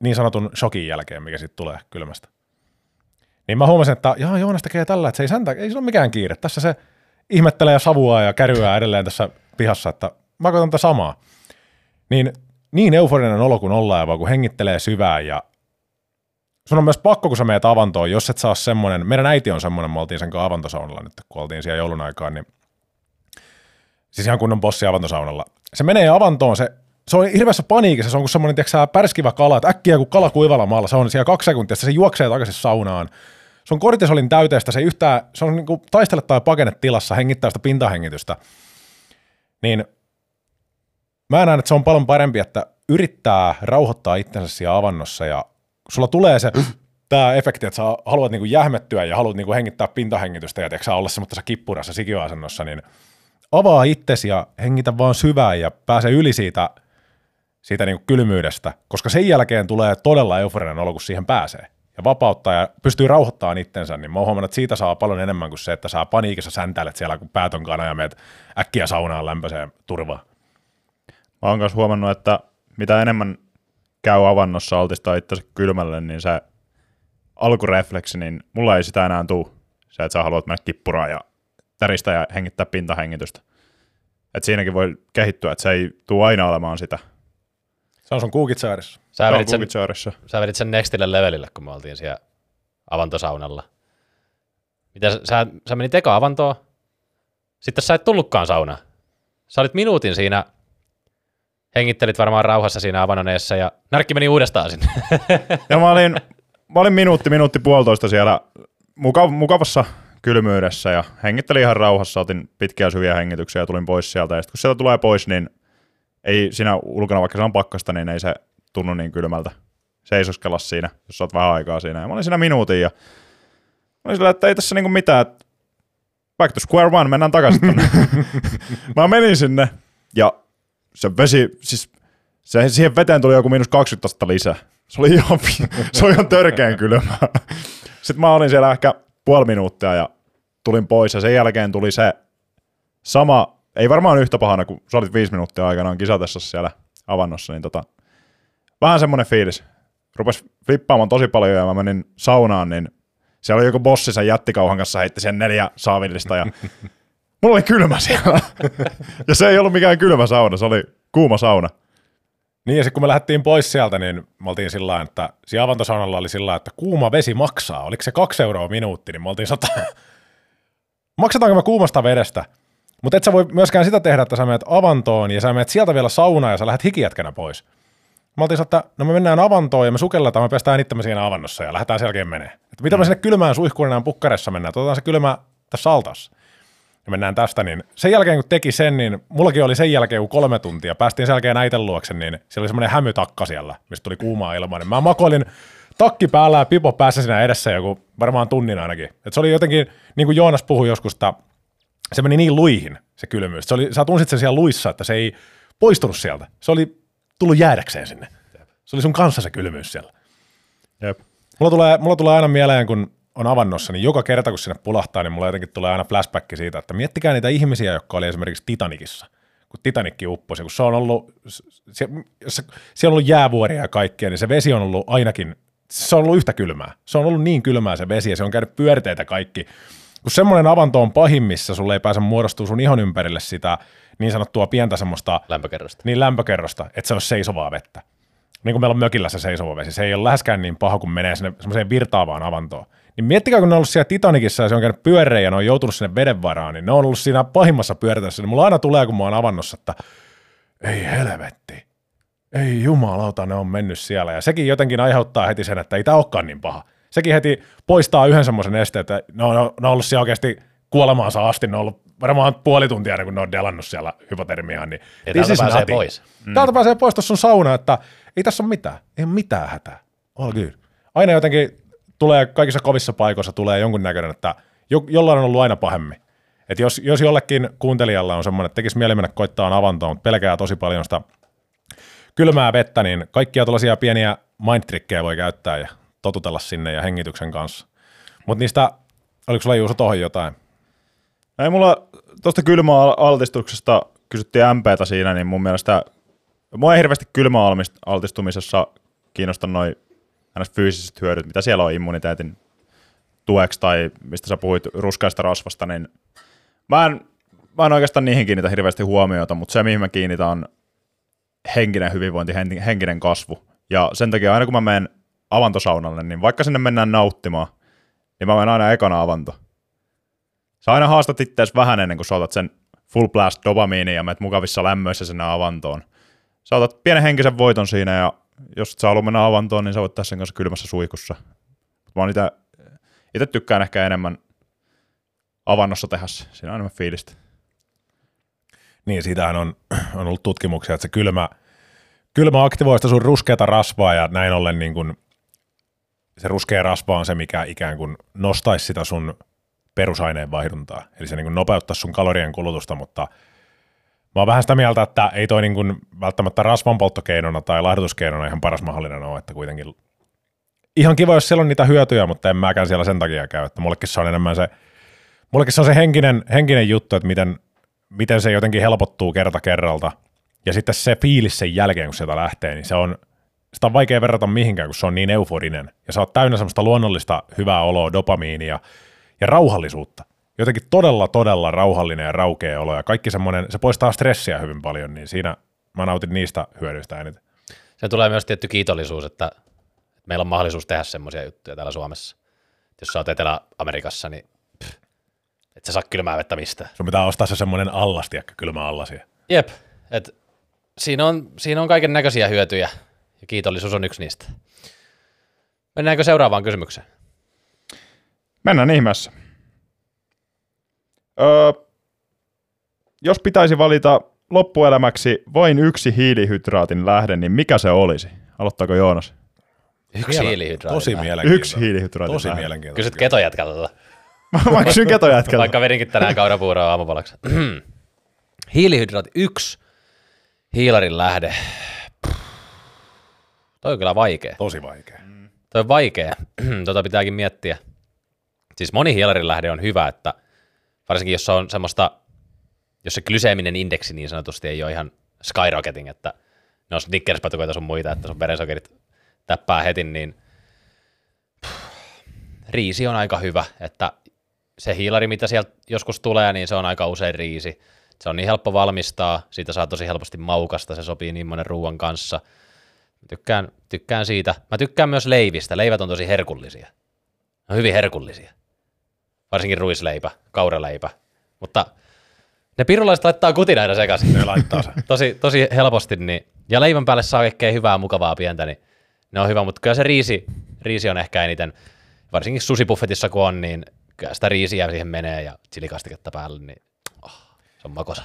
niin sanotun shokin jälkeen, mikä siitä tulee kylmästä. Niin mä huomasin, että jaa, Joonas tekee tällä, että se ei, säntä, ei se ole mikään kiire. Tässä se ihmettelee ja savuaa ja käryää edelleen tässä pihassa, että mä katson tätä samaa. Niin, niin euforinen olo kuin ollaan vaan kun hengittelee syvään ja sun on myös pakko, kun sä meet avantoon, jos et saa semmoinen, meidän äiti on semmoinen, me oltiin sen avantosaunalla nyt, kun oltiin siellä joulun aikaan, niin siis ihan kunnon bossi avantosaunalla. Se menee avantoon, se, se on hirveässä paniikissa, se on kuin semmoinen, tiedätkö, pärskivä kala, että äkkiä kun kala kuivalla maalla, se on siellä kaksi sekuntia, se juoksee takaisin saunaan. Se on kortisolin täyteistä, se yhtään, se on niin kuin taistele tai pakene tilassa, hengittää sitä pintahengitystä. Niin mä näen, että se on paljon parempi, että yrittää rauhoittaa itsensä siellä avannossa ja sulla tulee se tämä efekti, että sä haluat niinku jähmettyä ja haluat niinku hengittää pintahengitystä ja tiedätkö, sä olla semmoisessa kippurassa sikioasennossa, niin avaa itsesi ja hengitä vaan syvään ja pääse yli siitä, siitä niin kuin kylmyydestä, koska sen jälkeen tulee todella euforinen olo, kun siihen pääsee. Ja vapauttaa ja pystyy rauhoittamaan itsensä, niin mä oon huomannut, että siitä saa paljon enemmän kuin se, että saa paniikissa säntäilet siellä, kun päät on kana ja meet äkkiä saunaan lämpöiseen turvaan. Mä oon myös huomannut, että mitä enemmän käy avannossa altistaa itsensä kylmälle, niin se alkurefleksi, niin mulla ei sitä enää tuu. Se, että sä haluat mennä kippuraan ja täristä ja hengittää pintahengitystä. Et siinäkin voi kehittyä, että se ei tule aina olemaan sitä. Se on sun kuukitsaarissa. Sä Se vedit, sen, Kuukitsaarissa. sä vedit sen nextille levelille, kun me oltiin siellä avantosaunalla. Mitä sä, sä, sä menit eka avantoon, sitten sä et tullutkaan saunaan. Sä olit minuutin siinä, hengittelit varmaan rauhassa siinä avanoneessa ja närkki meni uudestaan sinne. Ja mä olin, mä olin minuutti, minuutti puolitoista siellä mukav- mukavassa kylmyydessä ja hengittelin ihan rauhassa, otin pitkiä syviä hengityksiä ja tulin pois sieltä. Ja sitten kun sieltä tulee pois, niin ei siinä ulkona, vaikka se on pakkasta, niin ei se tunnu niin kylmältä seisoskella siinä, jos sä oot vähän aikaa siinä. Ja mä olin siinä minuutin ja mä olin sillä, että ei tässä niinku mitään, että back to square one, mennään takaisin tonne. mä menin sinne ja se vesi, siis se, siihen veteen tuli joku miinus 20 astetta lisää. Se oli ihan, se oli ihan törkeän kylmää. Sitten mä olin siellä ehkä puoli minuuttia ja tulin pois ja sen jälkeen tuli se sama, ei varmaan yhtä pahana kuin sä olit viisi minuuttia aikanaan kisatessa siellä avannossa, niin tota, vähän semmoinen fiilis. Rupes flippaamaan tosi paljon ja mä menin saunaan, niin siellä oli joku bossi sen jättikauhan kanssa heitti sen neljä saavillista ja mulla oli kylmä siellä. ja se ei ollut mikään kylmä sauna, se oli kuuma sauna. Niin ja sitten kun me lähdettiin pois sieltä, niin me oltiin sillä että siinä avantosaunalla oli sillä että kuuma vesi maksaa. Oliko se kaksi euroa minuutti, niin me oltiin sata... Maksetaanko me kuumasta vedestä? Mutta et sä voi myöskään sitä tehdä, että sä menet avantoon ja sä menet sieltä vielä saunaan ja sä lähdet hikijätkänä pois. Me oltiin että no me mennään avantoon ja me sukelletaan, me päästään itsemme siinä avannossa ja lähdetään sen jälkeen menee. Että mitä me sinne kylmään suihkuun enää pukkaressa mennään, otetaan se kylmä tässä altaassa ja mennään tästä, niin sen jälkeen kun teki sen, niin mullakin oli sen jälkeen kun kolme tuntia, päästiin sen jälkeen äiten luokse, niin siellä oli semmoinen hämytakka siellä, mistä tuli kuumaa ilmaa, niin mä makoilin takki päällä ja pipo päässä siinä edessä joku varmaan tunnin ainakin. Et se oli jotenkin, niin kuin Joonas puhui joskus, että se meni niin luihin se kylmyys. Se oli, sä tunsit sen siellä luissa, että se ei poistunut sieltä. Se oli tullut jäädäkseen sinne. Se oli sun kanssa se kylmyys siellä. Jep. Mulla tulee, mulla tulee aina mieleen, kun on avannossa, niin joka kerta kun sinne pulahtaa, niin mulla jotenkin tulee aina flashback siitä, että miettikää niitä ihmisiä, jotka oli esimerkiksi Titanicissa, kun Titanikki upposi, kun se on ollut, se, se, siellä on ollut jäävuoria ja kaikkea, niin se vesi on ollut ainakin, se on ollut yhtä kylmää. Se on ollut niin kylmää se vesi ja se on käynyt pyörteitä kaikki. Kun semmoinen avanto on pahimmissa, sulle ei pääse muodostuu sun ihon ympärille sitä niin sanottua pientä semmoista Lämpökerrosta. niin lämpökerrosta, että se olisi seisovaa vettä. Niin kuin meillä on mökillä se seisova vesi, se ei ole läheskään niin paha, kun menee sinne semmoiseen virtaavaan avantoon. Niin miettikää, kun ne on ollut siellä Titanicissa ja se on käynyt pyöreä ja ne on joutunut sinne veden varaan, niin ne on ollut siinä pahimmassa pyöritässä. Niin mulla aina tulee, kun mä oon avannossa, että ei helvetti, ei jumalauta, ne on mennyt siellä. Ja sekin jotenkin aiheuttaa heti sen, että ei tämä olekaan niin paha. Sekin heti poistaa yhden semmoisen esteen, että ne on, ne on ollut siellä oikeasti kuolemaansa asti, ne on ollut varmaan puoli tuntia ennen kuin ne on delannut siellä hypotermiaan. Niin Ja täältä pääsee nothing. pois. Mm. Täältä pääsee pois tuossa sun sauna, että ei tässä ole mitään. Ei ole mitään hätää. All good. Aina jotenkin tulee kaikissa kovissa paikoissa tulee jonkunnäköinen, että jo, jollain on ollut aina pahemmin. Et jos, jos jollekin kuuntelijalla on semmoinen, että tekisi mieli mennä koittaa avantoon, mutta pelkää tosi paljon sitä kylmää vettä, niin kaikkia tällaisia pieniä mindtrikkejä voi käyttää ja totutella sinne ja hengityksen kanssa. Mutta niistä, oliko sulla Juuso tohon jotain? Ei mulla tuosta kylmäaltistuksesta kysyttiin MPtä siinä, niin mun mielestä mua ei hirveästi kylmäaltistumisessa kiinnosta noin fyysiset hyödyt, mitä siellä on immuniteetin tueksi tai mistä sä puhuit ruskaista rasvasta, niin mä en, mä en oikeastaan niihin kiinnitä hirveästi huomiota, mutta se mihin mä kiinnitän on henkinen hyvinvointi, hen- henkinen kasvu. Ja sen takia aina kun mä menen avantosaunalle, niin vaikka sinne mennään nauttimaan, niin mä menen aina ekana avanto. Sä aina haastat ittees vähän ennen kuin sä otat sen full blast dopamiini ja menet mukavissa lämmöissä sinne avantoon. Sä otat pienen henkisen voiton siinä ja jos sä halua mennä avantoon, niin sä voit tässä kanssa kylmässä suihkussa. Mä ite, ite tykkään ehkä enemmän avannossa tehdä se. Siinä on enemmän fiilistä. Niin, siitähän on, on ollut tutkimuksia, että se kylmä, kylmä aktivoi sitä sun ruskeata rasvaa ja näin ollen niin kun, se ruskea rasva on se, mikä ikään kuin nostaisi sitä sun perusaineenvaihduntaa. Eli se niin nopeuttaisi sun kalorien kulutusta, mutta mä oon vähän sitä mieltä, että ei toi niin kuin välttämättä rasvanpolttokeinona tai laihdutuskeinona ihan paras mahdollinen ole, että kuitenkin ihan kiva, jos siellä on niitä hyötyjä, mutta en mäkään siellä sen takia käy, että mullekin se on enemmän se, mullekin se on se henkinen, henkinen juttu, että miten, miten se jotenkin helpottuu kerta kerralta. Ja sitten se fiilis sen jälkeen, kun sieltä lähtee, niin se on, sitä on vaikea verrata mihinkään, kun se on niin euforinen. Ja sä oot täynnä semmoista luonnollista hyvää oloa, dopamiinia ja rauhallisuutta. Jotenkin todella, todella rauhallinen ja raukea olo. Ja kaikki semmoinen, se poistaa stressiä hyvin paljon, niin siinä mä nautin niistä hyödyistä eniten. Se tulee myös tietty kiitollisuus, että meillä on mahdollisuus tehdä semmoisia juttuja täällä Suomessa. Jos sä oot Etelä-Amerikassa, niin pff, et sä saa kylmää vettä mistään. Sun pitää ostaa se semmoinen allasti, ehkä kylmä allasia. Jep, et siinä on, siinä on kaiken näköisiä hyötyjä ja kiitollisuus on yksi niistä. Mennäänkö seuraavaan kysymykseen? Mennään ihmeessä. Öö, jos pitäisi valita loppuelämäksi vain yksi hiilihydraatin lähde, niin mikä se olisi? Aloittaako Joonas? Yksi hiilihydraatti. Tosi mielenkiintoista. Yksi hiilihydraatin Tosi lähde. mielenkiintoista. Kysyt ketojätkältä. Mä kysyn ketojätkältä. Vaikka vedinkin tänään kaurapuuroa aamupalaksi. Hiilihydraatti yksi. Hiilarin lähde. Toi on kyllä vaikea. Tosi vaikea. Toi on vaikea. tota pitääkin miettiä. Siis moni hiilarin lähde on hyvä, että varsinkin jos se on semmoista, jos se glyseeminen indeksi niin sanotusti ei ole ihan skyrocketing, että ne on snickerspatukoita sun muita, että sun verensokerit täppää heti, niin riisi on aika hyvä, että se hiilari, mitä sieltä joskus tulee, niin se on aika usein riisi. Se on niin helppo valmistaa, siitä saa tosi helposti maukasta, se sopii niin monen ruoan kanssa. Mä tykkään, tykkään siitä. Mä tykkään myös leivistä. Leivät on tosi herkullisia. Ne on hyvin herkullisia. Varsinkin ruisleipä, kauraleipä. Mutta ne pirulaiset laittaa kutin aina sekaisin. Ne laittaa se. tosi, tosi helposti. Niin. Ja leivän päälle saa kaikkea hyvää, mukavaa pientä, niin ne on hyvä. Mutta kyllä se riisi, riisi on ehkä eniten, varsinkin susibuffetissa kun on, niin kyllä sitä riisiä siihen menee ja chilikastiketta päälle, niin oh, se on makosa.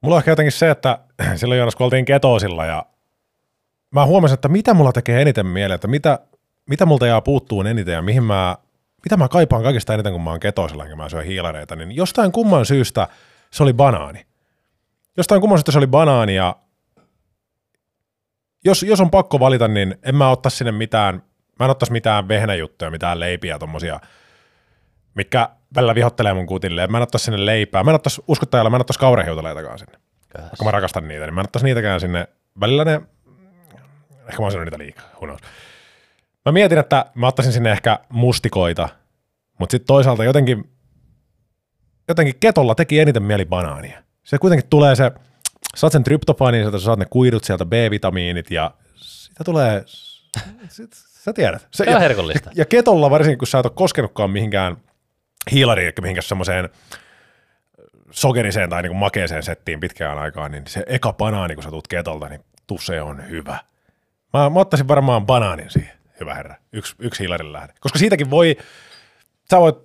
Mulla on ehkä jotenkin se, että silloin Joonas, kun oltiin ketoosilla ja mä huomasin, että mitä mulla tekee eniten mieleen, että mitä, mitä multa jää puuttuun eniten ja mihin mä, mitä mä kaipaan kaikista eniten, kun mä oon ketoosilla, enkä mä syön hiilareita, niin jostain kumman syystä se oli banaani. Jostain kumman syystä se oli banaani ja jos, jos on pakko valita, niin en mä ottaisi sinne mitään, mä en ottaisi mitään vehnäjuttuja, mitään leipiä, tommosia, mitkä välillä vihottelee mun kutille. Mä en ottaisi sinne leipää. Mä en ottaisi, uskottajalla, mä en ottaisi kaurahiutaleitakaan sinne. Vaikka mä rakastan niitä, niin mä en ottaisi niitäkään sinne. Välillä ne, ehkä mä oon niitä liikaa, who knows. Mä mietin, että mä ottaisin sinne ehkä mustikoita, mutta sitten toisaalta jotenkin, jotenkin ketolla teki eniten mieli banaania. Se kuitenkin tulee se, saat sen tryptofaanin, sieltä sä saat ne kuidut sieltä, B-vitamiinit ja sitä tulee, sit, sä tiedät. Se, Se on herkullista. ja ketolla varsinkin, kun sä et ole koskenutkaan mihinkään hiilariin, eikä mihinkään semmoiseen sokeriseen tai niin makeeseen settiin pitkään aikaan, niin se eka banaani, kun sä tuut ketolta, niin tu se on hyvä. Mä, mä ottaisin varmaan banaanin siihen, hyvä herra. Yksi, yksi hiilarin lähde. Koska siitäkin voi, sä voit,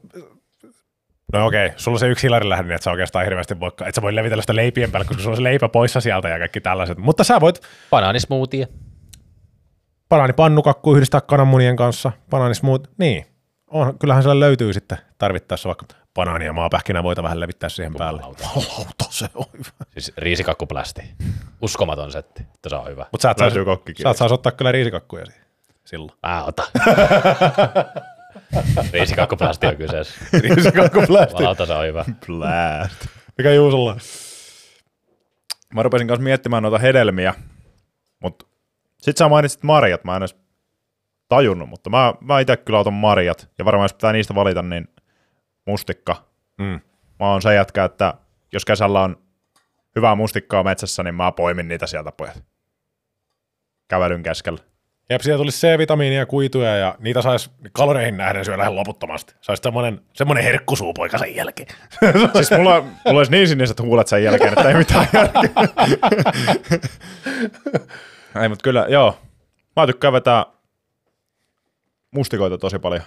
no okei, sulla on se yksi hiilarin lähde, niin et sä oikeastaan hirveästi voi, et sä voi levitellä sitä leipien päälle, koska sulla on se leipä poissa sieltä ja kaikki tällaiset. Mutta sä voit Banaanismoothie. banaanipannukakku yhdistää kananmunien kanssa, banaanismuut, niin. On, kyllähän siellä löytyy sitten tarvittaessa vaikka banaania ja maapähkinä voita vähän levittää siihen päälle. Jumalauta, se on hyvä. Siis riisikakkuplästi. Uskomaton setti. että Se on hyvä. Mutta sä et sä saisi ottaa kyllä riisikakkuja siihen. Silloin. Mä otan. Riisikakkuplästi on kyseessä. Riisikakkuplästi. Malauta se on hyvä. Blast. Mikä Juusolla? on? Mä rupesin kanssa miettimään noita hedelmiä, mutta sit sä mainitsit marjat, mä en edes tajunnut, mutta mä, mä itse kyllä otan marjat, ja varmaan jos pitää niistä valita, niin mustikka. Mm. Mä oon se jätkä, että jos kesällä on hyvää mustikkaa metsässä, niin mä poimin niitä sieltä pojat. Kävelyn keskellä. Jep, siellä tulisi C-vitamiinia ja kuituja ja niitä saisi kaloreihin nähden syödä ihan loputtomasti. Saisi semmoinen, semmoinen herkkusuupoika sen jälkeen. Siis mulla, mulla olisi niin siniset huulet sen jälkeen, että ei mitään järkeä. ei, mutta kyllä, joo. Mä tykkään vetää mustikoita tosi paljon.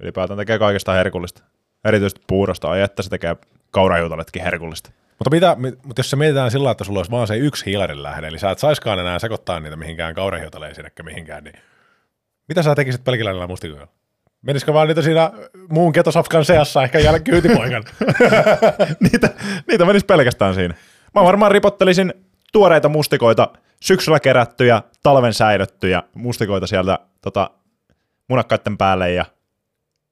Ylipäätään tekee kaikesta herkullista. Erityisesti puurosta. Ai että se tekee kaurajuutaletkin herkullista. Mutta, mitä, mi- mutta jos se mietitään sillä, että sulla olisi vaan se yksi hiilarin lähde, eli sä et saiskaan enää sekoittaa niitä mihinkään kaurahiutaleisiin eikä mihinkään, niin mitä sä tekisit pelkillä näillä mustikoilla? Menisikö vaan niitä siinä muun ketosafkan seassa ehkä jäädä kyytipoikan? niitä, niitä menisi pelkästään siinä. Mä varmaan ripottelisin tuoreita mustikoita, syksyllä kerättyjä, talven säilöttyjä mustikoita sieltä tota, munakkaiden päälle ja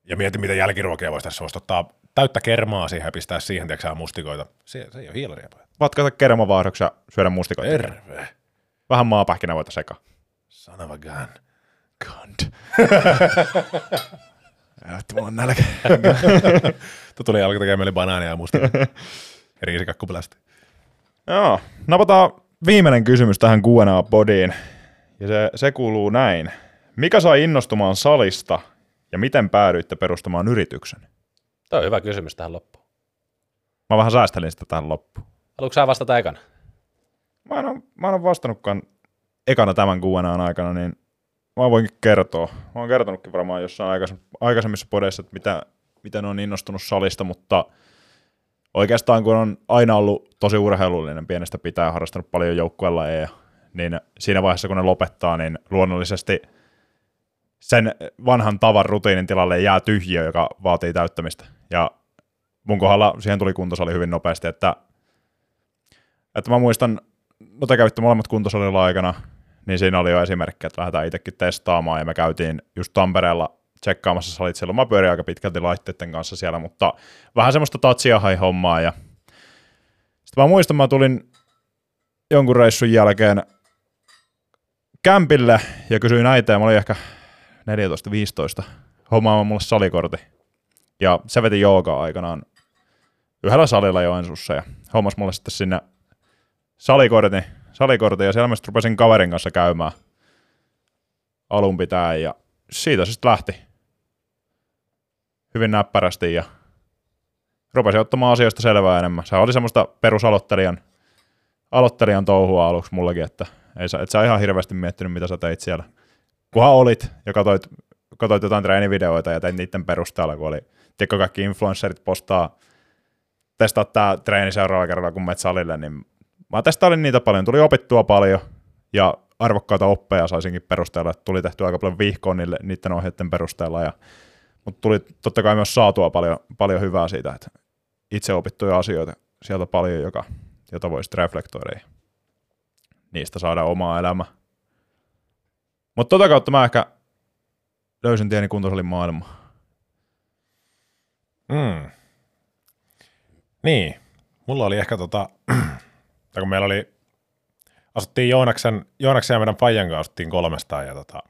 ja mieti, mitä jälkiruokia voisi tässä. Voisi ottaa täyttä kermaa siihen ja pistää siihen, tiedätkö mustikoita. Se, se ei ole hiilaria. vatkata kermavaahdoksi ja syödä mustikoita. Terve. Vähän maapähkinävoita seka. Son of a gun. Cunt. Jätti mulla on nälkä. Tuo tuli alkoi tekemään meille banaania ja mustikoita. ja riisikakkupelästi. Joo, napataan viimeinen kysymys tähän Q&A-podiin. Ja se, se kuuluu näin. Mikä sai innostumaan salista ja miten päädyitte perustamaan yrityksen? Tuo on hyvä kysymys tähän loppuun. Mä vähän säästelin sitä tähän loppuun. Haluatko sä vastata ekana? Mä en, ole, mä en ole vastannutkaan ekana tämän Q&A:n aikana, niin mä voinkin kertoa. Mä oon kertonutkin varmaan jossain aikais- aikaisemmissa podeissa, että mitä, miten on innostunut salista, mutta oikeastaan kun on aina ollut tosi urheilullinen pienestä pitää harrastanut paljon joukkuelajeja, niin siinä vaiheessa kun ne lopettaa, niin luonnollisesti sen vanhan tavan rutiinin tilalle jää tyhjiö, joka vaatii täyttämistä. Ja mun kohdalla siihen tuli kuntosali hyvin nopeasti, että, että mä muistan, no te kävitte molemmat kuntosalilla aikana, niin siinä oli jo esimerkki, että lähdetään itsekin testaamaan, ja me käytiin just Tampereella tsekkaamassa salit silloin. Mä pyörin aika pitkälti laitteiden kanssa siellä, mutta vähän semmoista tatsia hai hommaa. Ja... Sitten mä muistan, mä tulin jonkun reissun jälkeen kämpille ja kysyin äitiä, mä olin ehkä 14-15, hommaamaan mulle salikortti. Ja se veti joogaa aikanaan yhdellä salilla Joensuussa ja hommas mulle sitten sinne salikortin, salikortin ja siellä mä rupesin kaverin kanssa käymään alun pitää ja siitä se sitten lähti hyvin näppärästi ja rupesin ottamaan asioista selvää enemmän. Se oli semmoista perusaloittelijan aloittelijan touhua aluksi mullakin, että ei sä, et sä ihan hirveästi miettinyt, mitä sä teit siellä. Kunhan olit ja katsoit, katsoit jotain treenivideoita ja teit niiden perusteella, kun oli, tiedätkö, kaikki influencerit postaa, testaa tämä treeni seuraavalla kerralla, kun menet salille, niin mä testailin niitä paljon, tuli opittua paljon ja arvokkaita oppeja saisinkin perusteella, että tuli tehty aika paljon vihkoa niille, niiden ohjeiden perusteella, ja, mutta tuli totta kai myös saatua paljon, paljon hyvää siitä, että itse opittuja asioita sieltä paljon, joka, jota voisi reflektoida ja niistä saada omaa elämää. Mutta tota kautta mä ehkä löysin tieni kuntosalin maailmaa. Mm. Niin. Mulla oli ehkä tota, tai kun meillä oli, asuttiin Joonaksen, Joonaksen ja meidän Fajan kanssa asuttiin kolmestaan ja tota,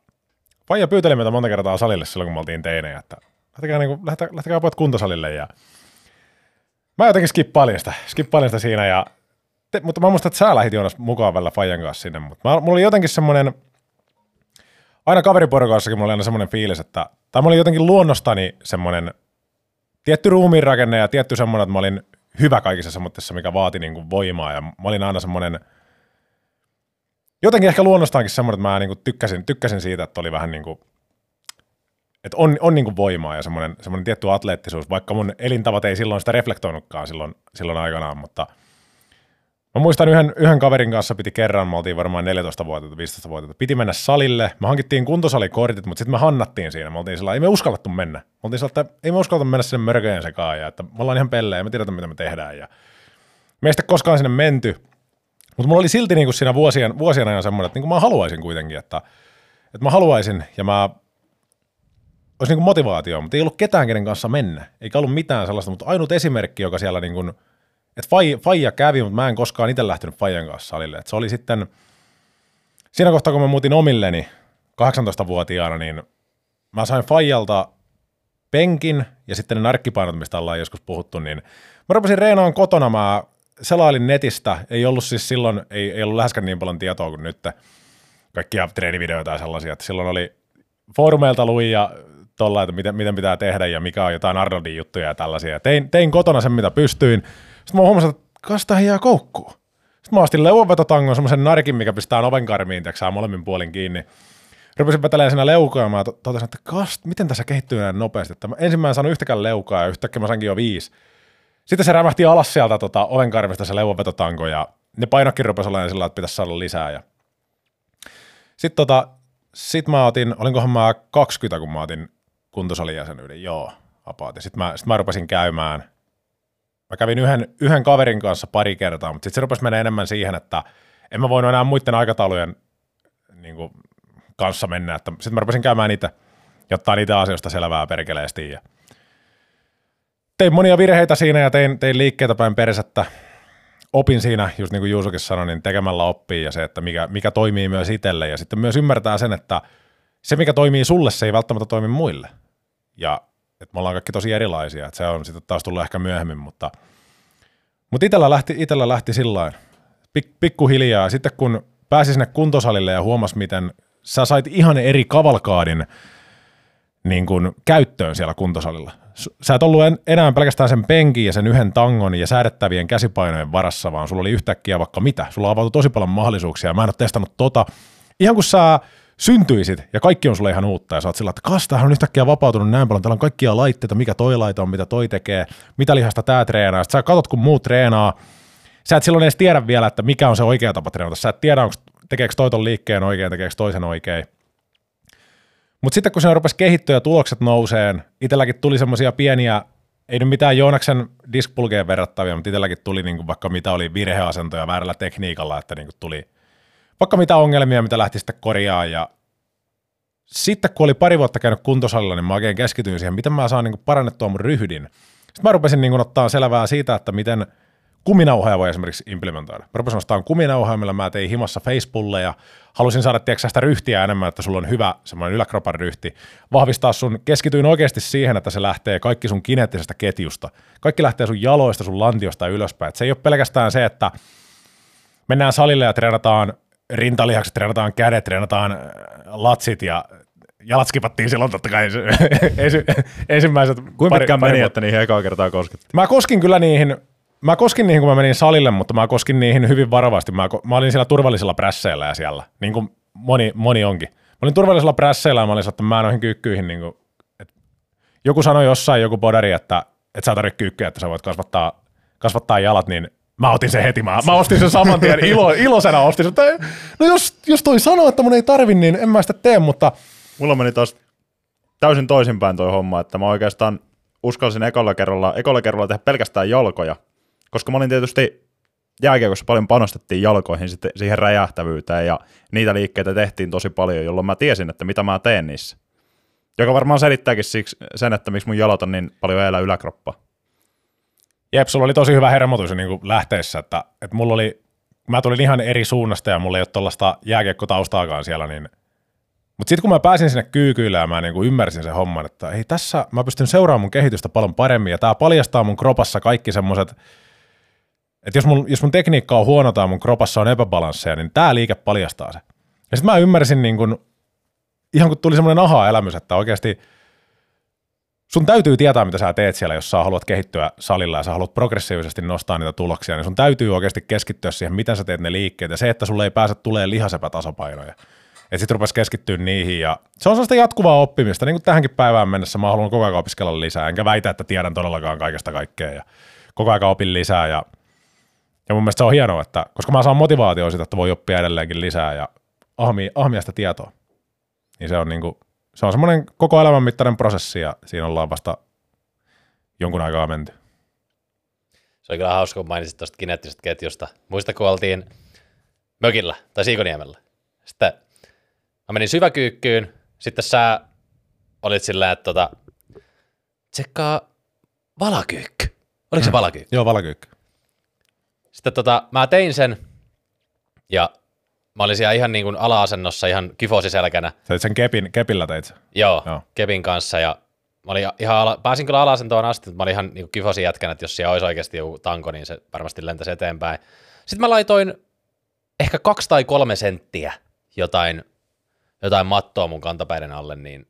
Faija pyyteli meitä monta kertaa salille silloin, kun me oltiin teinejä, että lähtekää, niin kuin, lähtekää, lähtekää pojat kuntosalille ja mä jotenkin skippailin sitä, skippailin sitä siinä ja te, mutta mä muistan, että sä lähit Joonas mukaan välillä Fajan kanssa sinne, mutta mä, mulla oli jotenkin semmoinen, aina kaveriporukassakin mulla oli aina semmoinen fiilis, että, tai mä olin jotenkin luonnostani semmoinen tietty ruumiinrakenne ja tietty semmoinen, että mä olin hyvä kaikissa semmoisessa, mikä vaati niin kuin voimaa. Ja mä olin aina semmoinen, jotenkin ehkä luonnostaankin semmoinen, että mä niin kuin tykkäsin, tykkäsin siitä, että oli vähän niin kuin, että on, on niin kuin voimaa ja semmoinen, semmoinen tietty atleettisuus, vaikka mun elintavat ei silloin sitä reflektoinutkaan silloin, silloin aikanaan, mutta Mä muistan yhden, yhden kaverin kanssa piti kerran, me oltiin varmaan 14 vuotta 15 vuotta, piti mennä salille, me hankittiin kuntosalikortit, mutta sitten me hannattiin siinä, me oltiin sillä ei me uskallettu mennä. Me oltiin sillä, että ei me uskallettu mennä sinne mörköjen sekaan, ja että me ollaan ihan pellejä, me tiedetään mitä me tehdään, ja me ei sitten koskaan sinne menty, mutta mulla oli silti niin kuin siinä vuosien, vuosien ajan semmoinen, että niin kuin mä haluaisin kuitenkin, että, että mä haluaisin, ja mä olisi niin motivaatio, mutta ei ollut ketään, kenen kanssa mennä, eikä ollut mitään sellaista, mutta ainut esimerkki, joka siellä niin kuin, että Faija, Faija kävi, mutta mä en koskaan itse lähtenyt Faijan kanssa salille. Et se oli sitten, siinä kohtaa kun mä muutin omilleni 18-vuotiaana, niin mä sain Faijalta penkin ja sitten ne narkkipainot, mistä ollaan joskus puhuttu, niin mä rupesin reenaan kotona, mä selailin netistä, ei ollut siis silloin, ei, ei ollut läheskään niin paljon tietoa kuin nyt, kaikkia treenivideoita ja sellaisia, että silloin oli foorumeilta luin ja tuolla, että miten, miten pitää tehdä ja mikä on jotain Arnoldin juttuja ja tällaisia. Tein, tein kotona sen, mitä pystyin. Sitten mä huomasin, että kasta jää koukkuun. Sitten mä astin leuanvetotangon, semmoisen narkin, mikä pistää oven karmiin, tiiäksä, molemmin puolin kiinni. Rupesin vetelemään siinä leukaa ja mä totesin, että kast, miten tässä kehittyy näin nopeasti. Että mä ensin mä en saanut yhtäkään leukaa ja yhtäkkiä mä sainkin jo viisi. Sitten se rämähti alas sieltä tota, oven karmista se leuanvetotanko ja ne painokkin rupesi olemaan sillä, että pitäisi saada lisää. Ja... Sitten tota, sit mä otin, olinkohan mä 20, kun mä otin kuntosalijäsenyyden, joo. Ja sitten mä, sit mä rupesin käymään, mä kävin yhden, yhden kaverin kanssa pari kertaa, mutta sitten se rupesi mennä enemmän siihen, että en mä voinut enää muiden aikataulujen niin kuin, kanssa mennä, sitten mä rupesin käymään niitä, jotta niitä asioista selvää perkeleesti ja tein monia virheitä siinä ja tein, tein liikkeitä päin persettä. Opin siinä, just niin kuin Juusokin sanoi, niin tekemällä oppii ja se, että mikä, mikä toimii myös itselle ja sitten myös ymmärtää sen, että se mikä toimii sulle, se ei välttämättä toimi muille. Ja että me ollaan kaikki tosi erilaisia, että se on sitten taas tullut ehkä myöhemmin, mutta, mutta itellä lähti, itellä lähti sillä pik, pikkuhiljaa. Sitten kun pääsi sinne kuntosalille ja huomasi, miten sä sait ihan eri kavalkaadin niin kuin käyttöön siellä kuntosalilla. Sä et ollut enää pelkästään sen penkin ja sen yhden tangon ja säädettävien käsipainojen varassa, vaan sulla oli yhtäkkiä vaikka mitä. Sulla avautui tosi paljon mahdollisuuksia. Mä en ole testannut tota. Ihan kun sä syntyisit ja kaikki on sulle ihan uutta ja sä oot sillä, että kas, on yhtäkkiä vapautunut näin paljon, täällä on kaikkia laitteita, mikä toi laite on, mitä toi tekee, mitä lihasta tää treenaa. Sitten sä katsot, kun muut treenaa, sä et silloin edes tiedä vielä, että mikä on se oikea tapa treenata. Sä et tiedä, onko tekeekö toi ton liikkeen oikein, tekeekö toisen oikein. Mutta sitten kun se rupesi kehittyä ja tulokset nouseen, itselläkin tuli semmoisia pieniä, ei nyt mitään Joonaksen diskpulkeen verrattavia, mutta itselläkin tuli niinku vaikka mitä oli virheasentoja väärällä tekniikalla, että niinku tuli vaikka mitä ongelmia, mitä lähti sitten korjaa ja sitten kun oli pari vuotta käynyt kuntosalilla, niin mä oikein keskityin siihen, miten mä saan niinku parannettua mun ryhdin. Sitten mä rupesin niinku ottaa selvää siitä, että miten – kuminauhoja voi esimerkiksi implementoida. Mä rupesin ostamaan kuminauhoja, mä tein himassa Faceboolle ja halusin saada tiedätkö, sitä ryhtiä enemmän, että sulla on hyvä semmoinen yläkropan ryhti. Vahvistaa sun, keskityin oikeasti siihen, että se lähtee kaikki sun kineettisestä ketjusta. Kaikki lähtee sun jaloista, sun lantiosta ylöspäin. Et se ei ole pelkästään se, että mennään salille ja treenataan rintalihakset, treenataan kädet, treenataan äh, latsit ja jalat skipattiin silloin totta kai ensimmäiset Kuinka pari, pitkään meni, että niihin ekaa kertaa koskettiin? Mä koskin kyllä niihin Mä koskin niihin, kun mä menin salille, mutta mä koskin niihin hyvin varovasti. Mä, mä olin siellä turvallisilla prässeillä ja siellä, niin kuin moni, moni onkin. Mä olin turvallisilla prässeillä ja mä olin että mä noihin kyykkyihin, niin kuin, että joku sanoi jossain, joku podari, että, että sä tarvitse kyykkyä, että sä voit kasvattaa, kasvattaa jalat, niin mä otin sen heti. Mä, mä ostin sen saman tien ilo, ilosena ostin sen. No jos, jos toi sanoo, että mun ei tarvi, niin en mä sitä tee, mutta... Mulla meni taas täysin toisinpäin toi homma, että mä oikeastaan uskalsin ekalla kerralla, ekalla kerralla tehdä pelkästään jalkoja, koska mä olin tietysti jääkiekossa paljon panostettiin jalkoihin sitten siihen räjähtävyyteen ja niitä liikkeitä tehtiin tosi paljon, jolloin mä tiesin, että mitä mä teen niissä. Joka varmaan selittääkin siksi sen, että miksi mun jalat on niin paljon elää yläkroppa. Jep, sulla oli tosi hyvä hermotus niin lähteessä, että, että mulla oli, mä tulin ihan eri suunnasta ja mulla ei ole tuollaista jääkiekkotaustaakaan siellä, niin mutta sitten kun mä pääsin sinne kyykyille ja mä niinku ymmärsin sen homman, että ei tässä, mä pystyn seuraamaan mun kehitystä paljon paremmin ja tämä paljastaa mun kropassa kaikki semmoiset että jos mun, jos mun tekniikka on huono tai mun kropassa on epäbalansseja, niin tämä liike paljastaa se. Ja sitten mä ymmärsin niin kun, ihan kun tuli semmoinen aha-elämys, että oikeasti sun täytyy tietää, mitä sä teet siellä, jos sä haluat kehittyä salilla ja sä haluat progressiivisesti nostaa niitä tuloksia, niin sun täytyy oikeasti keskittyä siihen, miten sä teet ne liikkeet ja se, että sulle ei pääse tulee lihasepätasapainoja. Ja sitten rupesi keskittyä niihin ja se on sellaista jatkuvaa oppimista, niin kuin tähänkin päivään mennessä mä haluan koko ajan opiskella lisää, enkä väitä, että tiedän todellakaan kaikesta kaikkea ja koko ajan opin lisää ja ja mun mielestä se on hienoa, että, koska mä saan motivaatio siitä, että voi oppia edelleenkin lisää ja ahmia, ahmia sitä tietoa. Niin se on, niinku, se on semmoinen koko elämän mittainen prosessi ja siinä ollaan vasta jonkun aikaa menty. Se oli kyllä hauska, kun mainitsit tuosta kineettisestä ketjusta. Muista, kun oltiin mökillä tai Siikoniemellä. Sitten mä menin syväkyykkyyn, sitten sä olit silleen, että tota, tsekkaa valakyykky. Oliko se valakyykky? Joo, valakyykky. Sitten tota, mä tein sen, ja mä olin siellä ihan niin kuin ala-asennossa, ihan kifosiselkänä. Sä sen kepin, kepillä teit Joo, Joo, kepin kanssa, ja mä olin ihan ala, pääsin kyllä ala-asentoon asti, mutta mä olin ihan niin kifosi jätkänä, että jos siellä olisi oikeasti joku tanko, niin se varmasti lentäisi eteenpäin. Sitten mä laitoin ehkä kaksi tai kolme senttiä jotain, jotain mattoa mun kantapäiden alle, niin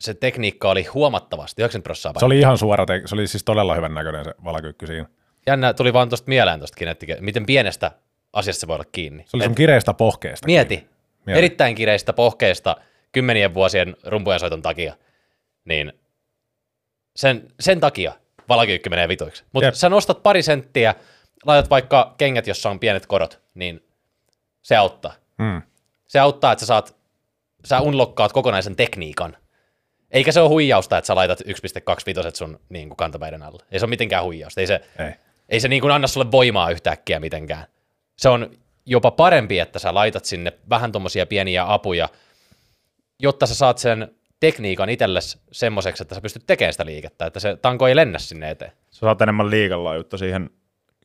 se tekniikka oli huomattavasti, 90 prosenttia. Se oli ihan suora, te- se oli siis todella hyvän näköinen se valakyykky siinä jännä, tuli vaan tuosta mieleen tuosta miten pienestä asiasta se voi olla kiinni. Se oli sun Et, kireistä pohkeesta. Mieti, mieti, erittäin kireistä pohkeesta kymmenien vuosien rumpujasoiton takia, niin sen, sen takia valakyykky menee vitoiksi. Mutta sä nostat pari senttiä, laitat vaikka kengät, jossa on pienet korot, niin se auttaa. Hmm. Se auttaa, että sä saat, sä unlokkaat kokonaisen tekniikan. Eikä se ole huijausta, että sä laitat 1.25 sun niin kuin kantapäiden alle. Ei se ole mitenkään huijausta. Ei se, Ei. ei se niin kuin anna sulle voimaa yhtäkkiä mitenkään. Se on jopa parempi, että sä laitat sinne vähän tommosia pieniä apuja, jotta sä saat sen tekniikan itsellesi semmoiseksi, että sä pystyt tekemään sitä liikettä, että se tanko ei lennä sinne eteen. Sä saat enemmän liikalaajuutta siihen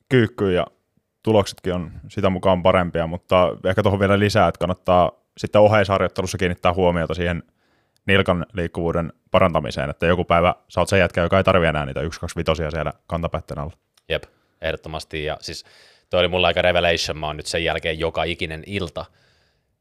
kyykkyyn ja tuloksetkin on sitä mukaan parempia, mutta ehkä tuohon vielä lisää, että kannattaa sitten oheisharjoittelussa kiinnittää huomiota siihen nilkan liikkuvuuden parantamiseen, että joku päivä sä oot se jätkä, joka ei tarvi enää niitä 1-2 vitosia siellä kantapätten alla. Jep, ehdottomasti. Ja siis toi oli mulla aika revelation, mä oon nyt sen jälkeen joka ikinen ilta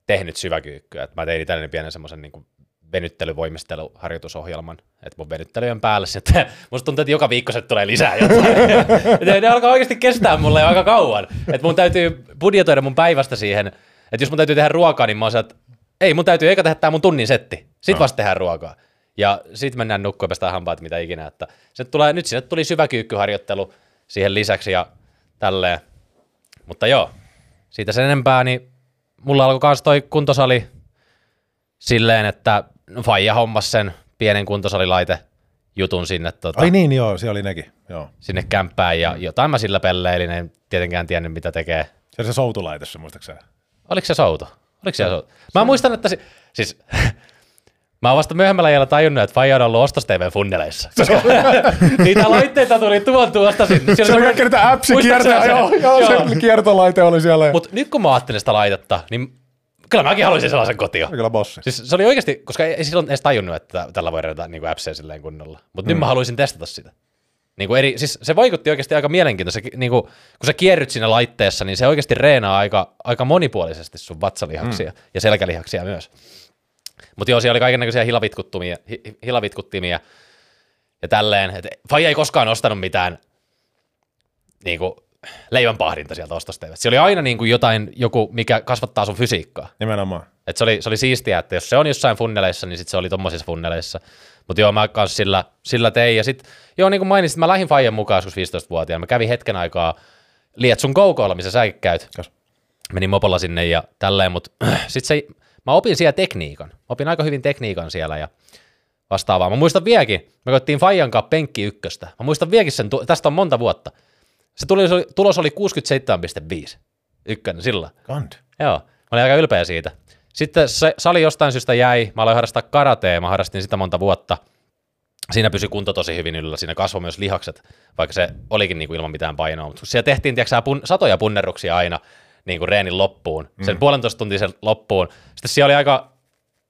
tehnyt syväkyykkyä. Et mä tein itselleni pienen semmoisen niin venyttelyvoimisteluharjoitusohjelman, että mun venyttelyjen päälle sitten, musta tuntuu, että joka viikko se tulee lisää jotain. ne, ne alkaa oikeasti kestää mulle jo aika kauan. Että mun täytyy budjetoida mun päivästä siihen, että jos mun täytyy tehdä ruokaa, niin mä oon että ei, mun täytyy eikä tehdä tää mun tunnin setti. Sitten vasta tehdään ruokaa. Ja sitten mennään nukkuun ja päästään hampaat mitä ikinä. Että se tulee, nyt sinne tuli syväkyykkyharjoittelu siihen lisäksi ja tälleen. Mutta joo, siitä sen enempää, niin mulla alkoi kans toi kuntosali silleen, että Faija hommas sen pienen kuntosalilaite jutun sinne, tota, Ai niin, joo, se oli nekin. Joo. sinne kämppään ja jotain mä sillä pelleilin, en tietenkään tiennyt mitä tekee. Se oli se soutulaite, se muistaakseni. Oliko se souto? Oliko se souto? Mä muistan, että si- siis Mä oon vasta myöhemmällä ajalla tajunnut, että Faija on ollut Ostos TV funneleissa. Koska niitä laitteita tuli tuon tuosta sinne. Se oli kaikki niitä appsi kiertää, joo, joo, se kiertolaite oli siellä. Mutta nyt kun mä ajattelin sitä laitetta, niin kyllä mäkin haluaisin sellaisen kotiin. Kyllä bossi. Siis se oli oikeasti, koska ei silloin edes tajunnut, että tällä voi rajata niin appseja silleen kunnolla. Mutta mm. nyt mä haluaisin testata sitä. Niin kuin eri, siis se vaikutti oikeasti aika mielenkiintoista. Niin kuin, kun sä kierryt siinä laitteessa, niin se oikeasti reenaa aika, aika monipuolisesti sun vatsalihaksia mm. ja selkälihaksia myös. Mutta joo, siellä oli kaikenlaisia hilavitkuttimia, hi, hilavitkuttimia ja tälleen. Et Faija ei koskaan ostanut mitään niin kuin, leivänpahdinta sieltä ostosteivät. Se oli aina niin kuin jotain, joku, mikä kasvattaa sun fysiikkaa. Nimenomaan. Et se, oli, se oli siistiä, että jos se on jossain funneleissa, niin sit se oli tommosissa funneleissa. Mutta joo, mä kanssa sillä, sillä tein. Ja sitten, joo, niin kuin mainitsin, mä lähdin Fajan mukaan joskus 15-vuotiaana. Mä kävin hetken aikaa Lietsun Koukoilla, missä säkin käyt. Kas. Menin mopolla sinne ja tälleen, mutta sitten se, mä opin siellä tekniikan. Mä opin aika hyvin tekniikan siellä ja vastaavaa. Mä muistan vieläkin, me koettiin Fajan kanssa penkki ykköstä. Mä muistan vieläkin sen, tästä on monta vuotta. Se tuli, tulos oli 67,5 ykkönen sillä. Kant. Joo, mä olin aika ylpeä siitä. Sitten se sali jostain syystä jäi, mä aloin harrastaa karatea, mä harrastin sitä monta vuotta. Siinä pysyi kunto tosi hyvin yllä, siinä kasvoi myös lihakset, vaikka se olikin niin kuin ilman mitään painoa. Mutta siellä tehtiin tiedätkö, sä, pun, satoja punnerruksia aina niin kuin reenin loppuun, sen mm. puolentoista tuntisen loppuun. Sitten siellä oli aika,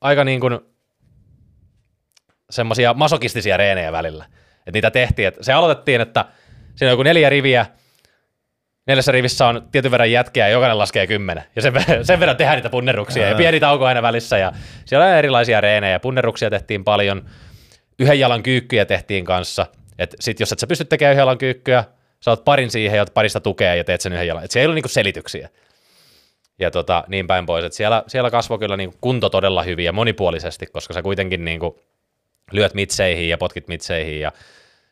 aika niin kuin semmoisia masokistisia reenejä välillä. Että niitä tehtiin, että se aloitettiin, että siinä on joku neljä riviä, neljässä rivissä on tietyn verran jätkiä ja jokainen laskee kymmenen. Ja sen, sen verran tehdään niitä punneruksia ja pieni tauko aina välissä. Ja siellä on erilaisia reenejä. Punneruksia tehtiin paljon. Yhden jalan kyykkyjä tehtiin kanssa. Et sit jos et sä pysty tekemään yhden jalan kyykkyä, oot parin siihen ja parista tukea ja teet sen yhden jalan. Et siellä ei ollut niinku selityksiä. Ja tota, niin päin pois. Et siellä, siellä kasvoi kyllä niinku kunto todella hyvin ja monipuolisesti, koska sä kuitenkin niinku lyöt mitseihin ja potkit mitseihin ja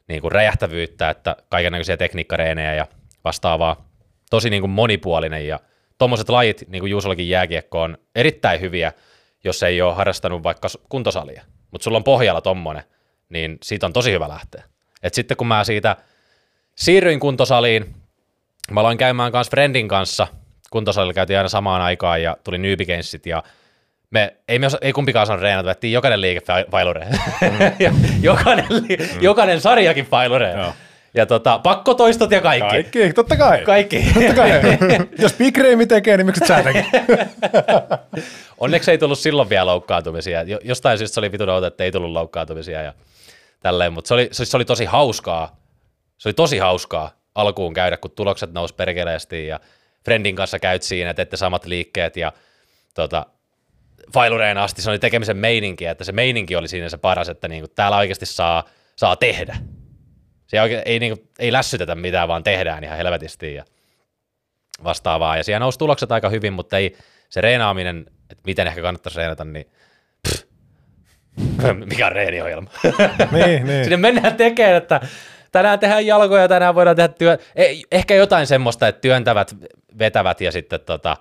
niinku räjähtävyyttä, että kaikenlaisia tekniikkareenejä ja vastaavaa. Tosi niin kuin monipuolinen ja tuommoiset lajit, niin kuin Juusollakin jääkiekko, on erittäin hyviä, jos ei ole harrastanut vaikka kuntosalia. Mutta sulla on pohjalla tommonen, niin siitä on tosi hyvä lähteä. Et sitten kun mä siitä siirryin kuntosaliin, mä aloin käymään kanssa Friendin kanssa, kuntosalilla käytiin aina samaan aikaan ja tuli newbie ja me ei, me osa, ei kumpikaan saanut reenata, vettiin jokainen liike failureen. ja jokainen, li, jokainen sarjakin failureen. Joo. Ja tota, pakkotoistot ja kaikki. Kaikki, totta kai. Kaikki. Totta kai. Jos Big Ramy tekee, niin miksi sä? Onneksi ei tullut silloin vielä loukkaantumisia. Jo- Jostain syystä se oli vitun outo, että ei tullut loukkaantumisia ja tälleen, mutta se oli, se, se oli tosi hauskaa. Se oli tosi hauskaa alkuun käydä, kun tulokset nousi perkeleesti ja Friendin kanssa käyt siinä, teette samat liikkeet ja tota, failureen asti se oli tekemisen meininki, että se meininki oli siinä se paras, että niinku, täällä oikeasti saa, saa tehdä. Se oikein, ei, niinku, ei lässytetä mitään, vaan tehdään ihan helvetisti ja vastaavaa. Ja siellä nousi tulokset aika hyvin, mutta ei se reenaaminen, että miten ehkä kannattaisi reenata, niin pff, mikä on reeniohjelma. niin, niin. Sinne mennään tekemään, että tänään tehdään jalkoja, tänään voidaan tehdä työ... Ei, ehkä jotain semmoista, että työntävät, vetävät ja sitten tota,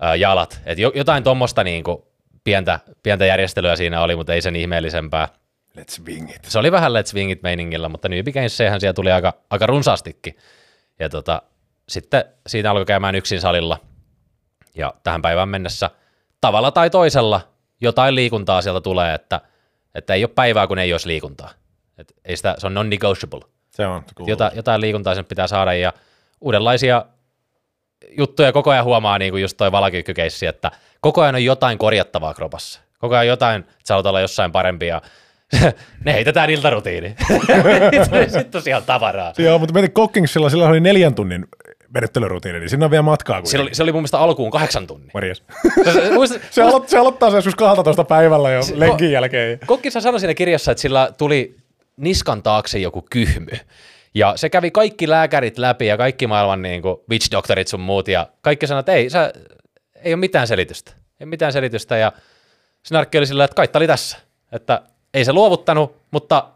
ää, jalat. Et jo, jotain tuommoista niinku pientä, pientä järjestelyä siinä oli, mutta ei sen ihmeellisempää. Let's wing it. Se oli vähän Let's Wing It meiningillä, mutta New Beginssehän siellä tuli aika, aika runsaastikin. Ja tota, sitten siinä alkoi käymään yksin salilla. Ja tähän päivään mennessä tavalla tai toisella jotain liikuntaa sieltä tulee, että, että ei ole päivää, kun ei olisi liikuntaa. Et ei sitä, se on non-negotiable. Se on. Jota, jotain liikuntaa sen pitää saada ja uudenlaisia juttuja koko ajan huomaa, niin kuin just toi valakyykkykeissi, että koko ajan on jotain korjattavaa kropassa. Koko ajan jotain, että sä haluat olla jossain parempi ja ne heitetään iltarutiini. Sitten tosiaan tavaraa. Joo, mutta mietin Cockingsilla, sillä oli neljän tunnin venyttelyrutiini, niin siinä on vielä matkaa. Se oli, se oli mun mielestä alkuun kahdeksan tunnin. Morjes. Se- muista- Se, aloittaa, se aloittaa se joskus 12 päivällä jo lenkin jälkeen. Kokkissa sanoi siinä kirjassa, että sillä tuli niskan taakse joku kyhmy. Ja se kävi kaikki lääkärit läpi ja kaikki maailman niin kuin witch doctorit sun muut ja kaikki sanoivat, että ei, sä, ei ole mitään selitystä. Ei mitään selitystä ja Snarkki oli sillä, että kaitta oli tässä. Että ei se luovuttanut, mutta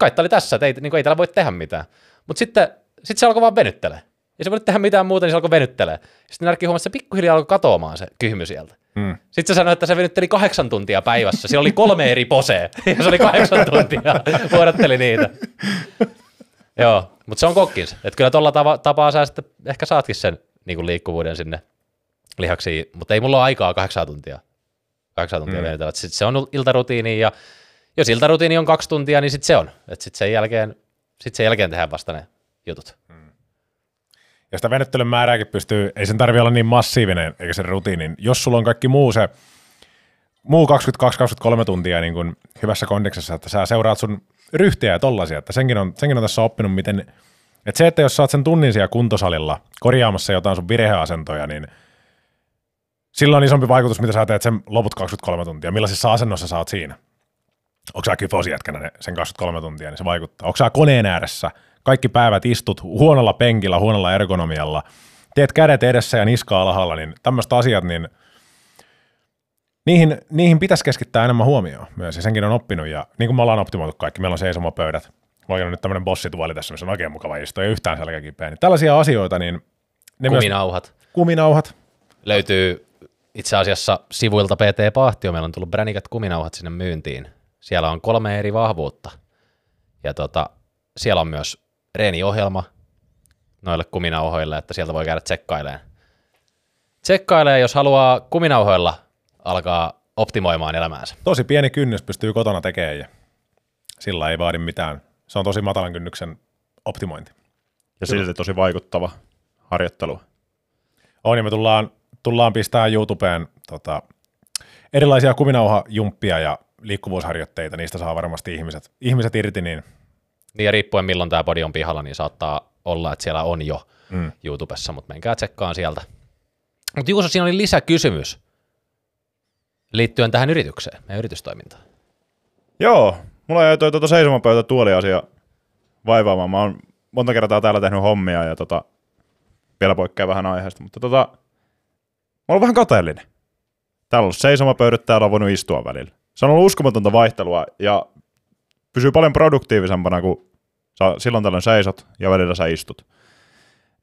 kaitta oli tässä, että ei, niin kuin, ei täällä voi tehdä mitään. Mutta sitten sit se alkoi vaan venyttelee. Ei se voi tehdä mitään muuta, niin se alkoi venyttelee. Sitten Narkki huomasi, että se pikkuhiljaa alkoi katoamaan se kyhmy sieltä. Mm. Sitten se sanoi, että se venytteli kahdeksan tuntia päivässä. Siellä oli kolme eri posea, ja se oli kahdeksan tuntia. Vuodatteli niitä. Joo, mutta se on kokkinsa. Että kyllä tuolla tava, tapaa sä sitten ehkä saatkin sen niin kuin liikkuvuuden sinne lihaksiin, mutta ei mulla ole aikaa kahdeksan tuntia. Kahdeksan tuntia mm. venytellä. Sitten se on iltarutiini, ja jos iltarutiini on kaksi tuntia, niin sitten se on. Että sitten sen jälkeen, sit sen jälkeen tehdään vasta ne jutut. Ja sitä venyttelyn määrääkin pystyy, ei sen tarvi olla niin massiivinen, eikä se rutiinin. Jos sulla on kaikki muu se, muu 22-23 tuntia niin kuin hyvässä kondiksessa, että sä seuraat sun ryhtiä ja tollasia, että senkin on, senkin on tässä oppinut, miten, että se, että jos oot sen tunnin siellä kuntosalilla korjaamassa jotain sun virheasentoja, niin sillä on isompi vaikutus, mitä sä teet sen loput 23 tuntia, millaisessa asennossa sä oot siinä. Onko sä kyfosijätkänä sen 23 tuntia, niin se vaikuttaa. Onko sä koneen ääressä, kaikki päivät istut huonolla penkillä, huonolla ergonomialla, teet kädet edessä ja niska alhaalla, niin tämmöiset asiat, niin niihin, niihin pitäisi keskittää enemmän huomioon myös, ja senkin on oppinut, ja niin kuin me ollaan optimoitu kaikki, meillä on seisomapöydät, mulla on nyt tämmöinen bossituoli tässä, missä on oikein mukava istua, ei yhtään selkäkipeä, niin tällaisia asioita, niin ne myös, Kuminauhat. kuminauhat, löytyy itse asiassa sivuilta PT Pahtio. Meillä on tullut bränikät kuminauhat sinne myyntiin. Siellä on kolme eri vahvuutta. Ja tota, siellä on myös reeniohjelma noille kuminauhoille, että sieltä voi käydä tsekkailemaan. Tsekkailee, jos haluaa kuminauhoilla alkaa optimoimaan elämäänsä. tosi pieni kynnys pystyy kotona tekemään, ja sillä ei vaadi mitään. Se on tosi matalan kynnyksen optimointi. Ja silti tosi vaikuttava harjoittelu. On, ja me tullaan, tullaan pistää YouTubeen tota, erilaisia kuminauhajumppia ja liikkuvuusharjoitteita, niistä saa varmasti ihmiset, ihmiset irti, niin Niin ja riippuen milloin tämä podi on pihalla, niin saattaa olla, että siellä on jo mm. YouTubessa, mutta menkää tsekkaan sieltä. Mutta Juuso, siinä oli lisäkysymys liittyen tähän yritykseen, meidän yritystoimintaan. Joo, mulla jäi toi tuota seisomapöytä tuoliasia vaivaamaan. Mä oon monta kertaa täällä tehnyt hommia ja tota, vielä poikkeaa vähän aiheesta, mutta tota, mä oon vähän kateellinen. Täällä on ollut seisomapöydät, täällä on voinut istua välillä. Se on ollut uskomatonta vaihtelua ja pysyy paljon produktiivisempana, kun sä silloin tällöin seisot ja välillä sä istut.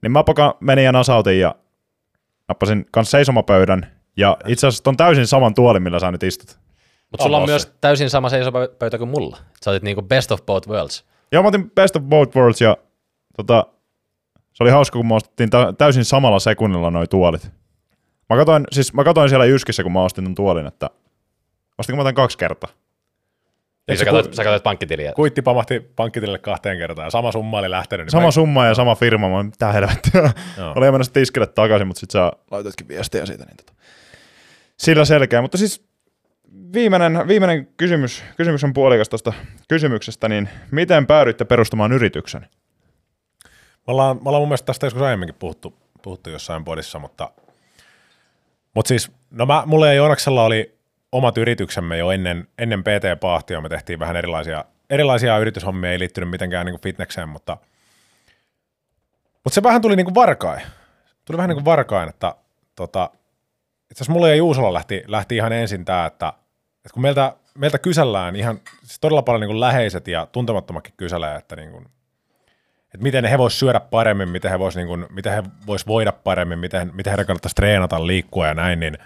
Niin mä poka menin ja nasautin ja nappasin kanssa seisomapöydän ja itse asiassa on täysin saman tuolin, millä sä nyt istut. Mutta sulla on myös täysin sama seisopöytä kuin mulla. Sä otit niinku best of both worlds. Joo, mä otin Best of Both Worlds ja tota, se oli hauska, kun me ostettiin tä- täysin samalla sekunnilla noi tuolit. Mä katoin, siis mä katoin siellä Jyskissä, kun mä ostin ton tuolin, että ostinko mä tämän kaksi kertaa. Niin sä katsoit, ku- sä katsoit pankkitiliä. kuitti pamahti pankkitilille kahteen kertaan ja sama summa oli lähtenyt. Niin Sama mä- summa ja sama firma, mä olin, mitä helvettiä. Joo. Oli mennä tiskille takaisin, mutta sit sä laitoitkin viestiä siitä. Niin tota. Sillä selkeä, mutta siis viimeinen, viimeinen kysymys, kysymys on puolikas tuosta kysymyksestä, niin miten päädyitte perustamaan yrityksen? Me ollaan, me ollaan mun mielestä tästä joskus aiemminkin puhuttu, puhuttu jossain podissa, mutta, mutta siis, no mä, mulla ja Joonaksella oli omat yrityksemme jo ennen, ennen PT Pahtio, me tehtiin vähän erilaisia, erilaisia yrityshommia, ei liittynyt mitenkään niin fitnekseen, mutta, mutta se vähän tuli niin kuin varkain. Tuli vähän niin kuin varkain, että tota, itse asiassa mulla ja Juusolla lähti, lähti ihan ensin tämä, että, että kun meiltä, meiltä kysellään ihan siis todella paljon niin kuin läheiset ja tuntemattomatkin kyselee, että niin kuin, että miten he vois syödä paremmin, miten he vois, niin miten he vois voida paremmin, miten, miten heidän kannattaisi treenata, liikkua ja näin, niin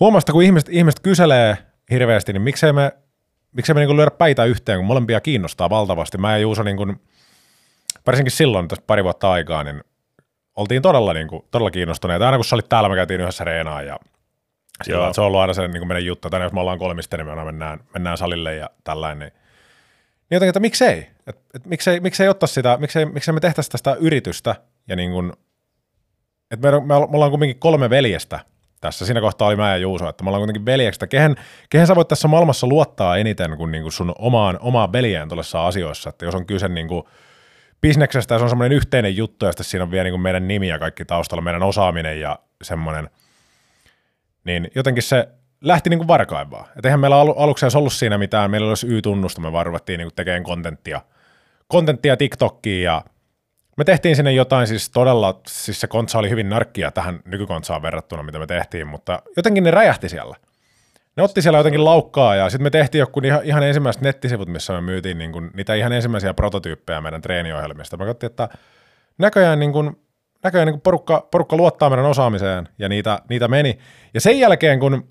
huomasta, kun ihmiset, ihmiset kyselee hirveästi, niin miksei me, miksei me niin lyödä päitä yhteen, kun molempia kiinnostaa valtavasti. Mä ja Juuso, niin kuin, varsinkin silloin, tässä pari vuotta aikaa, niin oltiin todella, niin kuin, todella kiinnostuneita. Aina kun sä olit täällä, me käytiin yhdessä reenaan ja sillä, se on ollut aina se niin kuin meidän juttu. Tänne jos me ollaan kolmista, niin me aina mennään, mennään salille ja tällainen. Niin, niin jotenkin, että miksei? Et, et, miksei, miksei ottaa sitä, miksei, miksei me tehtäisi tästä yritystä ja niin kuin, että me, me, me ollaan kuitenkin kolme veljestä tässä. Siinä kohtaa oli mä ja Juuso, että me ollaan kuitenkin veljekstä. Kehen, kehen sä voit tässä maailmassa luottaa eniten kuin, niin kuin sun omaan, omaan veljeen tuollaisissa asioissa, että jos on kyse niin kuin bisneksestä se on semmoinen yhteinen juttu ja sitten siinä on vielä niin kuin meidän nimi ja kaikki taustalla, meidän osaaminen ja semmoinen, niin jotenkin se lähti niin kuin varkain vaan. Et eihän meillä alu, aluksi edes ollut siinä mitään, meillä olisi Y-tunnusta, me vaan ruvettiin niin kuin tekemään kontenttia, kontenttia TikTokkiin ja me tehtiin sinne jotain siis todella, siis se kontsa oli hyvin narkkia tähän nykykontsaan verrattuna, mitä me tehtiin, mutta jotenkin ne räjähti siellä. Ne otti siellä jotenkin laukkaa ja sitten me tehtiin joku ihan, ihan ensimmäiset nettisivut, missä me myytiin niin kuin, niitä ihan ensimmäisiä prototyyppejä meidän treeniohjelmista. Me katsottiin, että näköjään, niin kuin, näköjään niin kuin porukka, porukka luottaa meidän osaamiseen ja niitä, niitä meni. Ja sen jälkeen, kun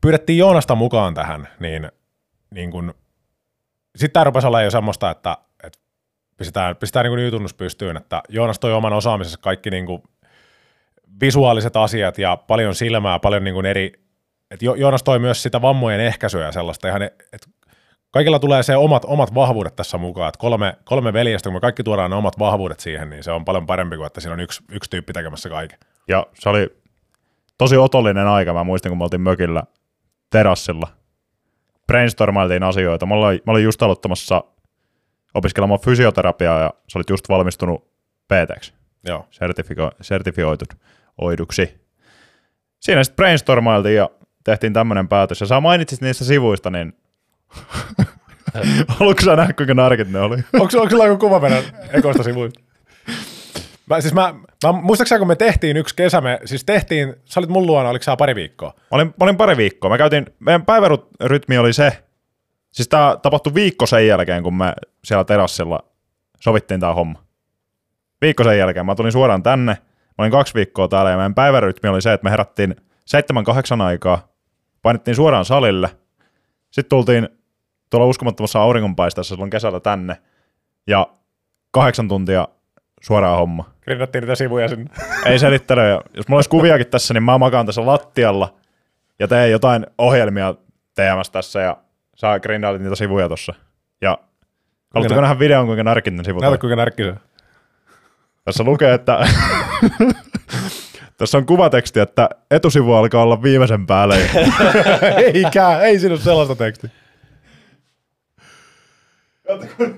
pyydettiin Joonasta mukaan tähän, niin, niin sitten tämä rupesi olla jo semmoista, että pistetään, pistetään niin kuin Y-tunnus pystyyn, että Joonas toi oman osaamisensa kaikki niin kuin visuaaliset asiat ja paljon silmää, paljon niin kuin eri, että Jo- Joonas toi myös sitä vammojen ehkäisyä ja sellaista ihan, että kaikilla tulee se omat, omat vahvuudet tässä mukaan, että kolme, kolme veljestä, kun me kaikki tuodaan ne omat vahvuudet siihen, niin se on paljon parempi kuin, että siinä on yksi, yksi tyyppi tekemässä kaiken. Ja se oli tosi otollinen aika. Mä muistin, kun me oltiin mökillä terassilla. Brainstormailtiin asioita. Mä olin, mä olin just aloittamassa opiskelemaan fysioterapiaa ja sä olit just valmistunut PT-ksi, Joo. sertifiko, sertifioitut oiduksi. Siinä sitten brainstormailtiin ja tehtiin tämmöinen päätös. Ja sä mainitsit niistä sivuista, niin haluatko sä nähdä, kuinka narkit ne oli? onko, onko sulla joku kuva meidän ekoista sivuista? Mä, siis mä, mä, muistaakseni kun me tehtiin yksi kesä, me siis tehtiin, sä olit mun luona, oliko sä pari viikkoa? Mä olin, mä olin pari viikkoa. Mä käytin, meidän päivärytmi oli se, siis tämä tapahtui viikko sen jälkeen, kun me siellä terassilla sovittiin tämä homma. Viikko sen jälkeen. Mä tulin suoraan tänne. Mä olin kaksi viikkoa täällä ja meidän päivärytmi oli se, että me herättiin seitsemän kahdeksan aikaa, painettiin suoraan salille. Sitten tultiin tuolla uskomattomassa auringonpaisteessa silloin kesällä tänne ja kahdeksan tuntia suoraan homma. Grindattiin niitä sivuja sinne. Ei selittele. Jos mulla olisi kuviakin tässä, niin mä makaan tässä lattialla ja teen jotain ohjelmia teemässä tässä ja saa grindailit niitä sivuja tossa. Ja haluatteko nä- nähdä videon, kuinka närkit ne sivut Näytä on? kuinka närkki se. on. Tässä lukee, että tässä on kuvateksti, että etusivu alkaa olla viimeisen päälle. Eikä, ei siinä ole sellaista tekstiä.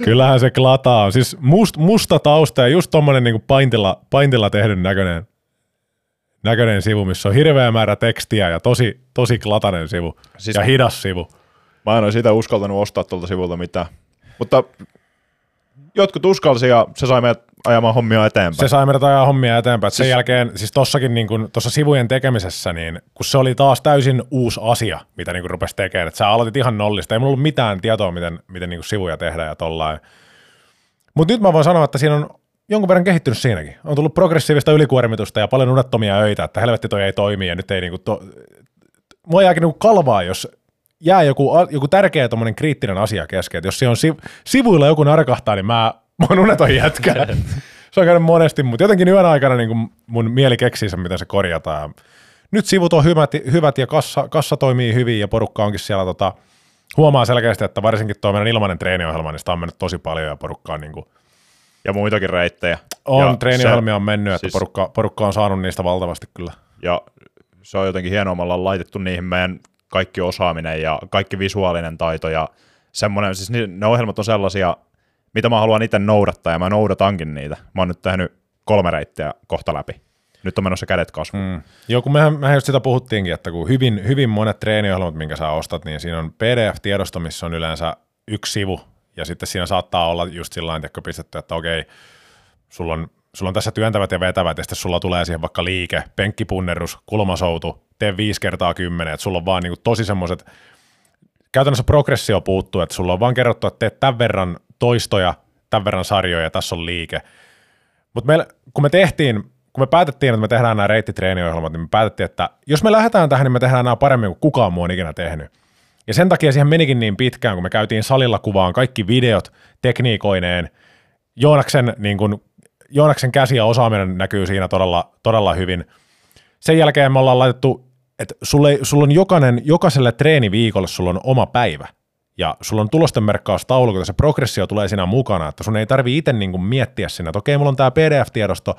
Kyllähän se klataa on. Siis must, musta tausta ja just tommonen niinku paintilla, paintilla tehdyn näköinen, näköinen sivu, missä on hirveä määrä tekstiä ja tosi, tosi klatainen sivu. Siis, ja hidas sivu. Mä en ole siitä uskaltanut ostaa tuolta sivulta mitään. Mutta jotkut uskalsi ja se sai meidät ajamaan hommia eteenpäin. Se sai meidät ajaa hommia eteenpäin. Siis, sen jälkeen, siis tossakin niin tuossa sivujen tekemisessä, niin kun se oli taas täysin uusi asia, mitä niin rupesi tekemään, että sä aloitit ihan nollista. Ei mulla ollut mitään tietoa, miten, miten niin sivuja tehdään ja tollain. Mutta nyt mä voin sanoa, että siinä on jonkun verran kehittynyt siinäkin. On tullut progressiivista ylikuormitusta ja paljon unettomia öitä, että helvetti toi ei toimi ja nyt ei niinku to... Mua jääkin niinku kalvaa, jos jää joku, joku tärkeä tommonen kriittinen asia kesken. Et jos siellä on siv- sivuilla joku narkahtaa, niin mä, mä oon uneton jätkä. se on käynyt monesti, mutta jotenkin yön aikana niin mun mieli keksii sen, miten se korjataan. Nyt sivut on hyvät, hyvät ja kassa, kassa toimii hyvin ja porukka onkin siellä tota, huomaa selkeästi, että varsinkin tuo meidän ilmainen treeniohjelma, niin sitä on mennyt tosi paljon ja porukka on niin kuin, ja muitakin reittejä. on, ja treeniohjelmia on mennyt, että siis, porukka, porukka on saanut niistä valtavasti kyllä. ja se on jotenkin hienoa, me ollaan laitettu niihin meidän kaikki osaaminen ja kaikki visuaalinen taito ja semmoinen, siis ne ohjelmat on sellaisia, mitä mä haluan itse noudattaa ja mä noudatankin niitä. Mä oon nyt tehnyt kolme reittiä kohta läpi. Nyt on menossa kädet kasvuun. Mm. Joo, kun mehän, mehän just sitä puhuttiinkin, että kun hyvin, hyvin monet treeniohjelmat, minkä sä ostat, niin siinä on PDF-tiedosto, missä on yleensä yksi sivu, ja sitten siinä saattaa olla just sillä tavalla pistetty, että okei, sulla on, sulla on tässä työntävät ja vetävät, ja sitten sulla tulee siihen vaikka liike, penkkipunnerus, kulmasoutu, tee viisi kertaa kymmenen, että sulla on vaan niinku tosi semmoiset, käytännössä progressio puuttuu, että sulla on vaan kerrottu, että teet tämän verran toistoja, tämän verran sarjoja, ja tässä on liike. Mutta kun me tehtiin, kun me päätettiin, että me tehdään nämä reittitreeniohjelmat, niin me päätettiin, että jos me lähdetään tähän, niin me tehdään nämä paremmin kuin kukaan muu on ikinä tehnyt. Ja sen takia siihen menikin niin pitkään, kun me käytiin salilla kuvaan kaikki videot tekniikoineen. Joonaksen, niin kuin, Joonaksen käsi ja osaaminen näkyy siinä todella, todella hyvin. Sen jälkeen me ollaan laitettu, että sulle, sulla on jokainen, jokaiselle treeniviikolle sulla on oma päivä. Ja sulla on tulosten merkkaustaulu, kun se progressio tulee siinä mukana, että sun ei tarvi itse niin miettiä sinne, että okei, mulla on tämä PDF-tiedosto,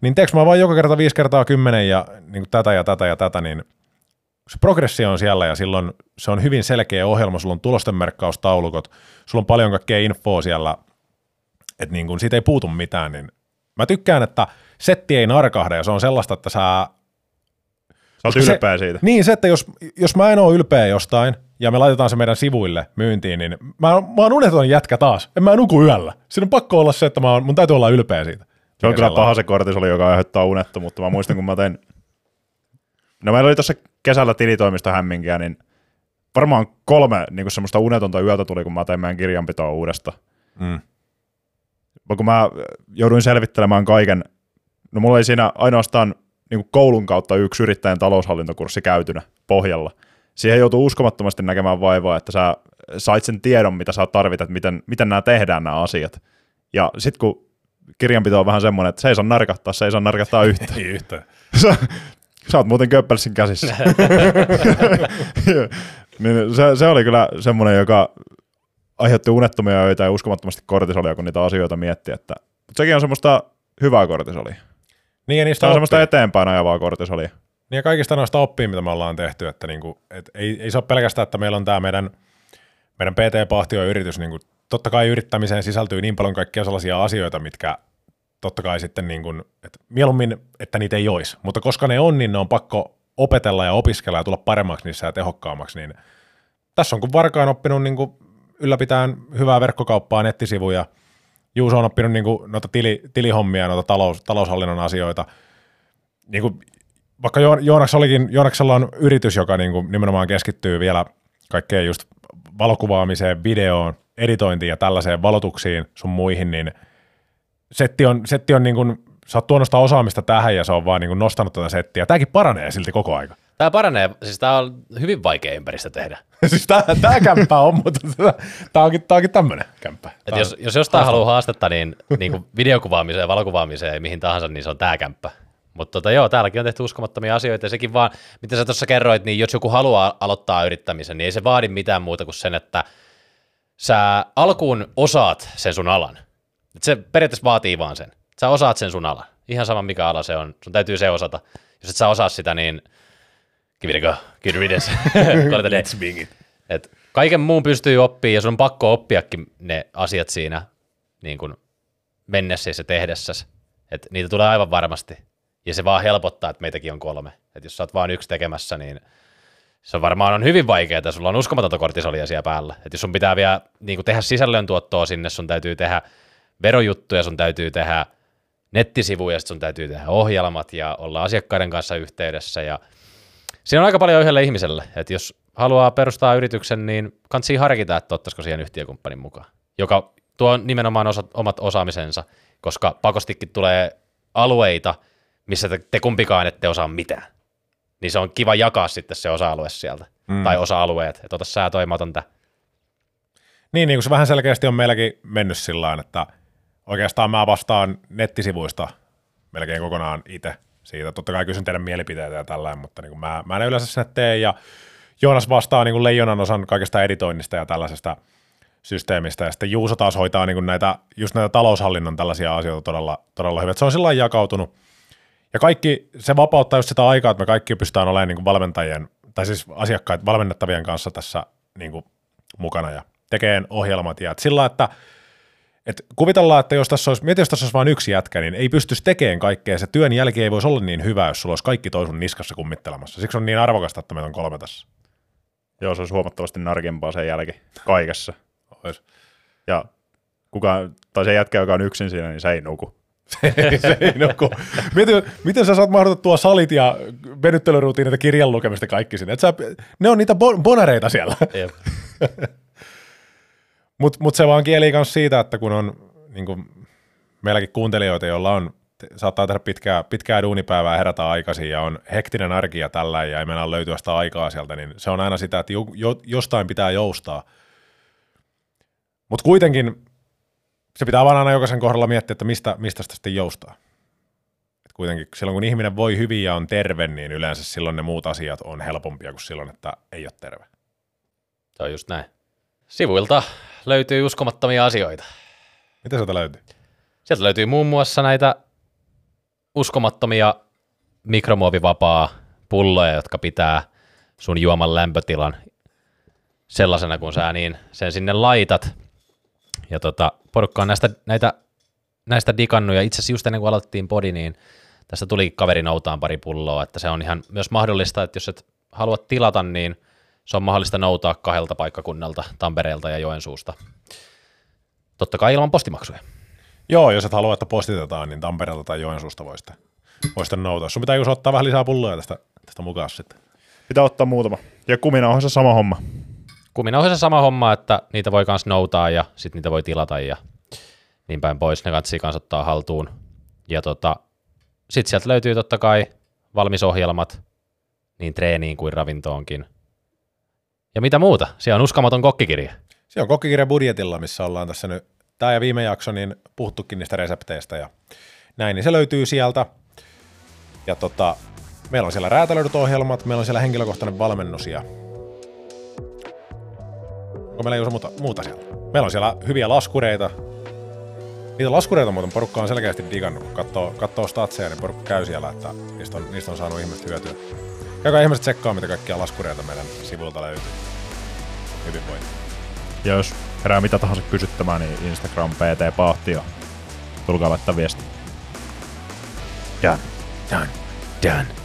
niin teekö mä vaan joka kerta 5 kertaa 10 ja niin tätä ja tätä ja tätä, niin se progressio on siellä ja silloin se on hyvin selkeä ohjelma, sulla on tulosten merkkaustaulukot, sulla on paljon kaikkea infoa siellä, että niin kuin siitä ei puutu mitään, niin mä tykkään, että setti ei narkahda ja se on sellaista, että sä... Sä oot se- ylpeä siitä. Niin se, että jos, jos mä en ole ylpeä jostain ja me laitetaan se meidän sivuille myyntiin, niin mä, mä oon uneton jätkä taas. En mä nuku yöllä. Siinä on pakko olla se, että mä oon, mun täytyy olla ylpeä siitä. Se on kyllä paha se kortisoli, joka aiheuttaa unettomuutta. Mä muistan, kun mä tein... No meillä oli tuossa kesällä tilitoimista hämminkiä, niin varmaan kolme niin kuin semmoista unetonta yötä tuli, kun mä tein meidän kirjanpitoa uudestaan. Mm. Kun mä jouduin selvittelemään kaiken, no mulla oli siinä ainoastaan niin kuin koulun kautta yksi yrittäjän taloushallintokurssi käytynä pohjalla. Siihen joutuu uskomattomasti näkemään vaivaa, että sä sait sen tiedon, mitä sä tarvit, että miten, miten nämä tehdään nämä asiat. Ja sitten kun kirjanpito on vähän semmoinen, että se ei saa narkahtaa, se ei saa narkahtaa yhtään. Ei yhtään. sä, sä oot muuten Köppelsin käsissä. niin se, se, oli kyllä semmoinen, joka aiheutti unettomia öitä ja uskomattomasti kortisolia, kun niitä asioita mietti. Että, mutta sekin on semmoista hyvää kortisolia. Niin ja niistä Tämä on oppii. semmoista eteenpäin ajavaa kortisolia. Niin ja kaikista noista oppii, mitä me ollaan tehty, että niinku, et ei, ei se ole pelkästään, että meillä on tämä meidän, meidän PT-pahtio-yritys, niinku, totta kai yrittämiseen sisältyy niin paljon kaikkia sellaisia asioita, mitkä totta kai sitten, niinku, että mieluummin, että niitä ei olisi, mutta koska ne on, niin ne on pakko opetella ja opiskella ja tulla paremmaksi niissä ja tehokkaammaksi, niin tässä on kun Varkaan oppinut niinku, ylläpitään hyvää verkkokauppaa, nettisivuja, Juuso on oppinut niinku, noita tili, tilihommia, noita talous, taloushallinnon asioita, niin kuin, vaikka Jo- Joonaks olikin, Joonaksella on yritys, joka niin kuin nimenomaan keskittyy vielä kaikkeen just valokuvaamiseen, videoon, editointiin ja tällaiseen valotuksiin sun muihin, niin setti on, setti on niin kuin, sä oot tuonut osaamista tähän ja se on vaan niin kuin nostanut tätä settiä. Tämäkin paranee silti koko aika. Tämä paranee, siis tämä on hyvin vaikea ympäristö tehdä. siis tää, tää kämppä on, mutta tää onkin, tää onkin tämmönen kämppä. Et jos, jos jostain haluaa haastetta, niin, niin kuin videokuvaamiseen, valokuvaamiseen ja mihin tahansa, niin se on tämä kämppä. Mutta tota, joo, täälläkin on tehty uskomattomia asioita ja sekin vaan, mitä sä tuossa kerroit, niin jos joku haluaa aloittaa yrittämisen, niin ei se vaadi mitään muuta kuin sen, että sä alkuun osaat sen sun alan. Et se periaatteessa vaatii vaan sen. Sä osaat sen sun alan. Ihan sama mikä ala se on, sun täytyy se osata. Jos et sä osaa sitä, niin give it a go, good riddance. Call it a day. Et kaiken muun pystyy oppimaan ja sun on pakko oppiakin ne asiat siinä niin kuin mennessäsi ja tehdessäsi. Et niitä tulee aivan varmasti. Ja se vaan helpottaa, että meitäkin on kolme. Et jos sä oot vaan yksi tekemässä, niin se on varmaan on hyvin vaikeaa. Sulla on uskomatonta kortisolia siellä päällä. Et jos sun pitää vielä niin kuin tehdä sisällöntuottoa sinne, sun täytyy tehdä verojuttuja, sun täytyy tehdä nettisivuja, sun täytyy tehdä ohjelmat ja olla asiakkaiden kanssa yhteydessä ja Siinä on aika paljon yhdelle ihmiselle, että jos haluaa perustaa yrityksen, niin kannattaa harkita, että ottaisiko siihen yhtiökumppanin mukaan, joka tuo nimenomaan osa, omat osaamisensa, koska pakostikin tulee alueita, missä te, te kumpikaan ette osaa mitään. Niin se on kiva jakaa sitten se osa-alue sieltä, mm. tai osa-alueet, että ota sä toi, mä otan tää. Niin, niin kuin se vähän selkeästi on meilläkin mennyt sillä tavalla, että oikeastaan mä vastaan nettisivuista melkein kokonaan itse siitä. Totta kai kysyn teidän mielipiteitä ja tällainen, mutta niin kuin mä, mä en yleensä sinne tee ja Joonas vastaa niin kuin leijonan osan kaikesta editoinnista ja tällaisesta systeemistä, ja sitten Juuso taas hoitaa niin kuin näitä, just näitä taloushallinnon tällaisia asioita todella, todella hyvin. Se on sillä jakautunut. Ja kaikki, se vapauttaa just sitä aikaa, että me kaikki pystytään olemaan niin kuin valmentajien, tai siis asiakkaiden, valmennettavien kanssa tässä niin kuin mukana ja tekeen ohjelmat. Ja sillä että et kuvitellaan, että jos tässä olisi, mieti, jos tässä olisi vain yksi jätkä, niin ei pystyisi tekemään kaikkea. Se työn jälki ei voisi olla niin hyvä, jos sulla olisi kaikki toi sun niskassa kummittelemassa. Siksi on niin arvokasta, että meitä on kolme tässä. Joo, se olisi huomattavasti narkempaa sen jälkeen kaikessa. Ois. Ja kuka, tai se jätkä, joka on yksin siinä, niin se ei nuku. se ei nuku. Mieti, miten sä saat mahdotettua salit ja venyttelyrutiinit ja kirjan lukemista kaikki sinne. Et sä, ne on niitä bon- bonareita siellä. Jep. Mutta mut se vaan kieli myös siitä, että kun on niin kuin, meilläkin kuuntelijoita, joilla on saattaa tehdä pitkää, pitkää duunipäivää, herätä aikaisin ja on hektinen arki ja tällä ja ei mennä löytyä sitä aikaa sieltä, niin se on aina sitä, että jo, jo, jostain pitää joustaa. Mutta kuitenkin se pitää vaan aina jokaisen kohdalla miettiä, että mistä, mistä sitä sitten joustaa. Et kuitenkin silloin kun ihminen voi hyvin ja on terve, niin yleensä silloin ne muut asiat on helpompia kuin silloin, että ei ole terve. Se on just näin. Sivuilta löytyy uskomattomia asioita. Mitä sieltä löytyy? Sieltä löytyy muun muassa näitä uskomattomia mikromuovivapaa pulloja, jotka pitää sun juoman lämpötilan sellaisena kuin sä niin sen sinne laitat. Ja tota, porukka on näistä, näitä, näistä digannut, ja itse asiassa just ennen kuin aloitettiin podi, niin tästä tuli kaveri noutaan pari pulloa, että se on ihan myös mahdollista, että jos et halua tilata, niin se on mahdollista noutaa kahdelta paikkakunnalta, Tampereelta ja Joensuusta. Totta kai ilman postimaksuja. Joo, jos et halua, että postitetaan, niin Tampereelta tai Joensuusta voi sitten, voi sitten noutaa. Sun pitää just ottaa vähän lisää pulloja tästä, tästä mukaan sitten. Pitää ottaa muutama. Ja kuminauhassa sama homma. Kuminauhassa sama homma, että niitä voi kans noutaa ja sitten niitä voi tilata ja niin päin pois. Ne kannattaa kans ottaa haltuun. Ja tota, sitten sieltä löytyy totta kai valmisohjelmat niin treeniin kuin ravintoonkin. Ja mitä muuta? Siellä on uskomaton kokkikirja. Se on kokkikirja budjetilla, missä ollaan tässä nyt tämä ja viime jakso, niin puhuttukin niistä resepteistä ja näin, niin se löytyy sieltä. Ja tota, meillä on siellä räätälöidyt ohjelmat, meillä on siellä henkilökohtainen valmennus ja onko meillä Juuso muuta, muuta siellä? Meillä on siellä hyviä laskureita. Niitä laskureita muuten porukka on selkeästi digannut, kun katsoo, katsoo statseja, niin porukka käy siellä, että niistä on, niistä on saanut ihmiset hyötyä. Käykää ihmiset tsekkaa, mitä kaikkia laskureita meidän sivuilta löytyy. Hyvinvointi. Ja jos herää mitä tahansa kysyttämään, niin Instagram PT Pahti ja tulkaa laittaa viesti. Done. Done. Done.